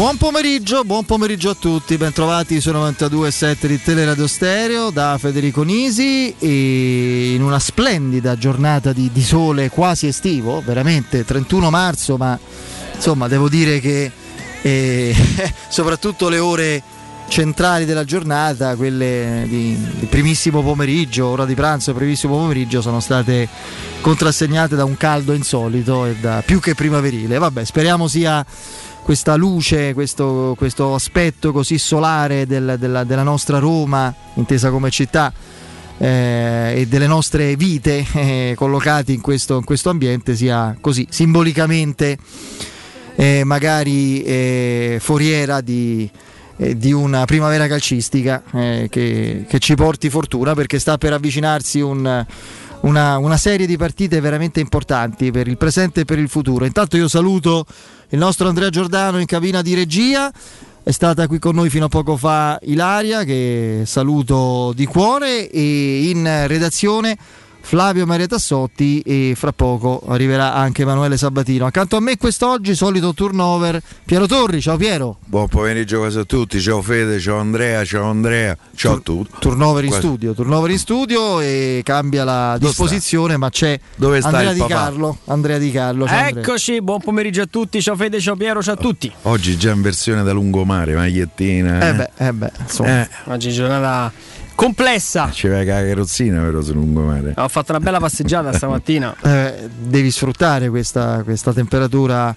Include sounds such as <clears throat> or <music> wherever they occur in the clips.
Buon pomeriggio, buon pomeriggio a tutti, bentrovati su 92.7 di Teleradio Stereo da Federico Nisi e in una splendida giornata di, di, sole quasi estivo, veramente 31 marzo, ma insomma devo dire che eh, <laughs> soprattutto le ore centrali della giornata, quelle di, di, primissimo pomeriggio, ora di pranzo e primissimo pomeriggio, sono state contrassegnate da un caldo insolito e da più che primaverile. Vabbè, speriamo sia questa luce, questo, questo aspetto così solare del, della, della, nostra Roma, intesa come città, eh, e delle nostre vite eh, collocati in questo, in questo, ambiente sia così simbolicamente eh, magari eh, foriera di, eh, di, una primavera calcistica eh, che, che, ci porti fortuna perché sta per avvicinarsi un, una, una serie di partite veramente importanti per il presente e per il futuro. Intanto io saluto il nostro Andrea Giordano in cabina di regia. È stata qui con noi fino a poco fa Ilaria, che saluto di cuore, e in redazione Flavio Maria Tassotti e fra poco arriverà anche Emanuele Sabatino. Accanto a me quest'oggi solito turnover Piero Torri, ciao Piero. Buon pomeriggio quasi a tutti, ciao Fede, ciao Andrea, ciao Andrea, ciao a tutti. Turnover in studio, turnover in studio e cambia la Dove disposizione, sta? ma c'è Dove Andrea Di papà? Carlo. Andrea Di Carlo. Eccoci, Andrea. buon pomeriggio a tutti, ciao Fede, ciao Piero, ciao a tutti. Oggi già in versione da lungomare, magliettina. Eh, eh beh, eh beh, insomma. Eh. Oggi giornata complessa. Ci vai la carrozzina però sul lungomare. Ho fatto una bella passeggiata stamattina. <laughs> Eh, devi sfruttare questa, questa, temperatura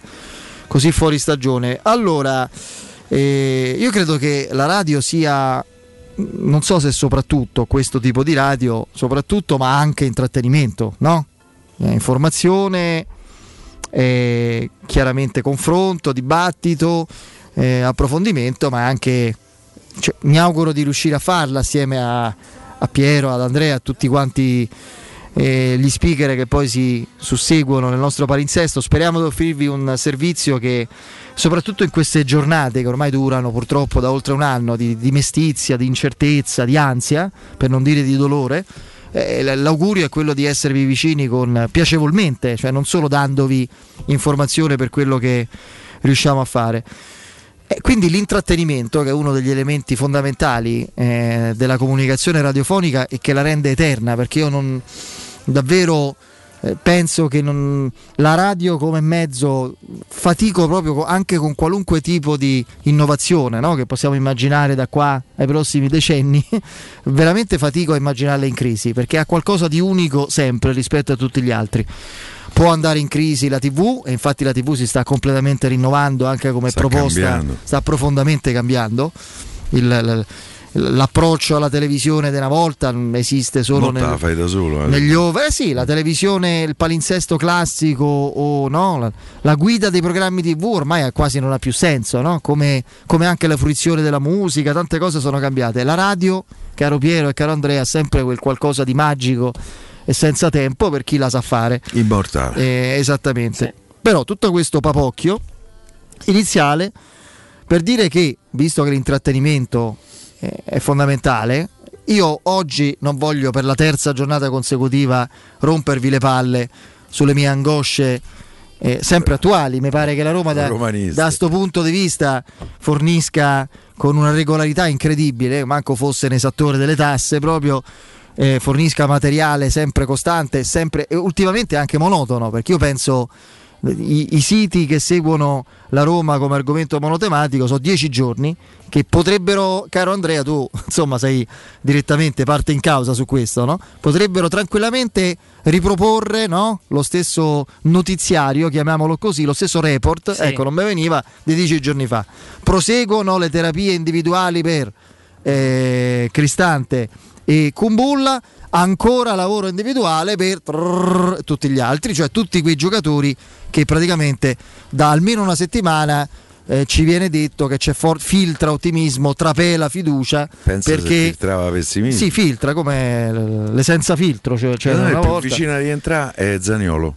così fuori stagione. Allora, eh, io credo che la radio sia, non so se soprattutto questo tipo di radio, soprattutto, ma anche intrattenimento, no? Eh, informazione, eh, chiaramente confronto, dibattito, eh, approfondimento, ma anche cioè, mi auguro di riuscire a farla assieme a, a Piero, ad Andrea, a tutti quanti eh, gli speaker che poi si susseguono nel nostro palinsesto. Speriamo di offrirvi un servizio che, soprattutto in queste giornate che ormai durano purtroppo da oltre un anno, di, di mestizia, di incertezza, di ansia, per non dire di dolore, eh, l'augurio è quello di esservi vicini con, piacevolmente, cioè non solo dandovi informazione per quello che riusciamo a fare. Eh, quindi l'intrattenimento, che è uno degli elementi fondamentali eh, della comunicazione radiofonica e che la rende eterna, perché io non davvero eh, penso che non, la radio come mezzo fatico proprio anche con qualunque tipo di innovazione no? che possiamo immaginare da qua ai prossimi decenni, <laughs> veramente fatico a immaginarla in crisi perché ha qualcosa di unico sempre rispetto a tutti gli altri può andare in crisi la TV e infatti la TV si sta completamente rinnovando anche come sta proposta, cambiando. sta profondamente cambiando. Il, l'approccio alla televisione una volta esiste solo nel, fai da solo, eh. negli over. Eh sì, la televisione, il palinsesto classico o no, la, la, guida dei programmi TV ormai quasi non ha più senso, no? come, come, anche la fruizione della musica, tante cose sono cambiate. La radio, caro Piero e caro Andrea, ha sempre quel qualcosa di magico e senza tempo per chi la sa fare. Immortale. Eh, esattamente. Sì. Però tutto questo papocchio iniziale per dire che, visto che l'intrattenimento eh, è fondamentale, io oggi non voglio per la terza giornata consecutiva rompervi le palle sulle mie angosce eh, sempre attuali. Mi pare che la Roma da questo punto di vista fornisca con una regolarità incredibile, manco fosse un esattore delle tasse, proprio eh, fornisca materiale sempre costante sempre, e ultimamente anche monotono, perché io penso i, i, siti che seguono la Roma come argomento monotematico sono dieci giorni che potrebbero, caro Andrea, tu <laughs> insomma sei direttamente parte in causa su questo, no? potrebbero tranquillamente riproporre no? lo stesso notiziario, chiamiamolo così, lo stesso report, sì. ecco non mi veniva, di dieci giorni fa. Proseguono le terapie individuali per eh, Cristante e Kumbulla ancora lavoro individuale per trrr, tutti gli altri, cioè tutti quei giocatori che praticamente da almeno una settimana eh, ci viene detto che c'è for- filtra ottimismo, trapela fiducia. Pensa perché filtrava pessimismo. Sì, filtra come le senza filtro. Cioè, cioè una più volta. vicino a rientrare è Zaniolo.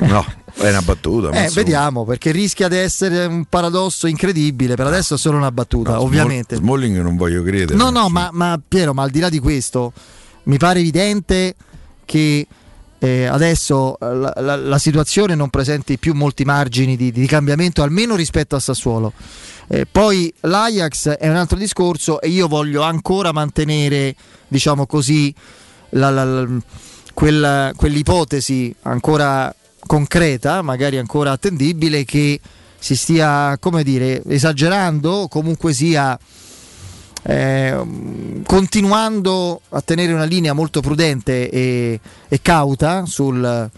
no, <laughs> è una battuta. Eh, vediamo perché rischia di essere un paradosso incredibile. Per adesso è solo una battuta, no, ovviamente. Smalling non voglio credere. No, no, ma, ma, Piero, ma al di là di questo, mi pare evidente che. eh, adesso la, la, la, situazione non presenti più molti margini di, di cambiamento, almeno rispetto a Sassuolo. Eh, poi l'Ajax è un altro discorso e io voglio ancora mantenere, diciamo così, la, quella, quell'ipotesi ancora concreta, magari ancora attendibile, che si stia, come dire, esagerando, comunque sia eh, continuando a tenere una linea molto prudente e, e cauta sul,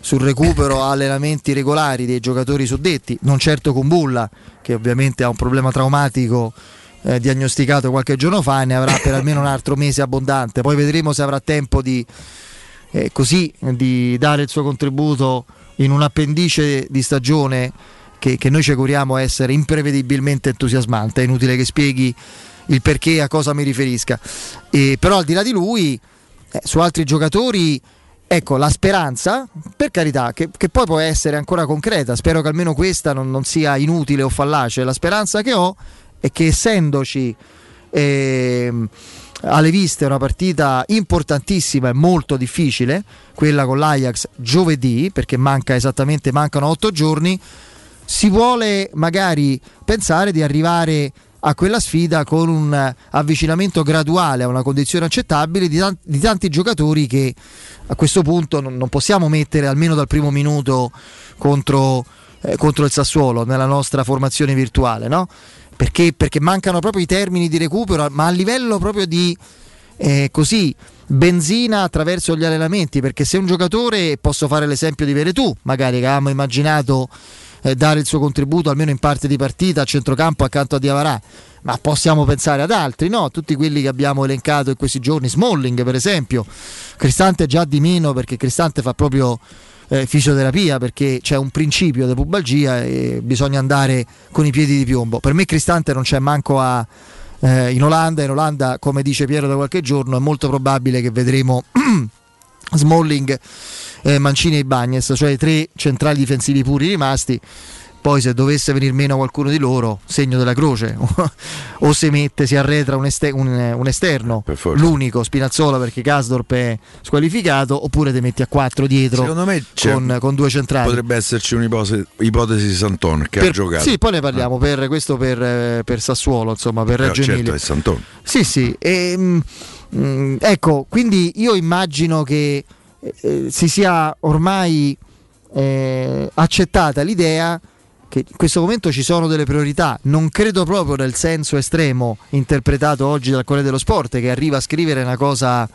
sul recupero a <laughs> allenamenti regolari dei giocatori suddetti, non certo con Bulla, che ovviamente ha un problema traumatico eh, diagnosticato qualche giorno fa e ne avrà per almeno un altro mese abbondante. Poi vedremo se avrà tempo di, eh, così, di dare il suo contributo in un appendice di stagione che, che noi ci auguriamo essere imprevedibilmente entusiasmante. È inutile che spieghi il perché a cosa mi riferisca. E, però al di là di lui, eh, su altri giocatori, ecco la speranza, per carità, che, che, poi può essere ancora concreta, spero che almeno questa non, non, sia inutile o fallace, la speranza che ho è che essendoci... Eh, alle viste una partita importantissima e molto difficile, quella con l'Ajax giovedì, perché manca esattamente, mancano otto giorni, si vuole magari pensare di arrivare a quella sfida con un avvicinamento graduale a una condizione accettabile di, tanti, di tanti giocatori che a questo punto non, non, possiamo mettere almeno dal primo minuto contro, eh, contro il Sassuolo nella nostra formazione virtuale, no? Perché, perché, mancano proprio i termini di recupero, ma a livello proprio di eh, così benzina attraverso gli allenamenti, perché se un giocatore, posso fare l'esempio di Veretù, magari che avevamo immaginato eh, dare il suo contributo almeno in parte di partita a centrocampo accanto a Diavarà, ma possiamo pensare ad altri, no? Tutti quelli che abbiamo elencato in questi giorni, Smalling per esempio, Cristante già di meno perché Cristante fa proprio eh, fisioterapia perché c'è un principio di pubalgia e bisogna andare con i piedi di piombo. Per me Cristante non c'è manco a, eh, in Olanda, in Olanda come dice Piero da qualche giorno è molto probabile che vedremo <clears throat> Smalling eh, Mancini e Bagnes, cioè tre centrali difensivi puri rimasti. Poi se dovesse venire meno qualcuno di loro, segno della croce, <laughs> o si mette, si arretra un, ester- un, un esterno, l'unico Spinazzola perché Casdorp è squalificato, oppure ti metti a quattro dietro Secondo me con, con, due centrali. Potrebbe esserci un'ipotesi di Santon che per, ha giocato. Sì, poi ne parliamo, ah. per, questo per, per, Sassuolo, insomma, per Reggio certo, Emilia. è Santon. Sì, sì. E, mh, mh, ecco, quindi io immagino che eh, si sia ormai eh, accettata l'idea che in questo momento ci sono delle priorità, non credo proprio nel senso estremo interpretato oggi dal Corriere dello Sport che arriva a scrivere una cosa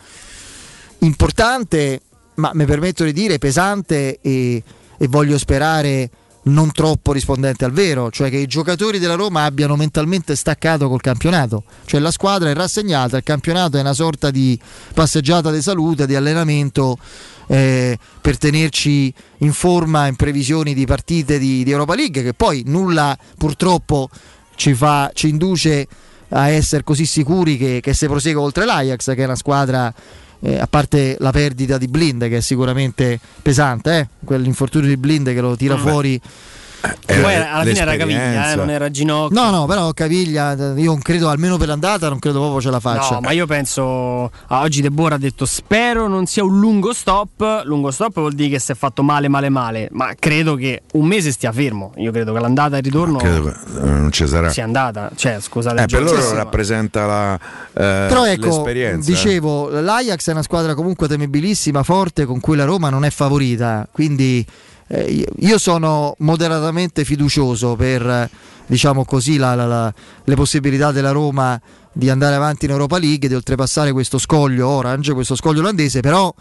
importante, ma mi permetto di dire pesante e, e voglio sperare non troppo rispondente al vero, cioè che i giocatori della Roma abbiano mentalmente staccato col campionato, cioè la squadra è rassegnata, il campionato è una sorta di passeggiata di salute, di allenamento eh, per tenerci in forma in previsioni di partite di, di Europa League, che poi nulla purtroppo ci, fa, ci induce a essere così sicuri che, che se prosegue oltre l'Ajax, che è una squadra eh, a parte la perdita di Blind che è sicuramente pesante, eh? quell'infortunio di Blind che lo tira mm. fuori eh, Poi alla fine era Caviglia, eh, non era Ginocchio. No, no, però Caviglia, io non credo, almeno per l'andata, non credo proprio ce la faccia. No, ma io penso, ah, oggi De Boer ha detto spero non sia un lungo stop, lungo stop vuol dire che si è fatto male, male, male, ma credo che un mese stia fermo, io credo che l'andata e il ritorno credo che eh, non ci sarà. Sia andata, cioè scusate. Eh, per loro rappresenta la, eh, però ecco, l'esperienza. Dicevo, l'Ajax è una squadra comunque temibilissima, forte, con cui la Roma non è favorita, quindi eh, io sono moderatamente fiducioso per diciamo così, la, la, la, le possibilità della Roma di andare avanti in Europa League, di oltrepassare questo scoglio orange, questo scoglio olandese, però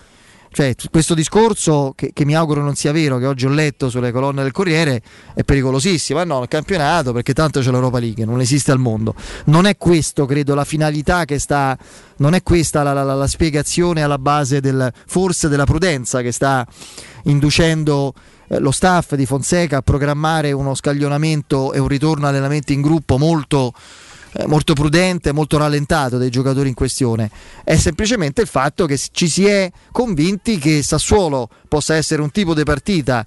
cioè, questo discorso che, che, mi auguro non sia vero, che oggi ho letto sulle colonne del Corriere, è pericolosissimo. Ma no, il campionato perché tanto c'è l'Europa League, non esiste al mondo. Non è questo, credo, la finalità che sta, non è questa la, la, la spiegazione alla base del, forse della prudenza che sta inducendo eh, lo staff di Fonseca a programmare uno scaglionamento e un ritorno allenamenti in gruppo molto eh, molto prudente, molto rallentato dei giocatori in questione, è semplicemente il fatto che ci si è convinti che Sassuolo possa essere un tipo di partita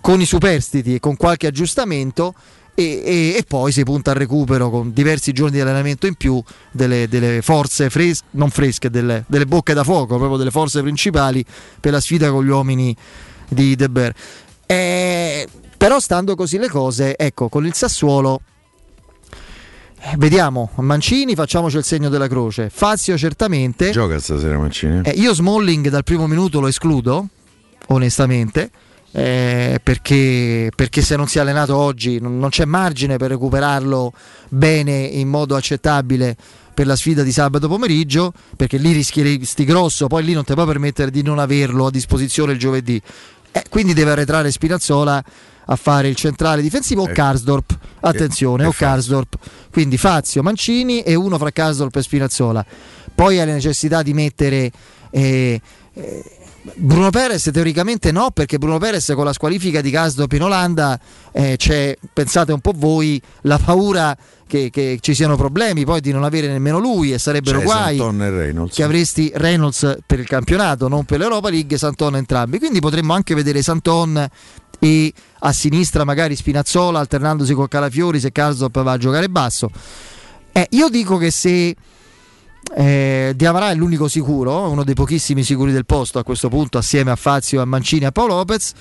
con i superstiti e con qualche aggiustamento e, e, e, poi si punta al recupero con diversi giorni di allenamento in più delle, delle forze fresche, non fresche, delle, delle, bocche da fuoco, proprio delle forze principali per la sfida con gli uomini di De Beer. Eh, però stando così le cose, ecco, con il Sassuolo vediamo, Mancini facciamoci il segno della croce. Fazio certamente. Gioca stasera Mancini. Eh, io Smalling dal primo minuto lo escludo, onestamente. Eh, perché, perché, se non si è allenato oggi non, non, c'è margine per recuperarlo bene in modo accettabile per la sfida di sabato pomeriggio perché lì rischieresti grosso poi lì non ti puoi permettere di non averlo a disposizione il giovedì eh, quindi deve arretrare Spinazzola a fare il centrale difensivo o eh, Karsdorp. attenzione, eh, o Karsdorp. Quindi Fazio, Mancini e uno fra Karsdorp e Spinazzola. Poi ha la necessità di mettere eh, eh, Bruno Perez teoricamente no perché Bruno Perez con la squalifica di Gasdorp in Olanda eh, c'è, pensate un po' voi, la paura che, che, ci siano problemi poi di non avere nemmeno lui e sarebbero cioè, guai che avresti Reynolds per il campionato non per l'Europa League Santon entrambi. Quindi potremmo anche vedere Santon e a sinistra magari Spinazzola alternandosi con Calafiori se Karsdorp va a giocare basso eh, io dico che se eh, Diavarà è l'unico sicuro, uno dei pochissimi sicuri del posto a questo punto, assieme a Fazio, a Mancini e a Paolo Lopez.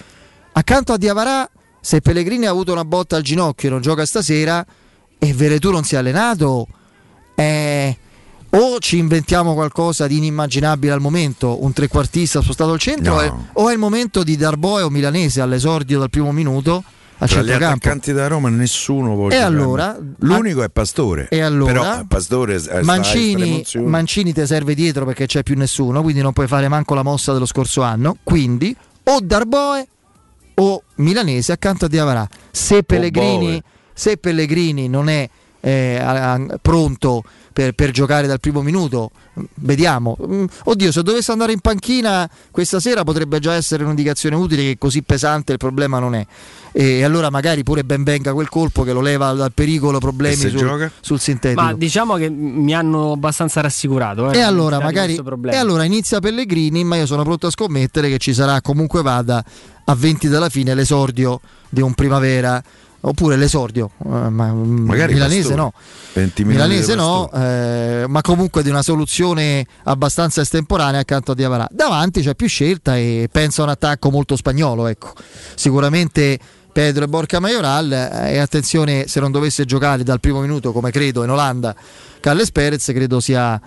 Accanto a Diavarà, se Pellegrini ha avuto una botta al ginocchio e non gioca stasera, e Veretù non si è allenato, eh, o ci inventiamo qualcosa di inimmaginabile al momento, un trequartista spostato al centro, no. eh, o è il momento di Darboe o Milanese all'esordio dal primo minuto a Tra gli attaccanti da Roma nessuno può E allora, l'unico è Pastore. E allora, Però Pastore Mancini, Mancini ti serve dietro perché c'è più nessuno, quindi non puoi fare manco la mossa dello scorso anno. Quindi o Darboe o Milanese accanto a Diavarà. Se Pellegrini, se Pellegrini non è eh, pronto per, per, giocare dal primo minuto. Vediamo. Mm, oddio, se dovesse andare in panchina questa sera potrebbe già essere un'indicazione utile che così pesante il problema non è. E allora magari pure ben venga quel colpo che lo leva dal pericolo problemi sul, sul, sintetico. Ma diciamo che mi hanno abbastanza rassicurato. Eh, e, allora, magari, e allora inizia Pellegrini, ma io sono pronto a scommettere che ci sarà comunque vada a 20 dalla fine l'esordio di un primavera oppure l'esordio, eh, ma Magari milanese no, milanese no eh, ma comunque di una soluzione abbastanza estemporanea accanto a Diavarà. Davanti c'è più scelta e penso a un attacco molto spagnolo, ecco. sicuramente Pedro e Borca Majoral eh, e attenzione se non dovesse giocare dal primo minuto come credo in Olanda Carles Perez credo sia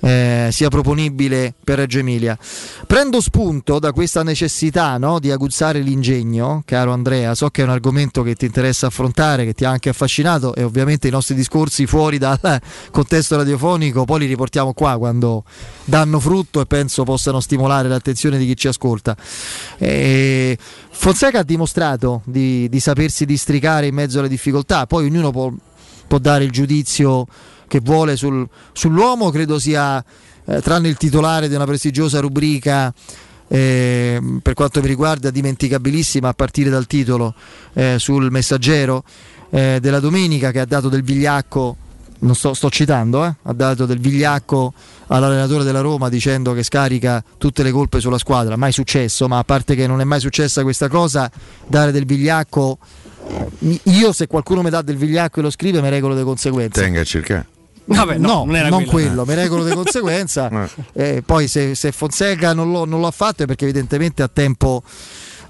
eh, sia proponibile per Reggio Emilia. Prendo spunto da questa necessità no, di aguzzare l'ingegno, caro Andrea, so che è un argomento che ti interessa affrontare, che ti ha anche affascinato e ovviamente i nostri discorsi fuori dal contesto radiofonico poi li riportiamo qua quando danno frutto e penso possano stimolare l'attenzione di chi ci ascolta. E Fonseca ha dimostrato di, di sapersi districare in mezzo alle difficoltà, poi ognuno può, può dare il giudizio che vuole sul, sull'uomo, credo sia, eh, tranne il titolare di una prestigiosa rubrica, eh, per quanto mi riguarda dimenticabilissima a partire dal titolo eh, sul messaggero eh, della domenica che ha dato del vigliacco non sto, sto citando, eh, ha dato del vigliacco all'allenatore della Roma dicendo che scarica tutte le colpe sulla squadra, mai successo, ma a parte che non è mai successa questa cosa, dare del vigliacco, io se qualcuno mi dà del vigliacco e lo scrive mi regolo le conseguenze. Tenga a cercare. Vabbè, no, no, non, non quello, mi regolo di <laughs> conseguenza. eh, poi se, se Fonseca non, lo, non l'ha fatto è perché evidentemente ha tempo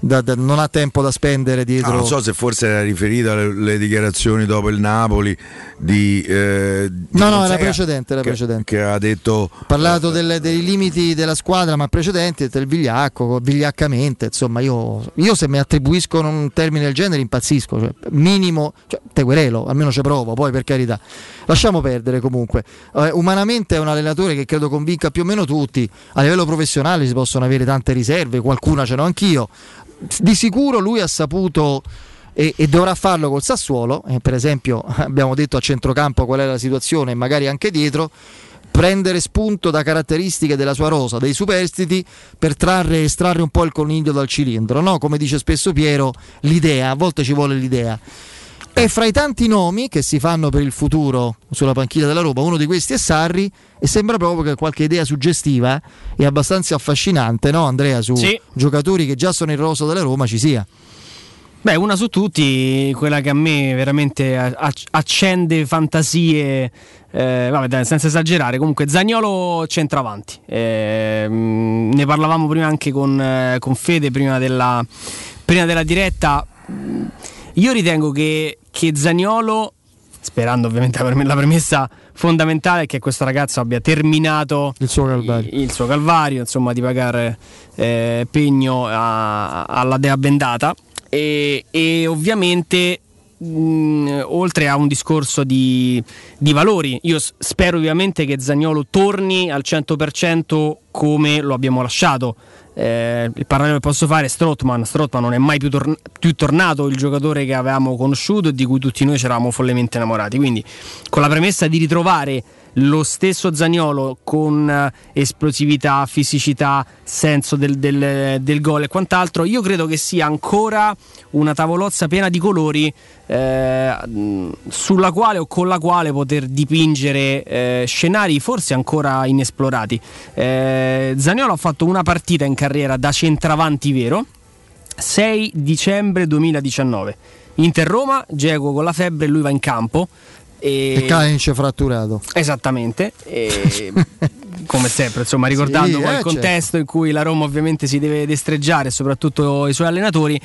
da, da, non ha tempo da spendere dietro. Ah, non so se forse era riferita alle, dichiarazioni dopo il Napoli di. Eh, di no, no, era precedente, era che, precedente. Che ha detto. Ha parlato eh, delle, dei limiti della squadra, ma precedenti, del vigliacco, vigliaccamente. Insomma, io, io, se mi attribuiscono un termine del genere impazzisco. Cioè, minimo, cioè, te querelo, almeno ci provo, poi per carità. Lasciamo perdere comunque. Eh, umanamente è un allenatore che credo convinca più o meno tutti. A livello professionale si possono avere tante riserve, qualcuna ce l'ho anch'io di sicuro lui ha saputo e, e dovrà farlo col Sassuolo, eh, per esempio <laughs> abbiamo detto a centrocampo qual è la situazione, magari anche dietro, prendere spunto da caratteristiche della sua rosa, dei superstiti, per trarre, estrarre un po' il coniglio dal cilindro, no? come dice spesso Piero, l'idea, a volte ci vuole l'idea. E fra i tanti nomi che si fanno per il futuro sulla panchina della Roma, uno di questi è Sarri e sembra proprio che qualche idea suggestiva e abbastanza affascinante, no Andrea, su sì. giocatori che già sono in rosa della Roma ci sia. Beh, una su tutti, quella che a me veramente accende fantasie, eh, vabbè, dai, senza esagerare, comunque Zagnolo centravanti. Eh, ne parlavamo prima anche con, eh, con Fede, prima della, prima della, diretta. Io ritengo che, che Zagnolo, sperando ovviamente la premessa fondamentale è che questo ragazzo abbia terminato il suo calvario, il, suo calvario insomma di pagare eh, pegno a, alla dea bendata e, e ovviamente mh, oltre a un discorso di, di, valori, io spero ovviamente che Zagnolo torni al 100% come lo abbiamo lasciato. Eh, il parallelo che posso fare è Strottman. Strottman non è mai più, tor- più, tornato il giocatore che avevamo conosciuto e di cui tutti noi ci eravamo follemente innamorati. Quindi, con la premessa di ritrovare lo stesso Zagnolo con eh, esplosività, fisicità, senso del, del, del gol e quant'altro, io credo che sia ancora una tavolozza piena di colori eh, sulla quale o con la quale poter dipingere eh, scenari forse ancora inesplorati. Eh, Zagnolo ha fatto una partita in carriera da centravanti vero, 6 dicembre 2019. Inter Roma, Geco con la febbre, lui va in campo. E, e Kalinic fratturato. Esattamente. E, <laughs> come sempre, insomma, ricordando sì, poi eh, il contesto certo. in cui la Roma ovviamente si deve destreggiare, soprattutto i suoi allenatori,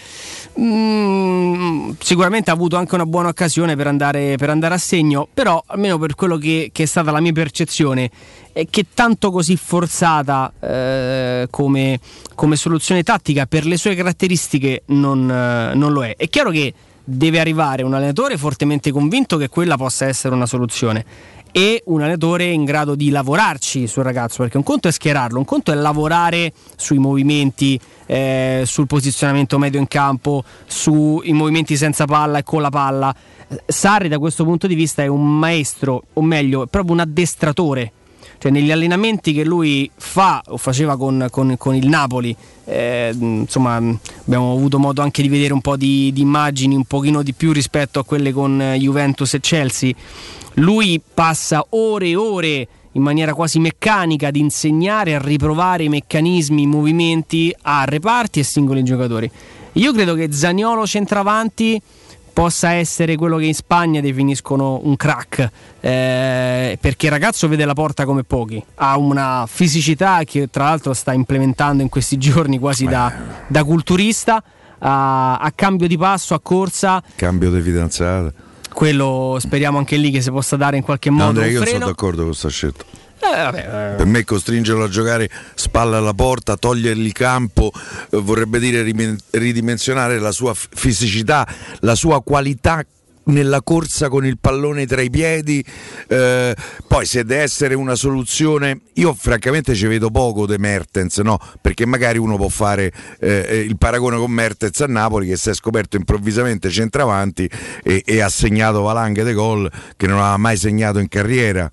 mm, sicuramente ha avuto anche una buona occasione per andare, per andare a segno, però almeno per quello che, che, è stata la mia percezione, è che tanto così forzata eh, come, come, soluzione tattica per le sue caratteristiche non, eh, non lo è. È chiaro che deve arrivare un allenatore fortemente convinto che quella possa essere una soluzione e un allenatore in grado di lavorarci sul ragazzo, perché un conto è schierarlo, un conto è lavorare sui movimenti, eh, sul posizionamento medio in campo, sui movimenti senza palla e con la palla. Sarri da questo punto di vista è un maestro, o meglio, è proprio un addestratore cioè negli allenamenti che lui fa o faceva con, con, con il Napoli, eh, insomma abbiamo avuto modo anche di vedere un po' di, di, immagini un pochino di più rispetto a quelle con Juventus e Chelsea, lui passa ore e ore in maniera quasi meccanica ad insegnare a riprovare i meccanismi, i movimenti a reparti e singoli giocatori. Io credo che Zagnolo centravanti possa essere quello che in Spagna definiscono un crack, eh, perché il ragazzo vede la porta come pochi, ha una fisicità che tra l'altro sta implementando in questi <laughs> giorni quasi da, da culturista, a, a, cambio di passo, a corsa. Cambio di fidanzata. Quello speriamo anche lì che si possa dare in qualche modo. No, Andrea, io sono d'accordo con questa scelta. Eh, vabbè, eh. Per me costringerlo a giocare spalla alla porta, togliergli campo, eh, vorrebbe dire ridimensionare la sua fisicità, la sua qualità nella corsa con il pallone tra i piedi. Eh, poi se deve essere una soluzione, io francamente ci vedo poco di Mertens, no? perché magari uno può fare eh, il paragone con Mertens a Napoli che si è scoperto improvvisamente centravanti e, e ha segnato valanghe di gol che non aveva mai segnato in carriera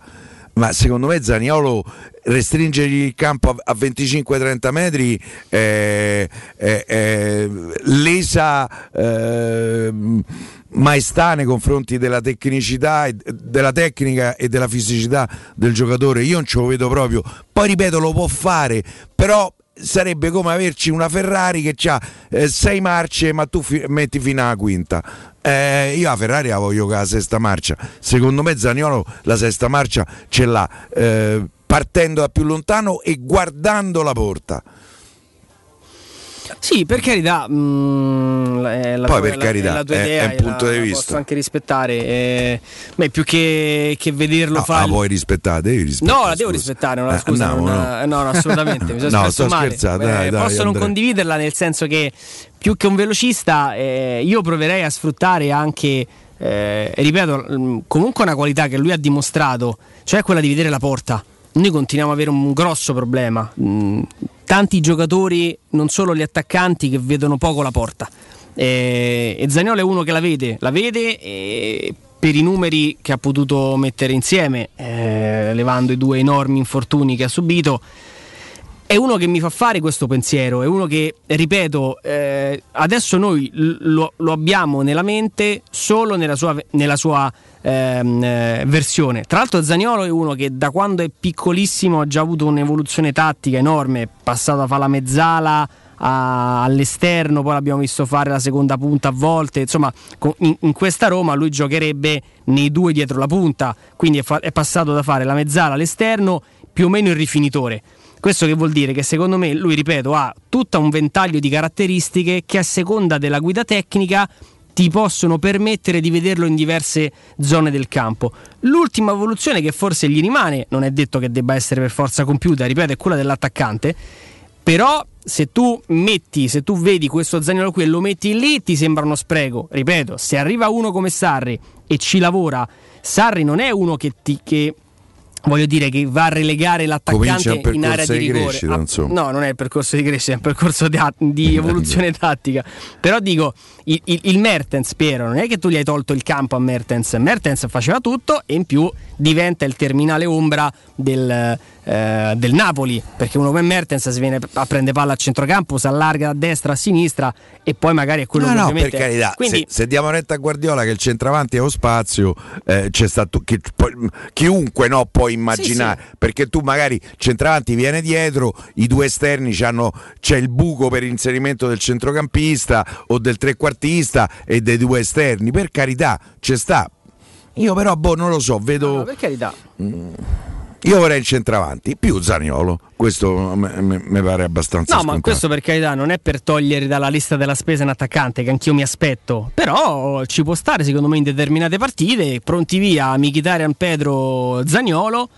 ma secondo me Zaniolo restringergli il campo a 25-30 metri è, è, è lesa eh, maestà nei confronti della tecnicità della tecnica e della fisicità del giocatore. Io non ce lo vedo proprio. Poi ripeto lo può fare però sarebbe come averci una Ferrari che ha eh, sei marce ma tu fi- metti fino alla quinta eh, io la Ferrari la voglio con la sesta marcia. Secondo me Zaniolo la sesta marcia ce l'ha eh, partendo da più lontano e guardando la porta sì, per carità, mh, mm, la, poi per carità la tua è, idea, è un punto la, di vista. Posso anche rispettare, eh, beh, più che, che vederlo no, fare. La vuoi rispettare? Devi rispettare. No, la devo rispettare, no, eh, scusa, andiamo, non, no. no, no, assolutamente. Mi <laughs> no, sto scherzando. Dai, eh, dai, posso non condividerla nel senso che più che un velocista, eh, io proverei a sfruttare anche. Eh, ripeto, mm, comunque una qualità che lui ha dimostrato, cioè quella di vedere la porta noi continuiamo ad avere un grosso problema. Tanti giocatori, non solo gli attaccanti, che vedono poco la porta. E, e Zagnolo è uno che la vede, la vede e per i numeri che ha potuto mettere insieme, eh, levando i due enormi infortuni che ha subito, è uno che mi fa fare questo pensiero, è uno che, ripeto, eh, adesso noi lo, lo, abbiamo nella mente solo nella sua, nella sua ehm, eh, versione. Tra l'altro Zaniolo è uno che da quando è piccolissimo ha già avuto un'evoluzione tattica enorme, è passato a fare la mezzala a, all'esterno, poi l'abbiamo visto fare la seconda punta a volte, insomma in, in, questa Roma lui giocherebbe nei due dietro la punta, quindi è, fa- è passato da fare la mezzala all'esterno più o meno il rifinitore. Questo che vuol dire che secondo me lui, ripeto, ha tutto un ventaglio di caratteristiche che a seconda della guida tecnica ti possono permettere di vederlo in diverse zone del campo. L'ultima evoluzione che forse gli rimane, non è detto che debba essere per forza compiuta, ripeto, è quella dell'attaccante, però se tu metti, se tu vedi questo Zagnolo qui e lo metti lì, ti sembra uno spreco. Ripeto, se arriva uno come Sarri e ci lavora, Sarri non è uno che, ti, che voglio dire che va a relegare l'attaccante in area di rigore. Crescita, ah, no, non è il percorso di crescita, è un percorso di, di evoluzione tattica. Però dico, il, il, il, Mertens, Piero, non è che tu gli hai tolto il campo a Mertens. Mertens faceva tutto e in più diventa il terminale ombra del, eh, del Napoli, perché uno come Mertens si viene a prendere palla a centrocampo, si allarga da destra a sinistra e poi magari è quello no, che no, ovviamente... per carità, Quindi... se, se, diamo retta a Guardiola che il centravanti è lo spazio, eh, c'è stato chi, chiunque no, immaginare, sì, sì. perché tu magari centravanti viene dietro, i due esterni c'è il buco per inserimento del centrocampista o del trequartista e dei due esterni, per carità, c'è sta. Io però boh, non lo so, vedo... No, per carità. Mm io vorrei il centravanti, più Zaniolo, questo mi pare abbastanza No, scontato. ma questo per carità non è per togliere dalla lista della spesa un attaccante che anch'io mi aspetto, però ci può stare secondo me in determinate partite, pronti via Michitarian, Pedro, Zaniolo.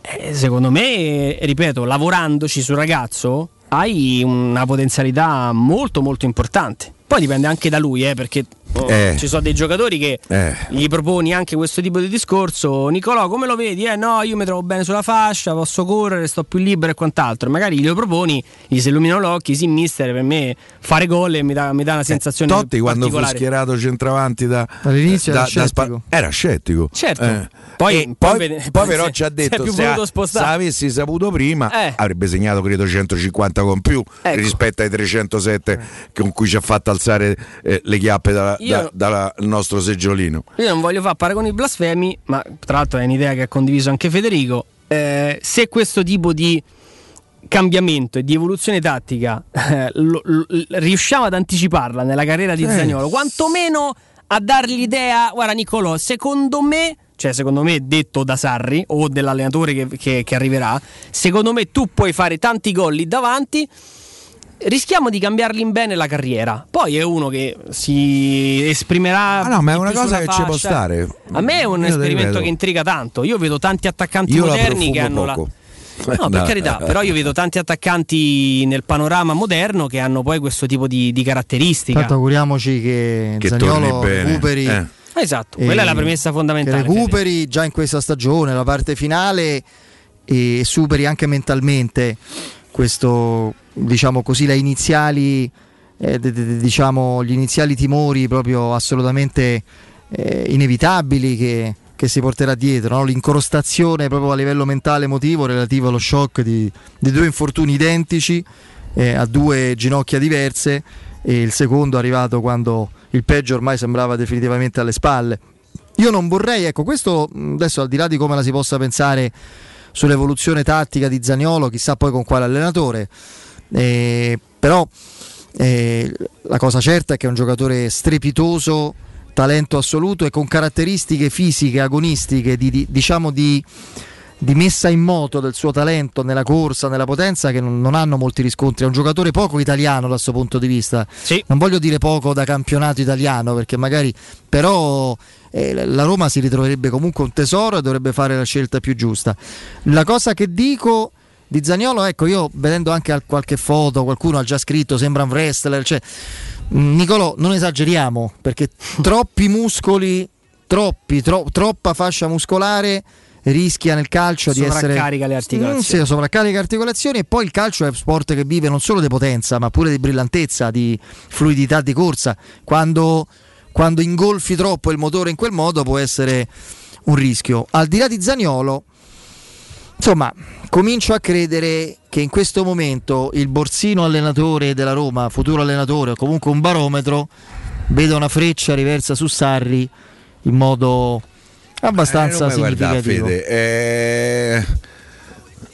Eh, secondo me, ripeto, lavorandoci sul ragazzo hai una potenzialità molto molto importante. Poi dipende anche da lui, eh, perché oh, eh. ci sono dei giocatori che eh. gli proponi anche questo tipo di discorso. Nicolò, come lo vedi? Eh no, io mi trovo bene sulla fascia, posso correre, sto più libero e quant'altro. Magari glielo proponi, gli si illuminano l'occhio, sì, mister, per me fare gol mi dà, mi dà una eh, sensazione eh, Totti quando fu schierato centravanti da, all'inizio da, era, da scettico. Spa- era scettico. Certo. Eh. Poi, poi, poi, poi, però ci ha detto se, se, se avessi saputo prima eh. avrebbe segnato credo 150 con più ecco. rispetto ai 307 con cui ci ha fatto alzare eh, le chiappe dal da, da, nostro seggiolino. Io non voglio fare paragoni blasfemi, ma tra l'altro è un'idea che ha condiviso anche Federico. Eh, se questo tipo di cambiamento e di evoluzione tattica eh, lo, lo, riusciamo ad anticiparla nella carriera di eh. Zagnolo, quantomeno a dargli l'idea, guarda Nicolò, secondo me cioè secondo me detto da Sarri o dell'allenatore che, che, che, arriverà, secondo me tu puoi fare tanti gol lì davanti. Rischiamo di cambiarli in bene la carriera. Poi è uno che si esprimerà. Ah no, ma è una cosa che fascia. ci può stare. A me è un Io esperimento che intriga tanto. Io vedo tanti attaccanti Io moderni che hanno poco. la. No, per carità, però io vedo tanti attaccanti nel panorama moderno che hanno poi questo tipo di, di caratteristiche. Tanto auguriamoci che, che Zaniolo recuperi eh. Esatto, quella è la premessa fondamentale. Che recuperi già in questa stagione la parte finale e superi anche mentalmente questo, diciamo così, le iniziali, eh, diciamo, gli iniziali timori proprio assolutamente eh, inevitabili che, che, si porterà dietro, no? l'incrostazione proprio a livello mentale emotivo relativo allo shock di, di due infortuni identici eh, a due ginocchia diverse e il secondo è arrivato quando il peggio ormai sembrava definitivamente alle spalle. Io non vorrei, ecco, questo adesso al di là di come la si possa pensare sull'evoluzione tattica di Zaniolo, chissà poi con quale allenatore, eh, però eh, la cosa certa è che è un giocatore strepitoso, talento assoluto e con caratteristiche fisiche, agonistiche, di, di, diciamo di di messa in moto del suo talento nella corsa, nella potenza che non, non hanno molti riscontri. È un giocatore poco italiano dal suo punto di vista. Sì. Non voglio dire poco da campionato italiano perché magari però eh, la Roma si ritroverebbe comunque un tesoro e dovrebbe fare la scelta più giusta. La cosa che dico di Zagnolo, ecco, io vedendo anche qualche foto, qualcuno ha già scritto, sembra un wrestler, cioè mm, Nicolò, non esageriamo perché <laughs> troppi muscoli, troppi, tro- troppa fascia muscolare rischia nel calcio di essere sovraccarica le articolazioni. Mm, sì, sovraccarica le articolazioni e poi il calcio è un sport che vive non solo di potenza, ma pure di brillantezza, di fluidità di corsa. Quando, quando ingolfi troppo il motore in quel modo può essere un rischio. Al di là di Zaniolo, insomma, comincio a credere che in questo momento il borsino allenatore della Roma, futuro allenatore o comunque un barometro, veda una freccia riversa su Sarri in modo abbastanza eh, significativo. Fede, eh...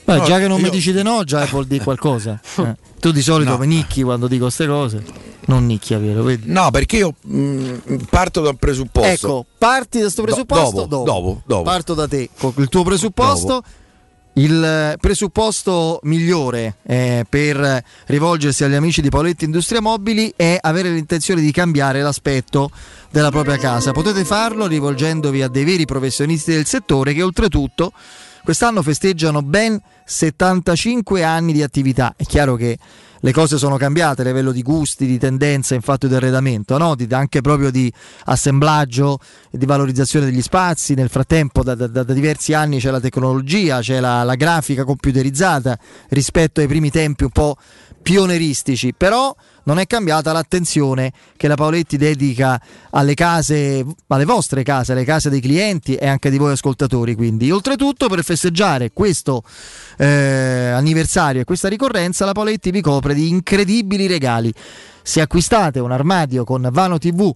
Beh, no, già che non io... mi dici di no, già vuol dire qualcosa. <laughs> Eh. Tu di solito no. mi nicchi quando dico queste cose. Non nicchia, vero? Vedi? No, perché io mh, mm, parto da un presupposto. Ecco, parti da questo presupposto? Do, dopo, dopo, dopo, Parto da te con il tuo presupposto. Dopo. Il presupposto migliore eh, per rivolgersi agli amici di Paoletti Industria Mobili è avere l'intenzione di cambiare l'aspetto della propria casa. Potete farlo rivolgendovi a dei veri professionisti del settore che oltretutto quest'anno festeggiano ben 75 anni di attività. È chiaro che le cose sono cambiate a livello di gusti, di tendenza in fatto di arredamento, no? di, anche proprio di assemblaggio e di valorizzazione degli spazi. Nel frattempo da, da, da diversi anni c'è la tecnologia, c'è la, la grafica computerizzata rispetto ai primi tempi un po' pioneristici, però non è cambiata l'attenzione che la Paoletti dedica alle case, alle vostre case, alle case dei clienti e anche di voi ascoltatori. Quindi, oltretutto, per festeggiare questo eh, anniversario e questa ricorrenza, la Paoletti vi copre di incredibili regali. Se acquistate un armadio con Vano TV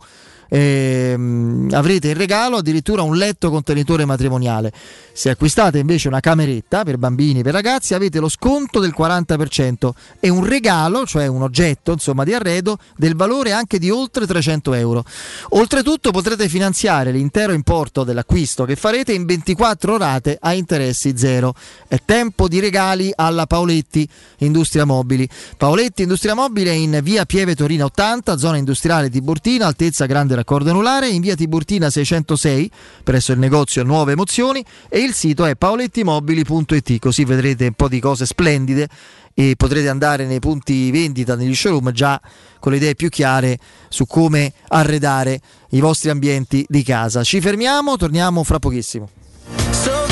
ehm, avrete in regalo addirittura un letto contenitore matrimoniale. Se acquistate invece una cameretta per bambini e per ragazzi avete lo sconto del 40% e un regalo, cioè un oggetto insomma, di arredo del valore anche di oltre 300 euro. Oltretutto potrete finanziare l'intero importo dell'acquisto che farete in 24 rate a interessi zero. È tempo di regali alla Paoletti Industria Mobili. Paoletti Industria Mobile in via Pieve Torina 80, zona industriale di Bortina, altezza grande raccordo anulare in via Tiburtina 606 presso il negozio Nuove Emozioni e il sito è paolettimobili.it così vedrete un po' di cose splendide e potrete andare nei punti vendita, negli showroom già con le idee più chiare su come arredare i vostri ambienti di casa. Ci fermiamo, torniamo fra pochissimo. So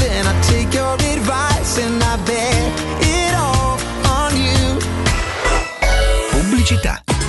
Pubblicità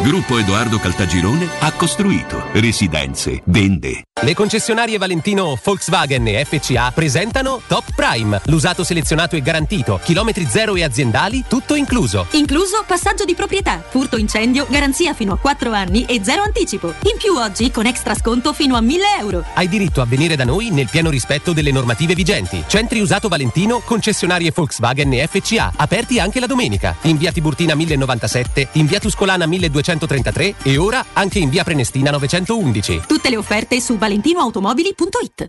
Gruppo Edoardo Caltagirone ha costruito residenze, vende. Le concessionarie Valentino Volkswagen e FCA presentano Top Prime, l'usato selezionato e garantito, chilometri zero e aziendali, tutto incluso. Incluso passaggio di proprietà, furto incendio, garanzia fino a 4 anni e zero anticipo. In più oggi con extra sconto fino a 1000 euro. Hai diritto a venire da noi nel pieno rispetto delle normative vigenti. Centri usato Valentino, concessionarie Volkswagen e FCA, aperti anche la domenica. In via Tiburtina 1097, in via Tuscolana 1233 e ora anche in via Prenestina 911. Tutte le offerte su valentinoautomobili.it.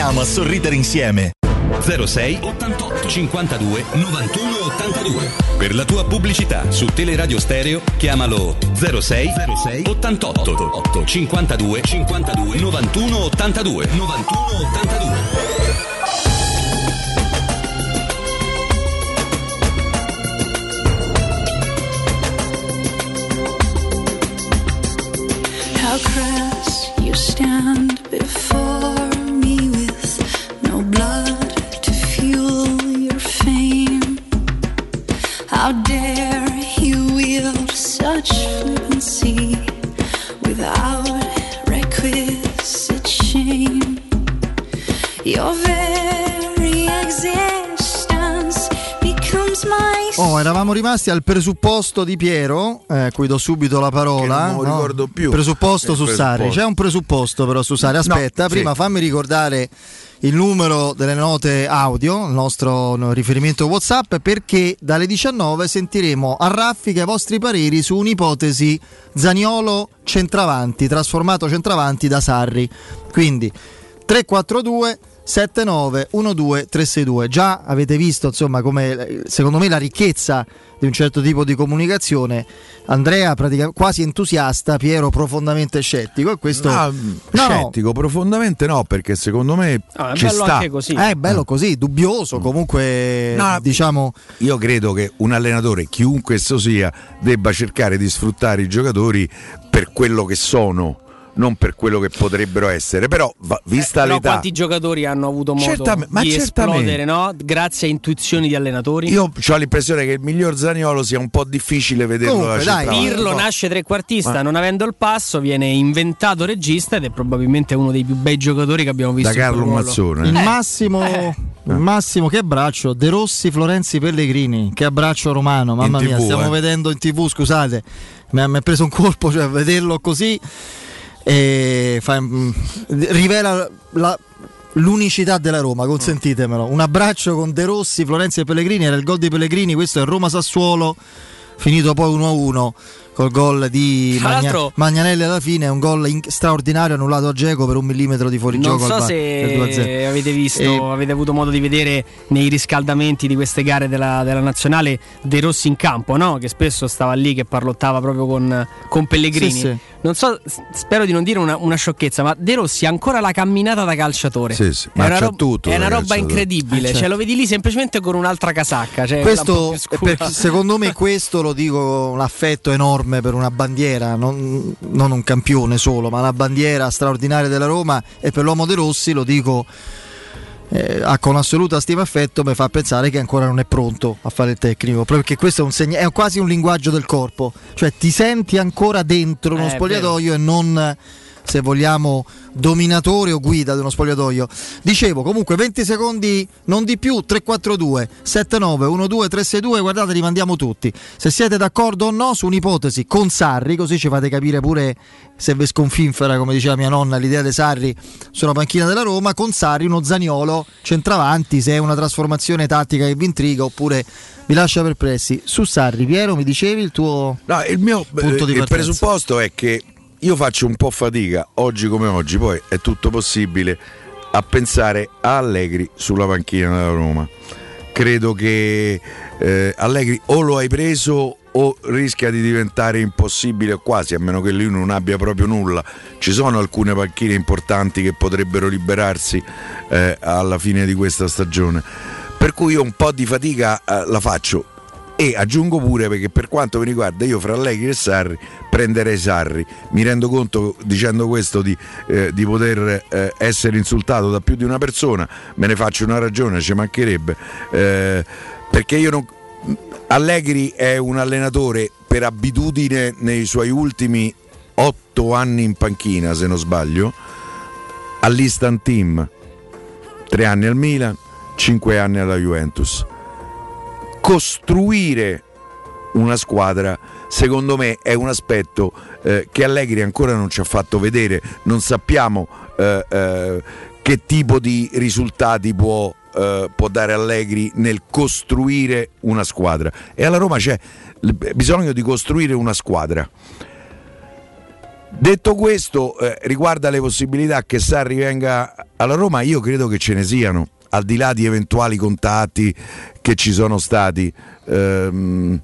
a sorridere insieme. 06 88 52 91 82. Per la tua pubblicità su Teleradio Stereo chiamalo 06 06 88 52 52 91 82 91 82. How crass rimasti al presupposto di Piero, eh, cui do subito la parola. Che non lo ricordo più. Presupposto su Sarri. presupposto. C'è un presupposto però su Sarri. Aspetta, No, prima sì. fammi ricordare il numero delle note audio, il nostro no, riferimento WhatsApp, perché dalle 19 sentiremo a raffica i vostri pareri su un'ipotesi Zaniolo centravanti, trasformato centravanti da Sarri. Quindi 342 79 12 362. Già avete visto, insomma, come secondo me la ricchezza di un certo tipo di comunicazione. Andrea pratica- quasi entusiasta, Piero profondamente scettico e questo No, No, no. scettico, profondamente no, perché secondo me Ah, è ci bello sta. anche così. Eh, è bello così, dubbioso, comunque No, diciamo Io credo che un allenatore, chiunque esso sia, debba cercare di sfruttare i giocatori per quello che sono, non per quello che potrebbero essere. Però, va- vista Eh, Però l'età, quanti giocatori hanno avuto modo Certamente, ma di certamente. esplodere, no? Grazie a intuizioni di allenatori. io ho l'impressione che il miglior Zaniolo sia un po' difficile vederlo Comunque, da dai, centrale. Pirlo nasce trequartista, Ma- non avendo il passo, viene inventato regista ed è probabilmente uno dei più bei giocatori che abbiamo visto. Da Carlo. Mazzone. il Eh. massimo il massimo che abbraccio De Rossi Florenzi Pellegrini che abbraccio romano mamma In mia TV, stiamo eh. vedendo in tv scusate mi ha preso un colpo cioè vederlo così e fa- mm, rivela la- l'unicità della Roma consentitemelo un abbraccio con De Rossi Florenzi e Pellegrini era il gol di Pellegrini questo è Roma Sassuolo finito poi 1-1 col gol di Magna- Magnanelli alla fine un gol in- straordinario annullato a Geco per un millimetro di fuorigioco Non so 2-0. se avete visto, E- avete avuto modo di vedere nei riscaldamenti di queste gare della, della nazionale De Rossi in campo, no? che spesso stava lì che parlottava proprio con, con Pellegrini. Sì, sì. Non so, spero di non dire una, una sciocchezza, ma De Rossi ha ancora la camminata da calciatore. Sì, sì, È ma una c'ha rob- tutto È una roba calciatore. incredibile. Eh, certo. Cioè, lo vedi lì semplicemente con un'altra casacca. Cioè questo perché secondo me questo lo dico un affetto enorme per una bandiera non, non un campione solo ma una bandiera straordinaria della Roma e per l'uomo De Rossi lo dico eh, ah, con assoluta stima e affetto mi fa pensare che ancora non è pronto a fare il tecnico proprio perché questo è, un segna- è quasi un linguaggio del corpo. Cioè ti senti ancora dentro uno Eh, spogliatoio e non se vogliamo, dominatore o guida di uno spogliatoio. Dicevo, comunque 20 secondi, non di più, 342 79 12 362, guardate, li mandiamo tutti. Se siete d'accordo o no su un'ipotesi con Sarri, così ci fate capire pure se vi sconfinfera, come diceva mia nonna, l'idea di Sarri sulla panchina della Roma, con Sarri uno Zaniolo centravanti, se è una trasformazione tattica che vi intriga oppure mi lascia perplessi. Su Sarri, Piero, mi dicevi il tuo no, il mio punto di il partenza. presupposto è che io faccio un po' fatica oggi come oggi, poi è tutto possibile a pensare a Allegri sulla panchina della Roma. Credo che eh, Allegri o lo hai preso o rischia di diventare impossibile quasi, a meno che lui non abbia proprio nulla. Ci sono alcune panchine importanti che potrebbero liberarsi eh, alla fine di questa stagione. Per cui io un po' di fatica eh, la faccio. E aggiungo pure perché per quanto mi riguarda io fra Allegri e Sarri prenderei Sarri. Mi rendo conto dicendo questo di, eh, di poter eh, essere insultato da più di una persona, me ne faccio una ragione, ci mancherebbe. Eh, perché io non, Allegri è un allenatore per abitudine nei suoi ultimi otto anni in panchina, se non sbaglio, all'Instant Team, tre anni al Milan, cinque anni alla Juventus. Costruire una squadra, secondo me, è un aspetto eh, che Allegri ancora non ci ha fatto vedere. Non sappiamo eh, eh, che tipo di risultati può eh, può dare Allegri nel costruire una squadra. E alla Roma c'è bisogno di costruire una squadra. Detto questo eh, riguarda le possibilità che Sarri venga alla Roma io credo che ce ne siano al di là di eventuali contatti che ci sono stati ehm,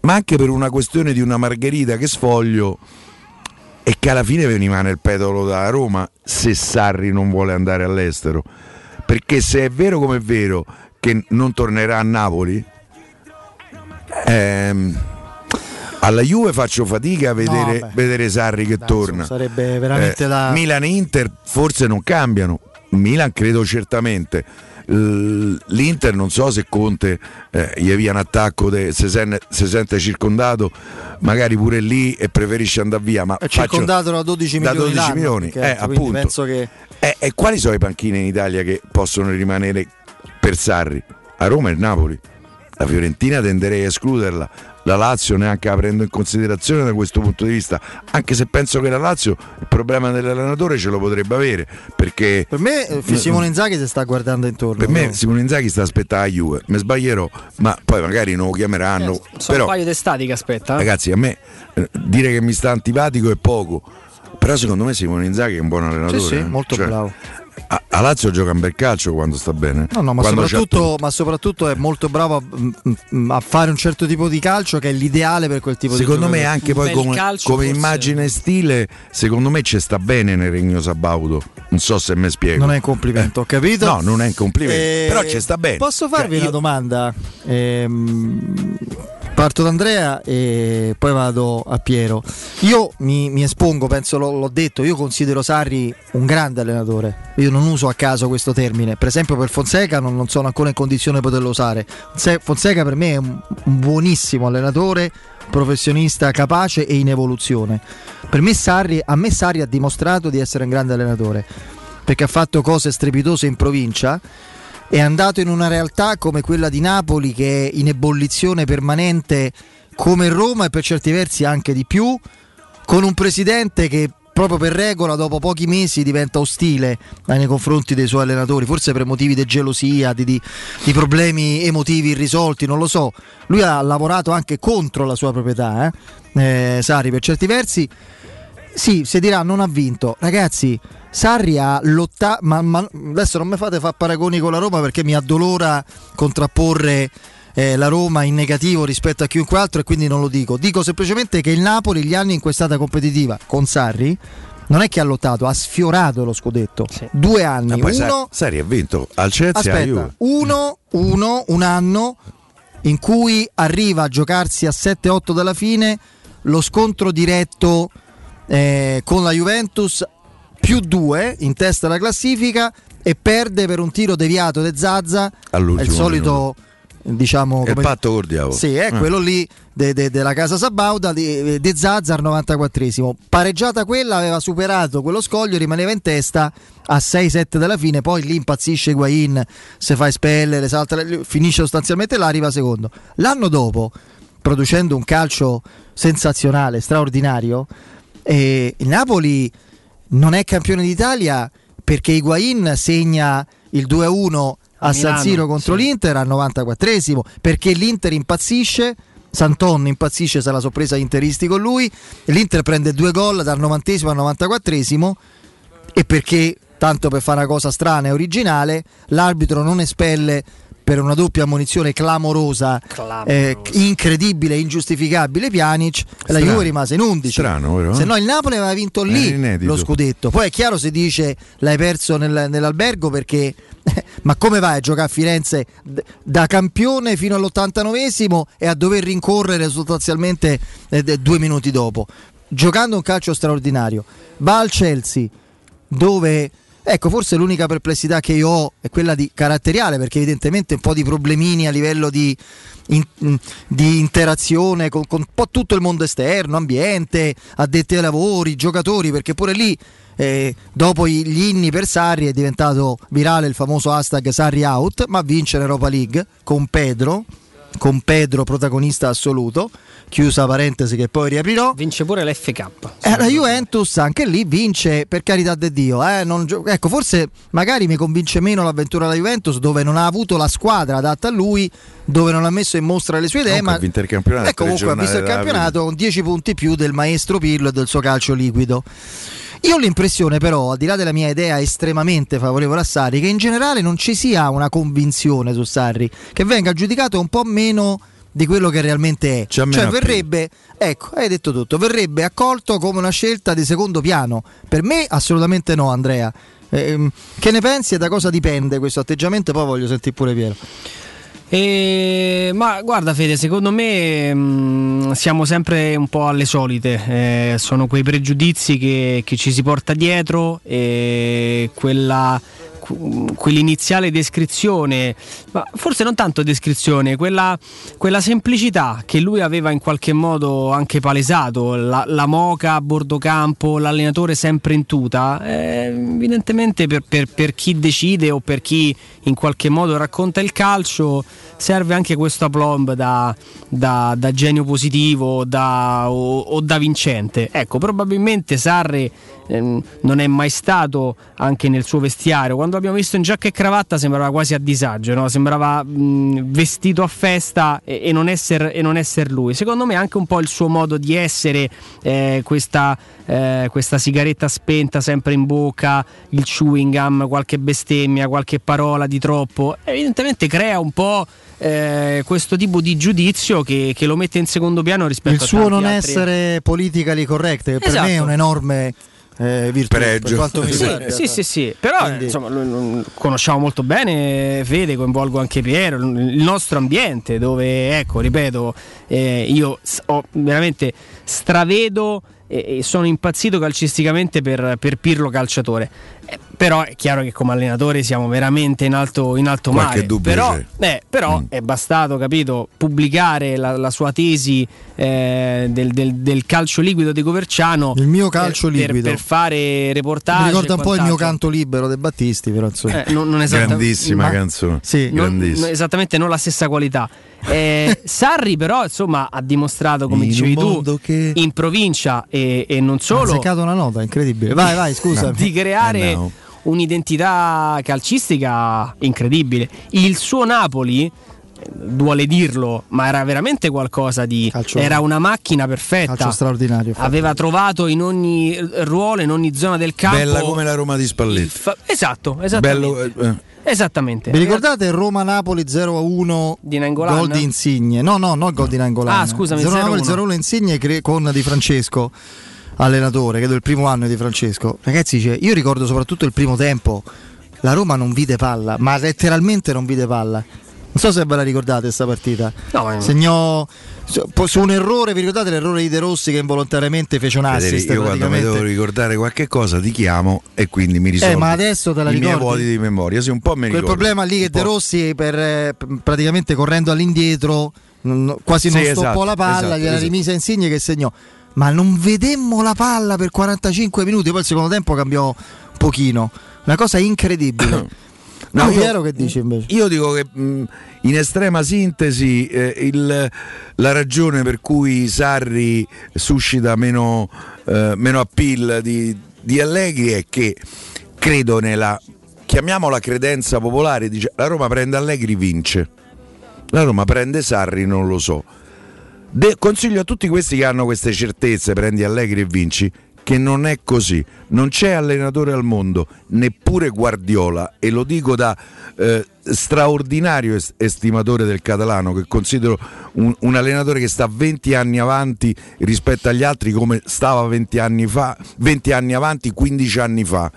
ma anche per una questione di una margherita che sfoglio e che alla fine veniva nel petolo da Roma se Sarri non vuole andare all'estero. Perché se è vero come è vero che non tornerà a Napoli, ehm, alla Juve faccio fatica a vedere, No, vedere Sarri che Dai, torna. sarebbe veramente Eh, da- Milan e Inter forse non cambiano, Milan credo certamente. L'Inter non so se Conte eh, gli via un attacco, de- se, sen- se sente circondato, magari pure lì e preferisce andare via. Ma È circondato da 12 da milioni 12 l'anno, milioni, perché, eh, appunto. penso che Eh, e quali sono le panchine in Italia che possono rimanere per Sarri? A Roma e Napoli. La Fiorentina tenderei a escluderla, la Lazio neanche la prendo in considerazione da questo punto di vista, anche se penso che la Lazio il problema dell'allenatore ce lo potrebbe avere, perché per me eh, Simone Inzaghi si sta guardando intorno. per me no? Simone Inzaghi sta aspettando la Juve, mi sbaglierò, ma poi magari non lo chiameranno, Sono però un paio d'estati che aspetta. eh. ragazzi a me eh, dire che mi sta antipatico è poco, però secondo me Simone Inzaghi è un buon allenatore. Sì, sì, eh. molto Cioè, bravo. A, a Lazio gioca un bel calcio quando sta bene. No, no, ma soprattutto, ma soprattutto è molto bravo a, mm, a fare un certo tipo di calcio che è l'ideale per quel tipo Secondo di me giocatore. anche poi come, come immagine e stile, secondo me ci sta bene nel Regno Sabaudo. Non so se mi spiego. Non è un complimento, ho capito? No, non è un complimento, Eh, però ci sta bene. Posso farvi Cioè, una io- domanda? Ehm, parto da Andrea e poi vado a Piero. Io mi, mi espongo, penso l'ho, l'ho detto, io considero Sarri un grande allenatore. Io non uso a caso questo termine. Per esempio per Fonseca non, non sono ancora in condizione di poterlo usare. Fonse- Fonseca per me è un, un buonissimo allenatore, professionista capace e in evoluzione. Per me Sarri, a me Sarri ha dimostrato di essere un grande allenatore perché ha fatto cose strepitose in provincia è andato in una realtà come quella di Napoli che è in ebollizione permanente come Roma e per certi versi anche di più, con un presidente che proprio per regola dopo pochi mesi diventa ostile nei confronti dei suoi allenatori, forse per motivi di gelosia, di, di- di problemi emotivi irrisolti, non lo so. Lui ha lavorato anche contro la sua proprietà, eh? Eh, Sari per certi versi. Sì, si dirà non ha vinto. Ragazzi, Sarri ha lottato, ma, ma adesso non mi fate fare paragoni con la Roma perché mi addolora contrapporre eh, la Roma in negativo rispetto a chiunque altro e quindi non lo dico. Dico semplicemente che il Napoli gli anni in cui è stata competitiva con Sarri non è che ha lottato, ha sfiorato lo scudetto. Due anni, Ma poi Sa- uno Sarri ha vinto al Chelsea e Aspetta, uno, uno, un anno in cui arriva a giocarsi a 7-8 dalla fine lo scontro diretto eh, con la Juventus più 2 in testa alla classifica e perde per un tiro deviato de Zazza All'ultimo è il solito diciamo il patto col diavolo. Sì, è eh. quello lì della de, de casa Sabauda di, di Zazzar 94esimo. Pareggiata quella aveva superato quello scoglio, rimaneva in testa a 6-7 dalla fine, poi lì impazzisce Guain, se fa espellere, salta, finisce sostanzialmente là, arriva secondo. L'anno dopo, producendo un calcio sensazionale, straordinario, eh, il Napoli non è campione d'Italia perché Higuain segna il 2-1 a, San Siro contro sì. l'Inter al 94esimo perché l'Inter impazzisce Santon impazzisce se la sorpresa interisti con lui l'Inter prende due gol dal 90 al 94esimo e perché tanto per fare una cosa strana e originale l'arbitro non espelle per una doppia ammonizione clamorosa, eh, incredibile, ingiustificabile Pjanic, Strano. la Juve rimase in 11. Strano, vero? Se no il Napoli aveva vinto lì lo scudetto. Poi è chiaro se dice l'hai perso nel, nell'albergo perché <laughs> ma come vai a giocare a Firenze da campione fino all'89esimo e a dover rincorrere sostanzialmente eh, due minuti dopo? Giocando un calcio straordinario. Va al Chelsea dove Ecco, forse l'unica perplessità che io ho è quella di caratteriale, perché evidentemente un po' di problemini a livello di, in, di interazione con, con, un po' tutto il mondo esterno, ambiente, addetti ai lavori, giocatori, perché pure lì eh, dopo gli inni per Sarri è diventato virale il famoso hashtag Sarri out, ma vince l'Europa League con Pedro con Pedro protagonista assoluto, chiusa parentesi che poi riaprirò. Vince pure l'FK. Eh, la Juventus anche lì vince per carità di Dio. Eh, gio- ecco, forse magari mi convince meno l'avventura della Juventus dove non ha avuto la squadra adatta a lui, dove non ha messo in mostra le sue idee. Comunque ma ha vinto il campionato. Ecco, comunque ha visto il campionato con 10 punti più del maestro Pirlo e del suo calcio liquido. Io ho l'impressione però, al di là della mia idea estremamente favorevole a Sarri, che in generale non ci sia una convinzione su Sarri, che venga giudicato un po' meno di quello che realmente è. C'è cioè verrebbe, ecco, hai detto tutto, verrebbe accolto come una scelta di secondo piano. Per me assolutamente no, Andrea. Eh, che ne pensi e da cosa dipende questo atteggiamento? Poi voglio sentire pure Piero. E, ma guarda Fede, secondo me mh, mm, siamo sempre un po' alle solite, eh, sono quei pregiudizi che, che, ci si porta dietro e quella quell'iniziale descrizione, ma forse non tanto descrizione, quella, quella, semplicità che lui aveva in qualche modo anche palesato, la, la moca a bordo campo, l'allenatore sempre in tuta, eh, evidentemente per, per, per chi decide o per chi in qualche modo racconta il calcio serve anche questo aplomb da, da, da genio positivo da, o, o, da vincente. Ecco, probabilmente Sarri ehm, non è mai stato anche nel suo vestiario. Quando l'abbiamo visto in giacca e cravatta sembrava quasi a disagio, no? sembrava mh, vestito a festa e, e, non essere esser lui. Secondo me anche un po' il suo modo di essere, eh, questa, eh, questa sigaretta spenta sempre in bocca, il chewing gum, qualche bestemmia, qualche parola di troppo, evidentemente crea un po' eh, questo tipo di giudizio che, che, lo mette in secondo piano rispetto il a suo non altri... essere politically correct, che esatto. per me è un enorme eh, virtù Pregio. sì, sì, sì, sì, però Quindi... insomma, lo, conosciamo molto bene Fede, coinvolgo anche Piero, il nostro ambiente dove, ecco, ripeto, eh, io ho veramente stravedo e, sono impazzito calcisticamente per, per Pirlo calciatore. Eh, però è chiaro che come allenatore siamo veramente in alto, in alto mare. Però, eh, però mm. è bastato, capito, pubblicare la, la sua tesi eh, del, del, del, calcio liquido di Coverciano. Il mio calcio per, liquido. Per, per, fare reportage. Mi ricorda un po' il mio canto libero dei Battisti, però insomma. Eh, non, non Grandissima ma, canzone. Sì. Non, esattamente non la stessa qualità. Eh, Sarri però insomma ha dimostrato come in dicevi tu che... in provincia e, e non solo ha seccato una nota incredibile vai vai scusa <laughs> di creare eh no. Un'identità calcistica incredibile il suo Napoli duole dirlo, ma era veramente qualcosa di. Calcio, era una macchina perfetta. Calcio straordinario. Aveva trovato in ogni ruolo, in ogni zona del campo. Bella come la Roma di Spalletti. Fa... Esatto, esattamente. Bello, eh. Esattamente. Vi ricordate Roma-Napoli 0-1 di Nangolan? Gol di Insigne. No, no, non gol di Nangolan. Ah, scusami, 0-1 0-1 Insigne con Di Francesco allenatore, credo il primo anno di Francesco. Ragazzi, cioè, io ricordo soprattutto il primo tempo. La Roma non vide palla, ma letteralmente non vide palla. Non so se ve la ricordate questa partita. No, ma... Segnò su un errore, vi ricordate l'errore di De Rossi che involontariamente fece un assist? io quando mi devo ricordare qualche cosa ti chiamo e quindi mi risolvo. Eh, ma adesso te la I ricordi? miei vuoti di memoria, sì, un po' mi Quel problema lì che De Rossi per, eh, praticamente correndo all'indietro quasi non Sì, stoppò esatto, la palla, esatto, gliela esatto. rimise Insigne che segnò. Ma non vedemmo la palla per 45 minuti, poi il secondo tempo cambiò un pochino. Una cosa incredibile. <coughs> No, No, io- Piero che dici invece? Io dico che mh, in estrema sintesi eh, il- la ragione per cui Sarri suscita meno, eh, meno appeal di, di Allegri è che credo nella chiamiamola credenza popolare, dice la Roma prende Allegri vince. La Roma prende Sarri, non lo so. De- consiglio a tutti questi che hanno queste certezze, prendi Allegri e vinci, che non è così. Non c'è allenatore al mondo, neppure Guardiola, e lo dico da eh, straordinario est- estimatore del catalano, che considero un, un allenatore che sta 20 anni avanti rispetto agli altri come stava 20 anni fa, 20 anni avanti, 15 anni fa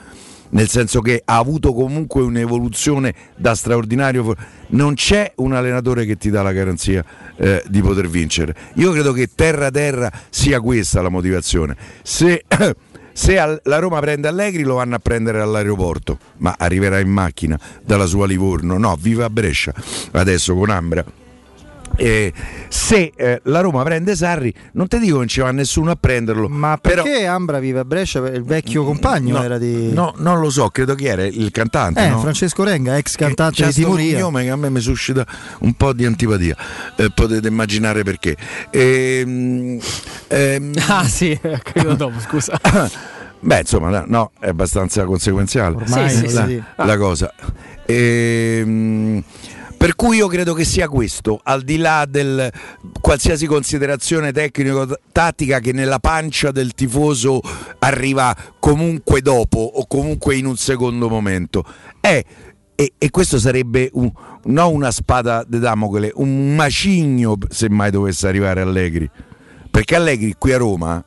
nel senso che ha avuto comunque un'evoluzione da straordinario. Non c'è un allenatore che ti dà la garanzia eh, di poter vincere. Io credo che terra terra sia questa la motivazione. Se, <coughs> se la Roma prende Allegri lo vanno a prendere all'aeroporto, ma arriverà in macchina dalla sua Livorno. No, viva Brescia adesso con Ambra. Eh, se eh, la Roma prende Sarri, non ti dico che non ci va nessuno a prenderlo. Ma però- perché Ambra vive a Brescia? Il vecchio compagno No, era di. No, non lo so, credo chi era il cantante. Eh, no? Francesco Renga, ex cantante C'è di Timoria. cognome che a me mi suscita un po' di antipatia, Eh, potete immaginare perché. Ehm, ehm, <laughs> Ah sì, <laughs> credo dopo, scusa. <coughs> Beh, insomma, no, no, è abbastanza conseguenziale Ormai Sì, sì, la, sì. la cosa. Ehm, per cui io credo che sia questo, al di là del qualsiasi considerazione tecnico-tattica che nella pancia del tifoso arriva comunque dopo o comunque in un secondo momento. È, e, e questo sarebbe un- non una spada di Damocle, un macigno se mai dovesse arrivare Allegri. Perché Allegri qui a Roma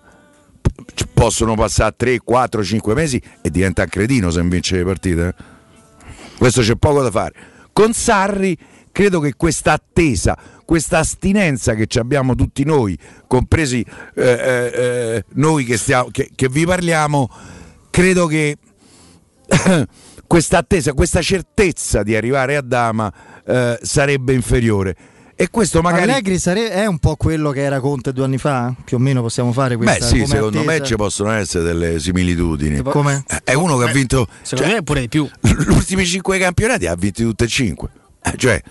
possono passare 3, 4, 5 mesi e diventa un cretino se vince le partite. eh. Questo c'è poco da fare. Con Sarri credo che questa attesa, questa astinenza che abbiamo tutti noi, compresi eh, eh, eh, noi che, stiamo, che, che vi parliamo, credo che <coughs> questa attesa, questa certezza di arrivare a Dama eh, sarebbe inferiore. E questo magari... Allegri sare- è un po' quello che era Conte due anni fa? Più o meno possiamo fare questa Beh sì, come secondo me attesa? ci possono essere delle similitudini. Come? Eh, È uno che ha vinto... Secondo cioè, me pure di più. Gli ultimi cinque campionati ha vinti tutti e cinque. Eh, cioè,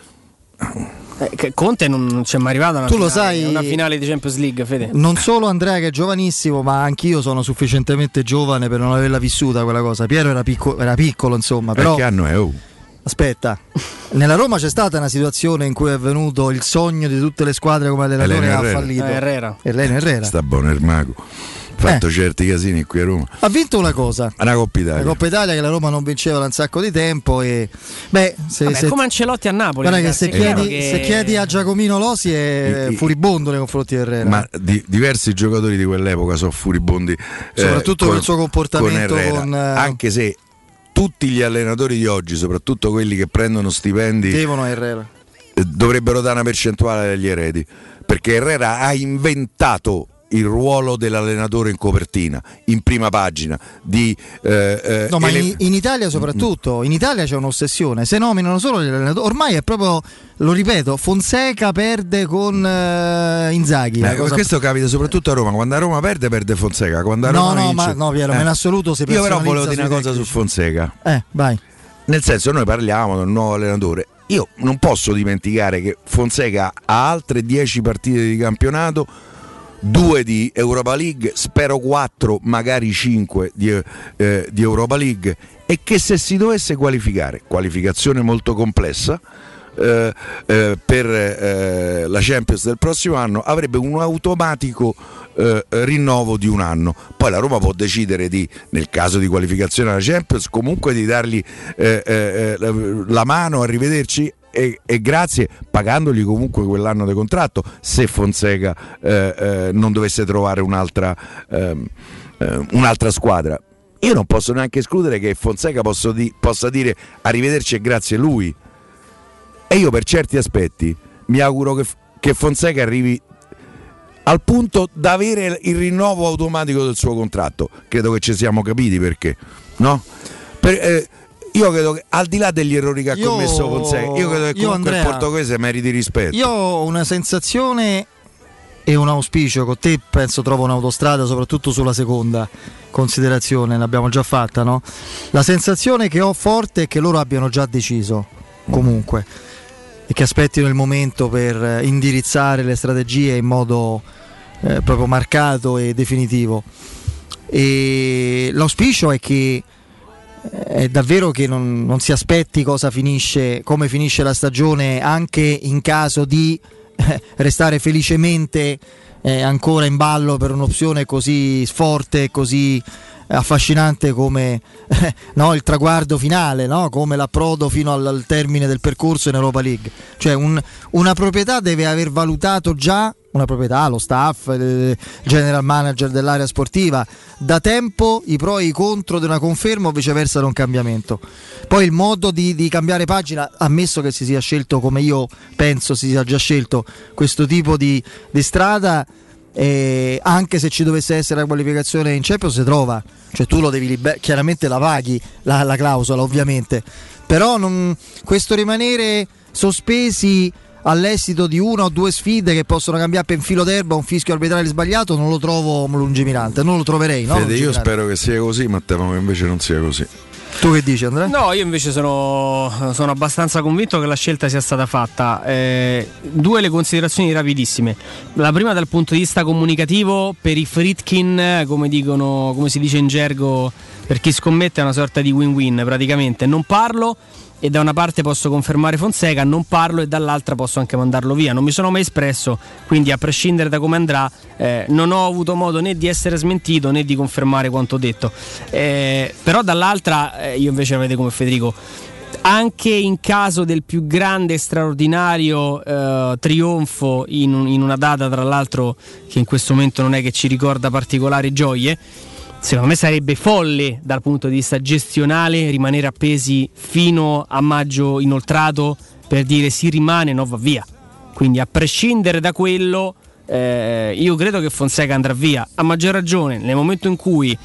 Eh, Conte non non c'è mai arrivato a una, Tu lo sai- una finale di Champions League, Fede. Non solo Andrea che è giovanissimo, ma anch'io sono sufficientemente giovane per non averla vissuta quella cosa. Piero era, picco- era piccolo, insomma, però che anno è? Oh. Aspetta. <laughs> Nella Roma c'è stata una situazione in cui è venuto il sogno di tutte le squadre come allenatore ha fallito. Eh, Herrera. Elena Herrera. Sta buono il mago. Fatto Eh. certi casini qui a Roma. Ha vinto una cosa. Una Coppa La Italia. Coppa Italia che la Roma non vinceva da un sacco di tempo e beh, se, Vabbè, se- come Ancelotti a Napoli. guarda che se chiedi, che- se chiedi a Giacomino Losi è I- furibondo nei confronti di Herrera. Ma di- diversi giocatori di quell'epoca sono furibondi. eh, Soprattutto per il suo comportamento con, eh, Anche se tutti gli allenatori di oggi, soprattutto quelli che prendono stipendi, Devono Herrera. eh, dovrebbero dare una percentuale agli eredi. Perché Herrera ha inventato il ruolo dell'allenatore in copertina, in prima pagina. Di, eh, eh, No, ma ele- in, in Italia soprattutto, in Italia c'è un'ossessione, se nominano solo gli allenatori, ormai è proprio, lo ripeto, Fonseca perde con eh, Inzaghi. Eh, cosa- Questo capita soprattutto a Roma, quando a Roma perde perde Fonseca, quando a No, Roma no, vince- ma- no, Piero, ma in assoluto si Io però volevo dire una cosa su. Fonseca. Eh, vai. Nel senso, noi parliamo del nuovo allenatore. Io non posso dimenticare che Fonseca ha altre 10 partite di campionato, due di Europa League, spero 4, magari 5 di, eh, di Europa League e che se si dovesse qualificare, qualificazione molto complessa, eh, eh, per eh, la Champions del prossimo anno avrebbe un automatico eh, rinnovo di un anno. Poi la Roma può decidere di, nel caso di qualificazione alla Champions, comunque di dargli eh, eh, la mano, arrivederci. E, e grazie pagandogli comunque quell'anno di contratto se Fonseca eh, eh, non dovesse trovare un'altra, ehm, eh, un'altra squadra io non posso neanche escludere che Fonseca di- possa dire arrivederci e grazie a lui e io per certi aspetti mi auguro che, che Fonseca arrivi al punto da avere il rinnovo automatico del suo contratto. Credo che ci siamo capiti perché, no? Per, eh, io credo che al di là degli errori che ha Io- commesso Fonseca, io credo che comunque Andrea, il portoghese meriti rispetto. Io ho una sensazione e un auspicio con te penso trovo un'autostrada soprattutto sulla seconda considerazione l'abbiamo già fatta no? la sensazione che ho forte è che loro abbiano già deciso comunque e che aspettino il momento per eh, indirizzare le strategie in modo eh, proprio marcato e definitivo e l'auspicio è che è davvero che non, non si aspetti finisce, come finisce la stagione anche in caso di eh, restare felicemente eh, ancora in ballo per un'opzione così forte così affascinante come eh, no, il traguardo finale, no? come l'approdo fino al, al termine del percorso in Europa League. Cioè un- una proprietà deve aver valutato già, una proprietà, lo staff, il general manager dell'area sportiva, da tempo i pro e i contro di una conferma o viceversa di un cambiamento. Poi il modo di, di cambiare pagina, ammesso che si sia scelto come io penso si sia già scelto questo tipo di, di strada, eh, anche se ci dovesse essere la qualificazione in Champions si trova, cioè tu lo devi liber- chiaramente la paghi la, la clausola ovviamente, però non- questo rimanere sospesi all'esito di una o due sfide che possono cambiare per un filo d'erba un fischio arbitrale sbagliato non lo trovo lungimirante, non lo troverei. No? Fede, io spero che sia così, ma temo che invece non sia così. Tu che dici Andrea? No, io invece sono, sono abbastanza convinto che la scelta sia stata fatta. Eh, due le considerazioni rapidissime. La prima dal punto di vista comunicativo, per i Fritkin, come, dicono, come si dice in gergo, per chi scommette è una sorta di win-win praticamente. Non parlo e da una parte posso confermare Fonseca, non parlo e dall'altra posso anche mandarlo via. Non mi sono mai espresso, quindi a prescindere da come andrà, eh, non ho avuto modo né di essere smentito né di confermare quanto detto. Eh, però dall'altra, eh, io invece la vedo come Federico. Anche in caso del più grande e straordinario eh, trionfo in, in una data, tra l'altro, che in questo momento non è che ci ricorda particolari gioie, secondo me sarebbe folle dal punto di vista gestionale rimanere appesi fino a maggio inoltrato per dire si rimane, no va via. Quindi a prescindere da quello, eh, io credo che Fonseca andrà via. A maggior ragione nel momento in cui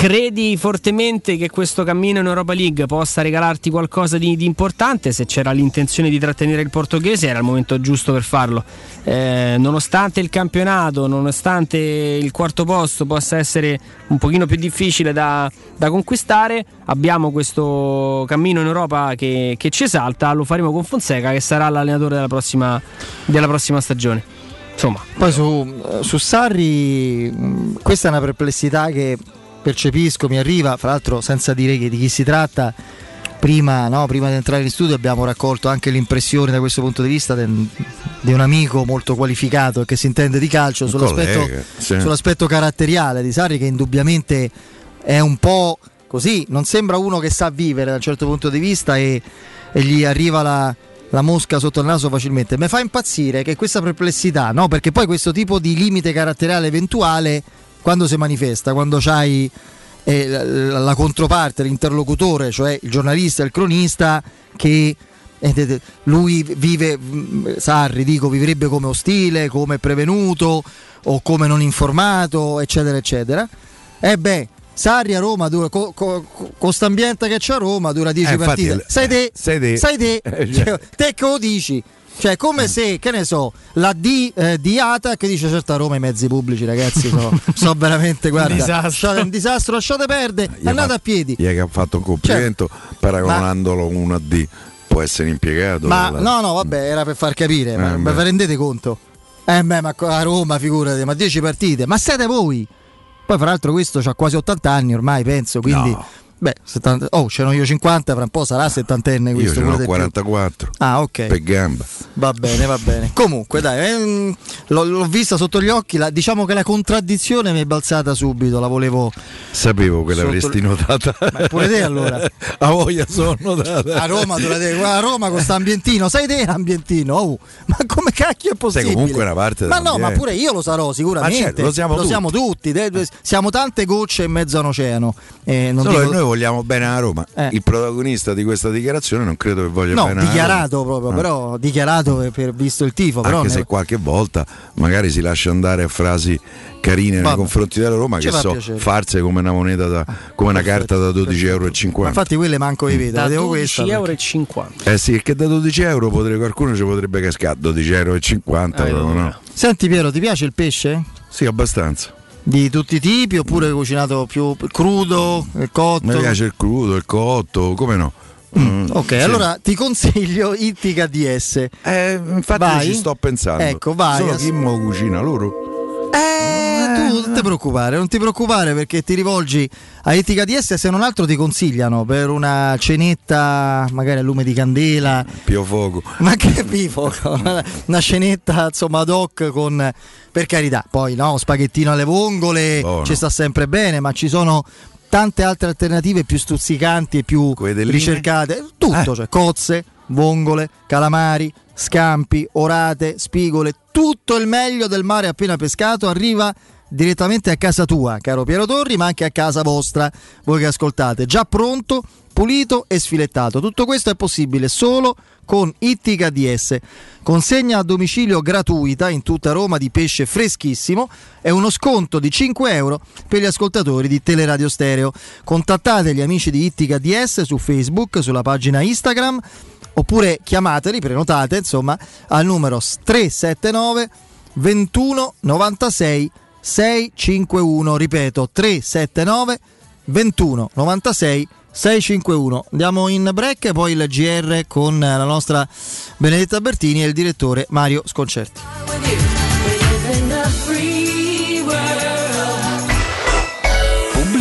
credi fortemente che questo cammino in Europa League possa regalarti qualcosa di, di importante, se c'era l'intenzione di trattenere il portoghese era il momento giusto per farlo. Eh, nonostante il campionato, nonostante il quarto posto possa essere un pochino più difficile da, da conquistare, abbiamo questo cammino in Europa che, che ci esalta, lo faremo con Fonseca che sarà l'allenatore della prossima, della prossima stagione. Insomma, Poi su, su Sarri, questa è una perplessità che percepisco, mi arriva, fra l'altro senza dire di chi si tratta. Prima, no, prima di entrare in studio abbiamo raccolto anche l'impressione da questo punto di vista di un amico molto qualificato che si intende di calcio sull'aspetto, sì. sull'aspetto caratteriale di Sarri che indubbiamente è un po' così, non sembra uno che sa vivere da un certo punto di vista e, e gli arriva la, la mosca sotto il naso facilmente. Mi fa impazzire che questa perplessità, no? perché poi questo tipo di limite caratteriale eventuale, quando si manifesta, quando c'hai eh, la, la controparte, l'interlocutore, cioè il giornalista, il cronista, che eh, lui vive, mh, Sarri dico, vivrebbe come ostile, come prevenuto o come non informato, eccetera, eccetera. E beh, Sarri a Roma dura, co, co, co- con st'ambiente che c'è a Roma dura 10 Eh, infatti, partite. eh, Sai te, sai te. sai te, <laughs> Eh, cioè. Cioè, te che lo dici? Cioè, come se, che ne so, la D eh, di Atac dice certo a Roma i mezzi pubblici, ragazzi, sono, <laughs> sono veramente, guarda, disastro. lasciate- un disastro, lasciate perdere, andate fatto- a piedi. Gli ha fatto un complimento paragonandolo con una D. Può essere impiegato. Ma nella- no, no, vabbè, era per far capire, ma, Eh, ma vi rendete conto? Eh beh, ma a Roma, figurati, ma 10 partite, ma siete voi? Poi fra l'altro questo ha quasi 80 anni ormai, penso, quindi... No. Beh, 70 oh, ce n'ho io 50, fra un po' sarà settantenne Io questo. ce pure n'ho di più. 44. Ah, ok. Per gamba. Va bene, va bene. Comunque, dai, ehm, l'ho, l'ho vista sotto gli occhi. la- diciamo che la contraddizione mi è balzata subito. La volevo. Sapevo che Sotto- l'avresti notata. Ma pure te allora? <laughs> A voglia sono notata. A Roma, tu la guarda, a Roma con questo ambientino, sai te l'ambientino? Oh, ma come cacchio è possibile? comunque una parte Ma no, ma pure io lo sarò sicuramente. Certo, lo siamo tutti. tutti. De- Siamo tante gocce in mezzo a un oceano. Eh, non Solo dico- noi vogliamo bene a Roma. Eh. Il protagonista di questa dichiarazione non credo che voglia No, bene a dichiarato Roma. proprio, Ah. però dichiarato per, per visto il tifo. Però Anche ne- se qualche volta magari si lascia andare a frasi carine nei Vabbè. confronti della Roma Ci che so piacere. farse come una moneta da, come una carta da 12,50 euro. Ma infatti quelle manco vi vedo, Da vedevo 12 questa. euro e 50. Eh sì, che da 12 euro potrebbe, qualcuno ci potrebbe cascare 12,50 euro, però, no? Senti Piero, ti piace il pesce? Sì, abbastanza. Di tutti i tipi oppure cucinato più crudo, cotto? Mi piace il crudo, il cotto, come no? Mm, Ok, sì. allora ti consiglio Ittica DS. Eh, infatti Vai? ci sto pensando. Ecco, vai. Solo mo cucina loro? Eh, tu non ti preoccupare, non ti preoccupare perché ti rivolgi a Etica DS se non altro ti consigliano per una cenetta magari a lume di candela, Pio Fuoco. ma che pifo, <laughs> una cenetta insomma ad hoc con per carità, poi no, spaghettino alle vongole Buono. ci sta sempre bene, ma ci sono tante altre alternative più stuzzicanti e più ricercate, tutto, Eh. cioè cozze, vongole, calamari, scampi, orate, spigole, tutto il meglio del mare appena pescato arriva direttamente a casa tua, caro Piero Torri, ma anche a casa vostra, voi che ascoltate, già pronto, pulito e sfilettato. Tutto questo è possibile solo con Ittica DS. Consegna a domicilio gratuita in tutta Roma di pesce freschissimo e uno sconto di 5 euro per gli ascoltatori di Teleradio Stereo. Contattate gli amici di Ittica DS su Facebook, sulla pagina Instagram oppure chiamateli, prenotate insomma al numero 379 21 96 651 ripeto 379 21 96 651 andiamo in break poi il GR con la nostra Benedetta Bertini e il direttore Mario Sconcerti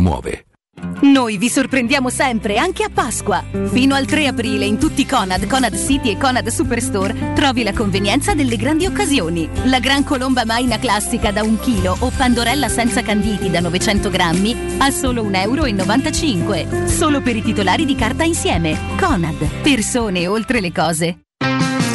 muove. Noi vi sorprendiamo sempre, anche a Pasqua. Fino al 3 aprile in tutti Conad, Conad City e Conad Superstore trovi la convenienza delle grandi occasioni. La gran colomba maina classica da un chilo o pandorella senza canditi da 900 grammi a solo 1,95 euro. Solo per i titolari di carta insieme. Conad, persone oltre le cose.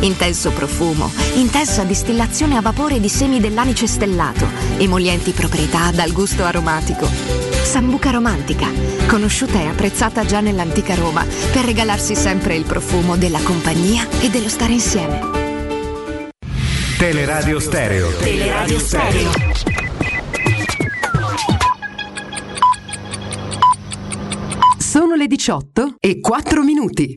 Intenso profumo, intensa distillazione a vapore di semi dell'anice stellato, emolienti proprietà dal gusto aromatico. Sambuca romantica, conosciuta e apprezzata già nell'antica Roma per regalarsi sempre il profumo della compagnia e dello stare insieme. Teleradio Stereo. Teleradio Stereo. Sono le 18 e 4 minuti.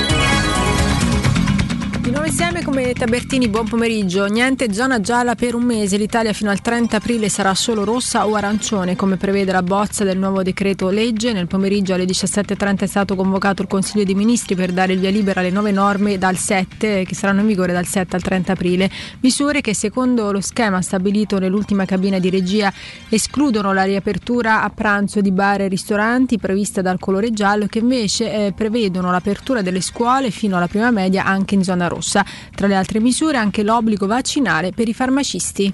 Nuovo insieme come Tabertini, buon pomeriggio. Niente zona gialla per un mese. L'Italia fino al 30 aprile sarà solo rossa o arancione, come prevede la bozza del nuovo decreto legge. Nel pomeriggio alle 17.30 è stato convocato il Consiglio dei Ministri per dare il via libera alle nuove norme dal 7, che saranno in vigore dal 7 al 30 aprile. Misure che secondo lo schema stabilito nell'ultima cabina di regia escludono la riapertura a pranzo di bar e ristoranti prevista dal colore giallo, che invece eh, prevedono l'apertura delle scuole fino alla prima media anche in zona rossa. Tra le altre misure anche l'obbligo vaccinale per i farmacisti.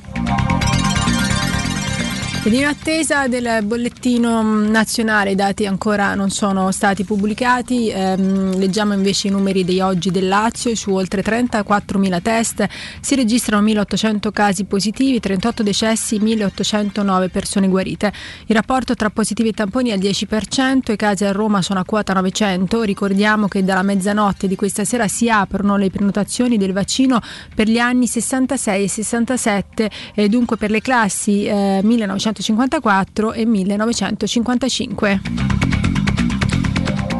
Ed in attesa del bollettino nazionale i dati ancora non sono stati pubblicati, ehm, leggiamo invece i numeri di oggi del Lazio, su oltre 34.000 test si registrano 1.800 casi positivi, 38 decessi, 1.809 persone guarite. Il rapporto tra positivi e tamponi è al 10%, i casi a Roma sono a quota 900, ricordiamo che dalla mezzanotte di questa sera si aprono le prenotazioni del vaccino per gli anni 66 e 67 e dunque per le classi eh, 1900 1954 e 1955.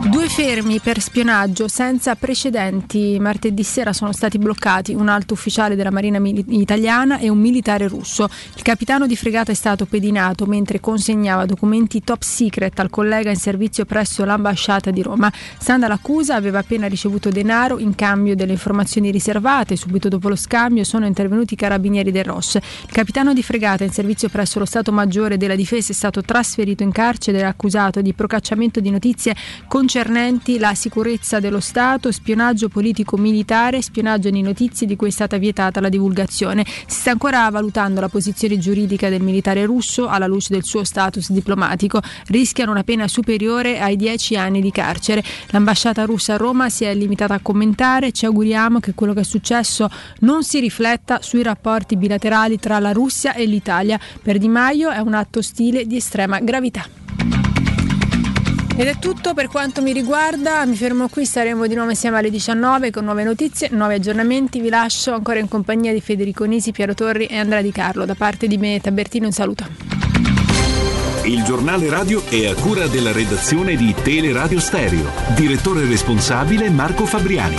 Due fermi per spionaggio senza precedenti. Martedì sera sono stati bloccati un alto ufficiale della Marina italiana e un militare russo. Il capitano di fregata è stato pedinato mentre consegnava documenti top secret al collega in servizio presso l'ambasciata di Roma. Stando all'accusa aveva appena ricevuto denaro in cambio delle informazioni riservate. Subito dopo lo scambio sono intervenuti i carabinieri del ROS. Il capitano di fregata in servizio presso lo Stato Maggiore della Difesa è stato trasferito in carcere accusato di procacciamento di notizie concernenti concernenti la sicurezza dello Stato, spionaggio politico-militare, spionaggio di notizie di cui è stata vietata la divulgazione. Si sta ancora valutando la posizione giuridica del militare russo alla luce del suo status diplomatico. Rischiano una pena superiore ai dieci anni di carcere. L'ambasciata russa a Roma si è limitata a commentare. Ci auguriamo che quello che è successo non si rifletta sui rapporti bilaterali tra la Russia e l'Italia. Per Di Maio è un atto ostile di estrema gravità. Ed è tutto per quanto mi riguarda, mi fermo qui, saremo di nuovo insieme alle 19 con nuove notizie, nuovi aggiornamenti, vi lascio ancora in compagnia di Federico Nisi, Piero Torri e Andrea Di Carlo. Da parte di me Tabertino un saluto. Il giornale radio è a cura della redazione di Teleradio Stereo. Direttore responsabile Marco Fabriani.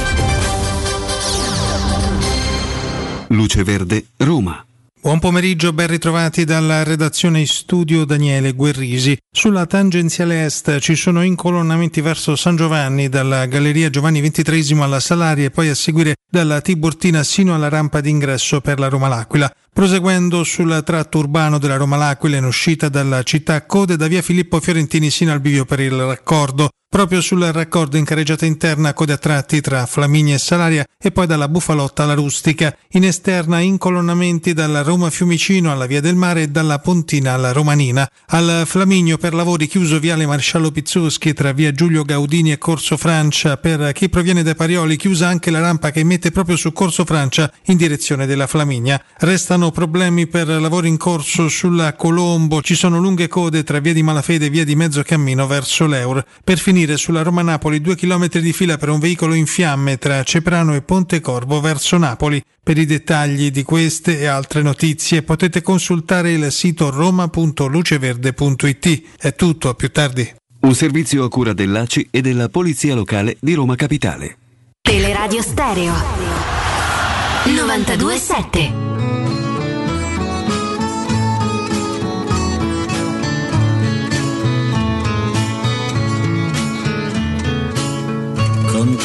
Luce Verde, Roma. Buon pomeriggio, ben ritrovati dalla redazione in studio Daniele Guerrisi. Sulla tangenziale est ci sono incolonnamenti verso San Giovanni, dalla Galleria Giovanni XXIII alla Salaria e poi a seguire dalla Tiburtina sino alla rampa d'ingresso per la Roma L'Aquila. Proseguendo sul tratto urbano della Roma L'Aquila in uscita dalla città code da via Filippo Fiorentini sino al bivio per il raccordo. Proprio sul raccordo in carreggiata interna code a tratti tra Flaminia e Salaria e poi dalla Bufalotta alla Rustica. In esterna incolonnamenti dalla Roma Fiumicino alla Via del Mare e dalla Pontina alla Romanina. Al Flaminio per lavori chiuso viale Marsciallo Pizzuschi tra via Giulio Gaudini e Corso Francia. Per chi proviene da Parioli chiusa anche la rampa che mette proprio su Corso Francia in direzione della Flaminia. Restano sono problemi per lavori in corso sulla Colombo, ci sono lunghe code tra via di Malafede e via di Mezzo Cammino verso l'Eur. Per finire sulla Roma Napoli, due chilometri di fila per un veicolo in fiamme tra Ceprano e Ponte Corvo verso Napoli. Per i dettagli di queste e altre notizie potete consultare il sito roma.luceverde.it. È tutto, a più tardi. Un servizio a cura dell'ACI e della Polizia Locale di Roma Capitale. Teleradio Stereo 927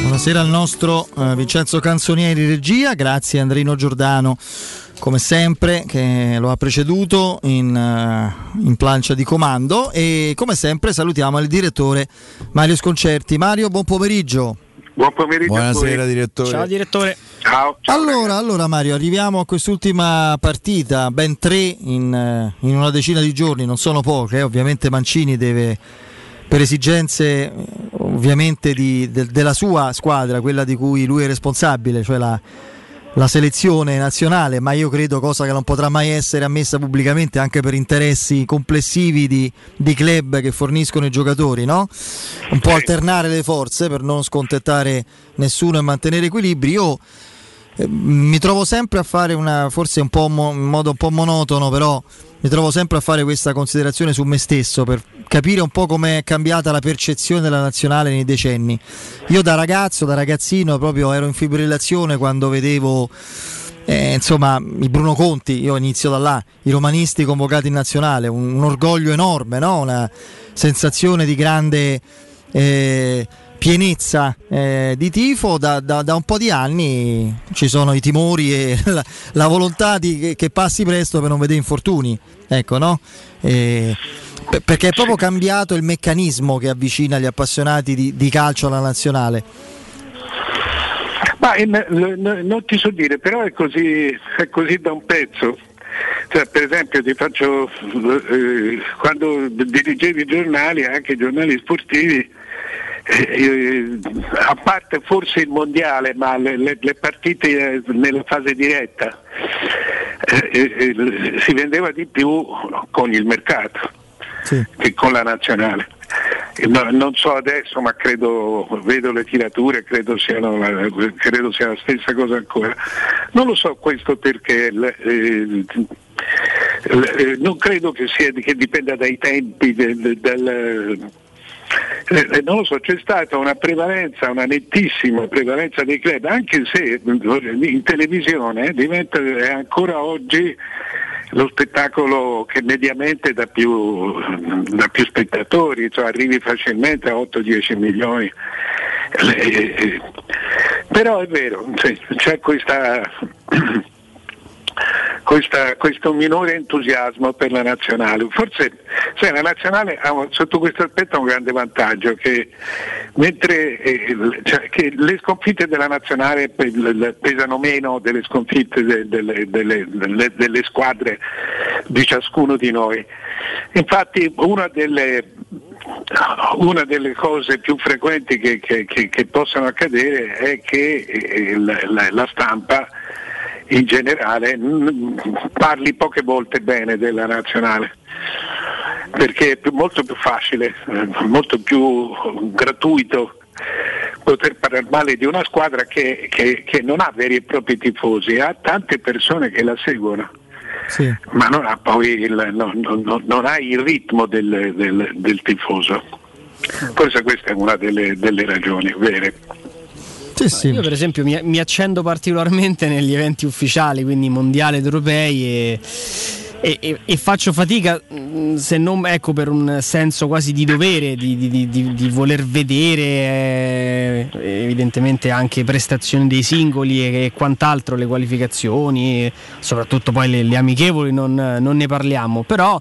Buonasera al nostro eh, Vincenzo Canzonieri regia, grazie Andrino Giordano come sempre che lo ha preceduto in, uh, in, plancia di comando e come sempre salutiamo il direttore Mario Sconcerti. Mario, buon pomeriggio. Buon pomeriggio. Buonasera direttore. Ciao direttore. Ciao. ciao allora, allora, Mario, arriviamo a quest'ultima partita, ben tre in, in una decina di giorni, non sono poche, eh? ovviamente Mancini deve per esigenze ovviamente di, de, della sua squadra, quella di cui lui è responsabile, cioè la, la, selezione nazionale, ma io credo cosa che non potrà mai essere ammessa pubblicamente anche per interessi complessivi di, di club che forniscono i giocatori, no? Un po' alternare le forze per non scontentare nessuno e mantenere equilibri. Io eh, mi trovo sempre a fare una, forse un in modo un po' monotono, però mi trovo sempre a fare questa considerazione su me stesso per capire un po' come è cambiata la percezione della nazionale nei decenni. Io da ragazzo, da ragazzino, proprio ero in fibrillazione quando vedevo eh, insomma, i Bruno Conti, io inizio da là, i romanisti convocati in nazionale, un, un orgoglio enorme, no? una sensazione di grande eh, pienezza eh, di tifo, da, da, da, un po' di anni ci sono i timori e <laughs> la, la volontà di, che, che, passi presto per non vedere infortuni, ecco, no? E, perché è proprio cambiato il meccanismo che avvicina gli appassionati di, di calcio alla nazionale. Ma in, non ti so dire, però è così, è così da un pezzo. Cioè, per esempio ti faccio eh, quando dirigevi i giornali, anche i giornali sportivi, eh, a parte forse il mondiale, ma le, le, le partite nella fase diretta eh, eh, si vendeva di più con il mercato sì. che con la nazionale. No, non so adesso, ma credo, vedo le tirature, credo, siano, credo sia la stessa cosa ancora. Non lo so questo perché eh, eh, non credo che, sia, che dipenda dai tempi del, del eh, eh, non lo so, c'è stata una prevalenza, una nettissima prevalenza dei club, anche se in televisione diventa ancora oggi lo spettacolo che mediamente dà più, dà più spettatori, cioè arrivi facilmente a 8-10 milioni. Eh, però è vero, c'è questa questa, questo minore entusiasmo per la nazionale. Forse cioè, la nazionale ha sotto questo aspetto un grande vantaggio che mentre eh, cioè, che le sconfitte della nazionale pesano meno delle sconfitte de, delle, delle, delle, delle squadre di ciascuno di noi. Infatti una delle, una delle cose più frequenti che, che, che, che possono accadere è che eh, la, la, la stampa in generale parli poche volte bene della nazionale perché è molto più facile, eh, molto più gratuito poter parlare male di una squadra che, che, che, non ha veri e propri tifosi, ha tante persone che la seguono, sì. ma non ha poi il, no, no, non ha il ritmo del, del, del tifoso. Forse questa è una delle, delle ragioni vere. Sì, sì. Io per esempio mi, mi, accendo particolarmente <laughs> negli eventi ufficiali, quindi mondiali ed europei e e, e, e, faccio fatica mm, se non ecco per un senso quasi di dovere di, di, di, di voler vedere eh, evidentemente anche prestazioni dei singoli e, e, quant'altro le qualificazioni soprattutto poi le, le amichevoli non, non, ne parliamo. Però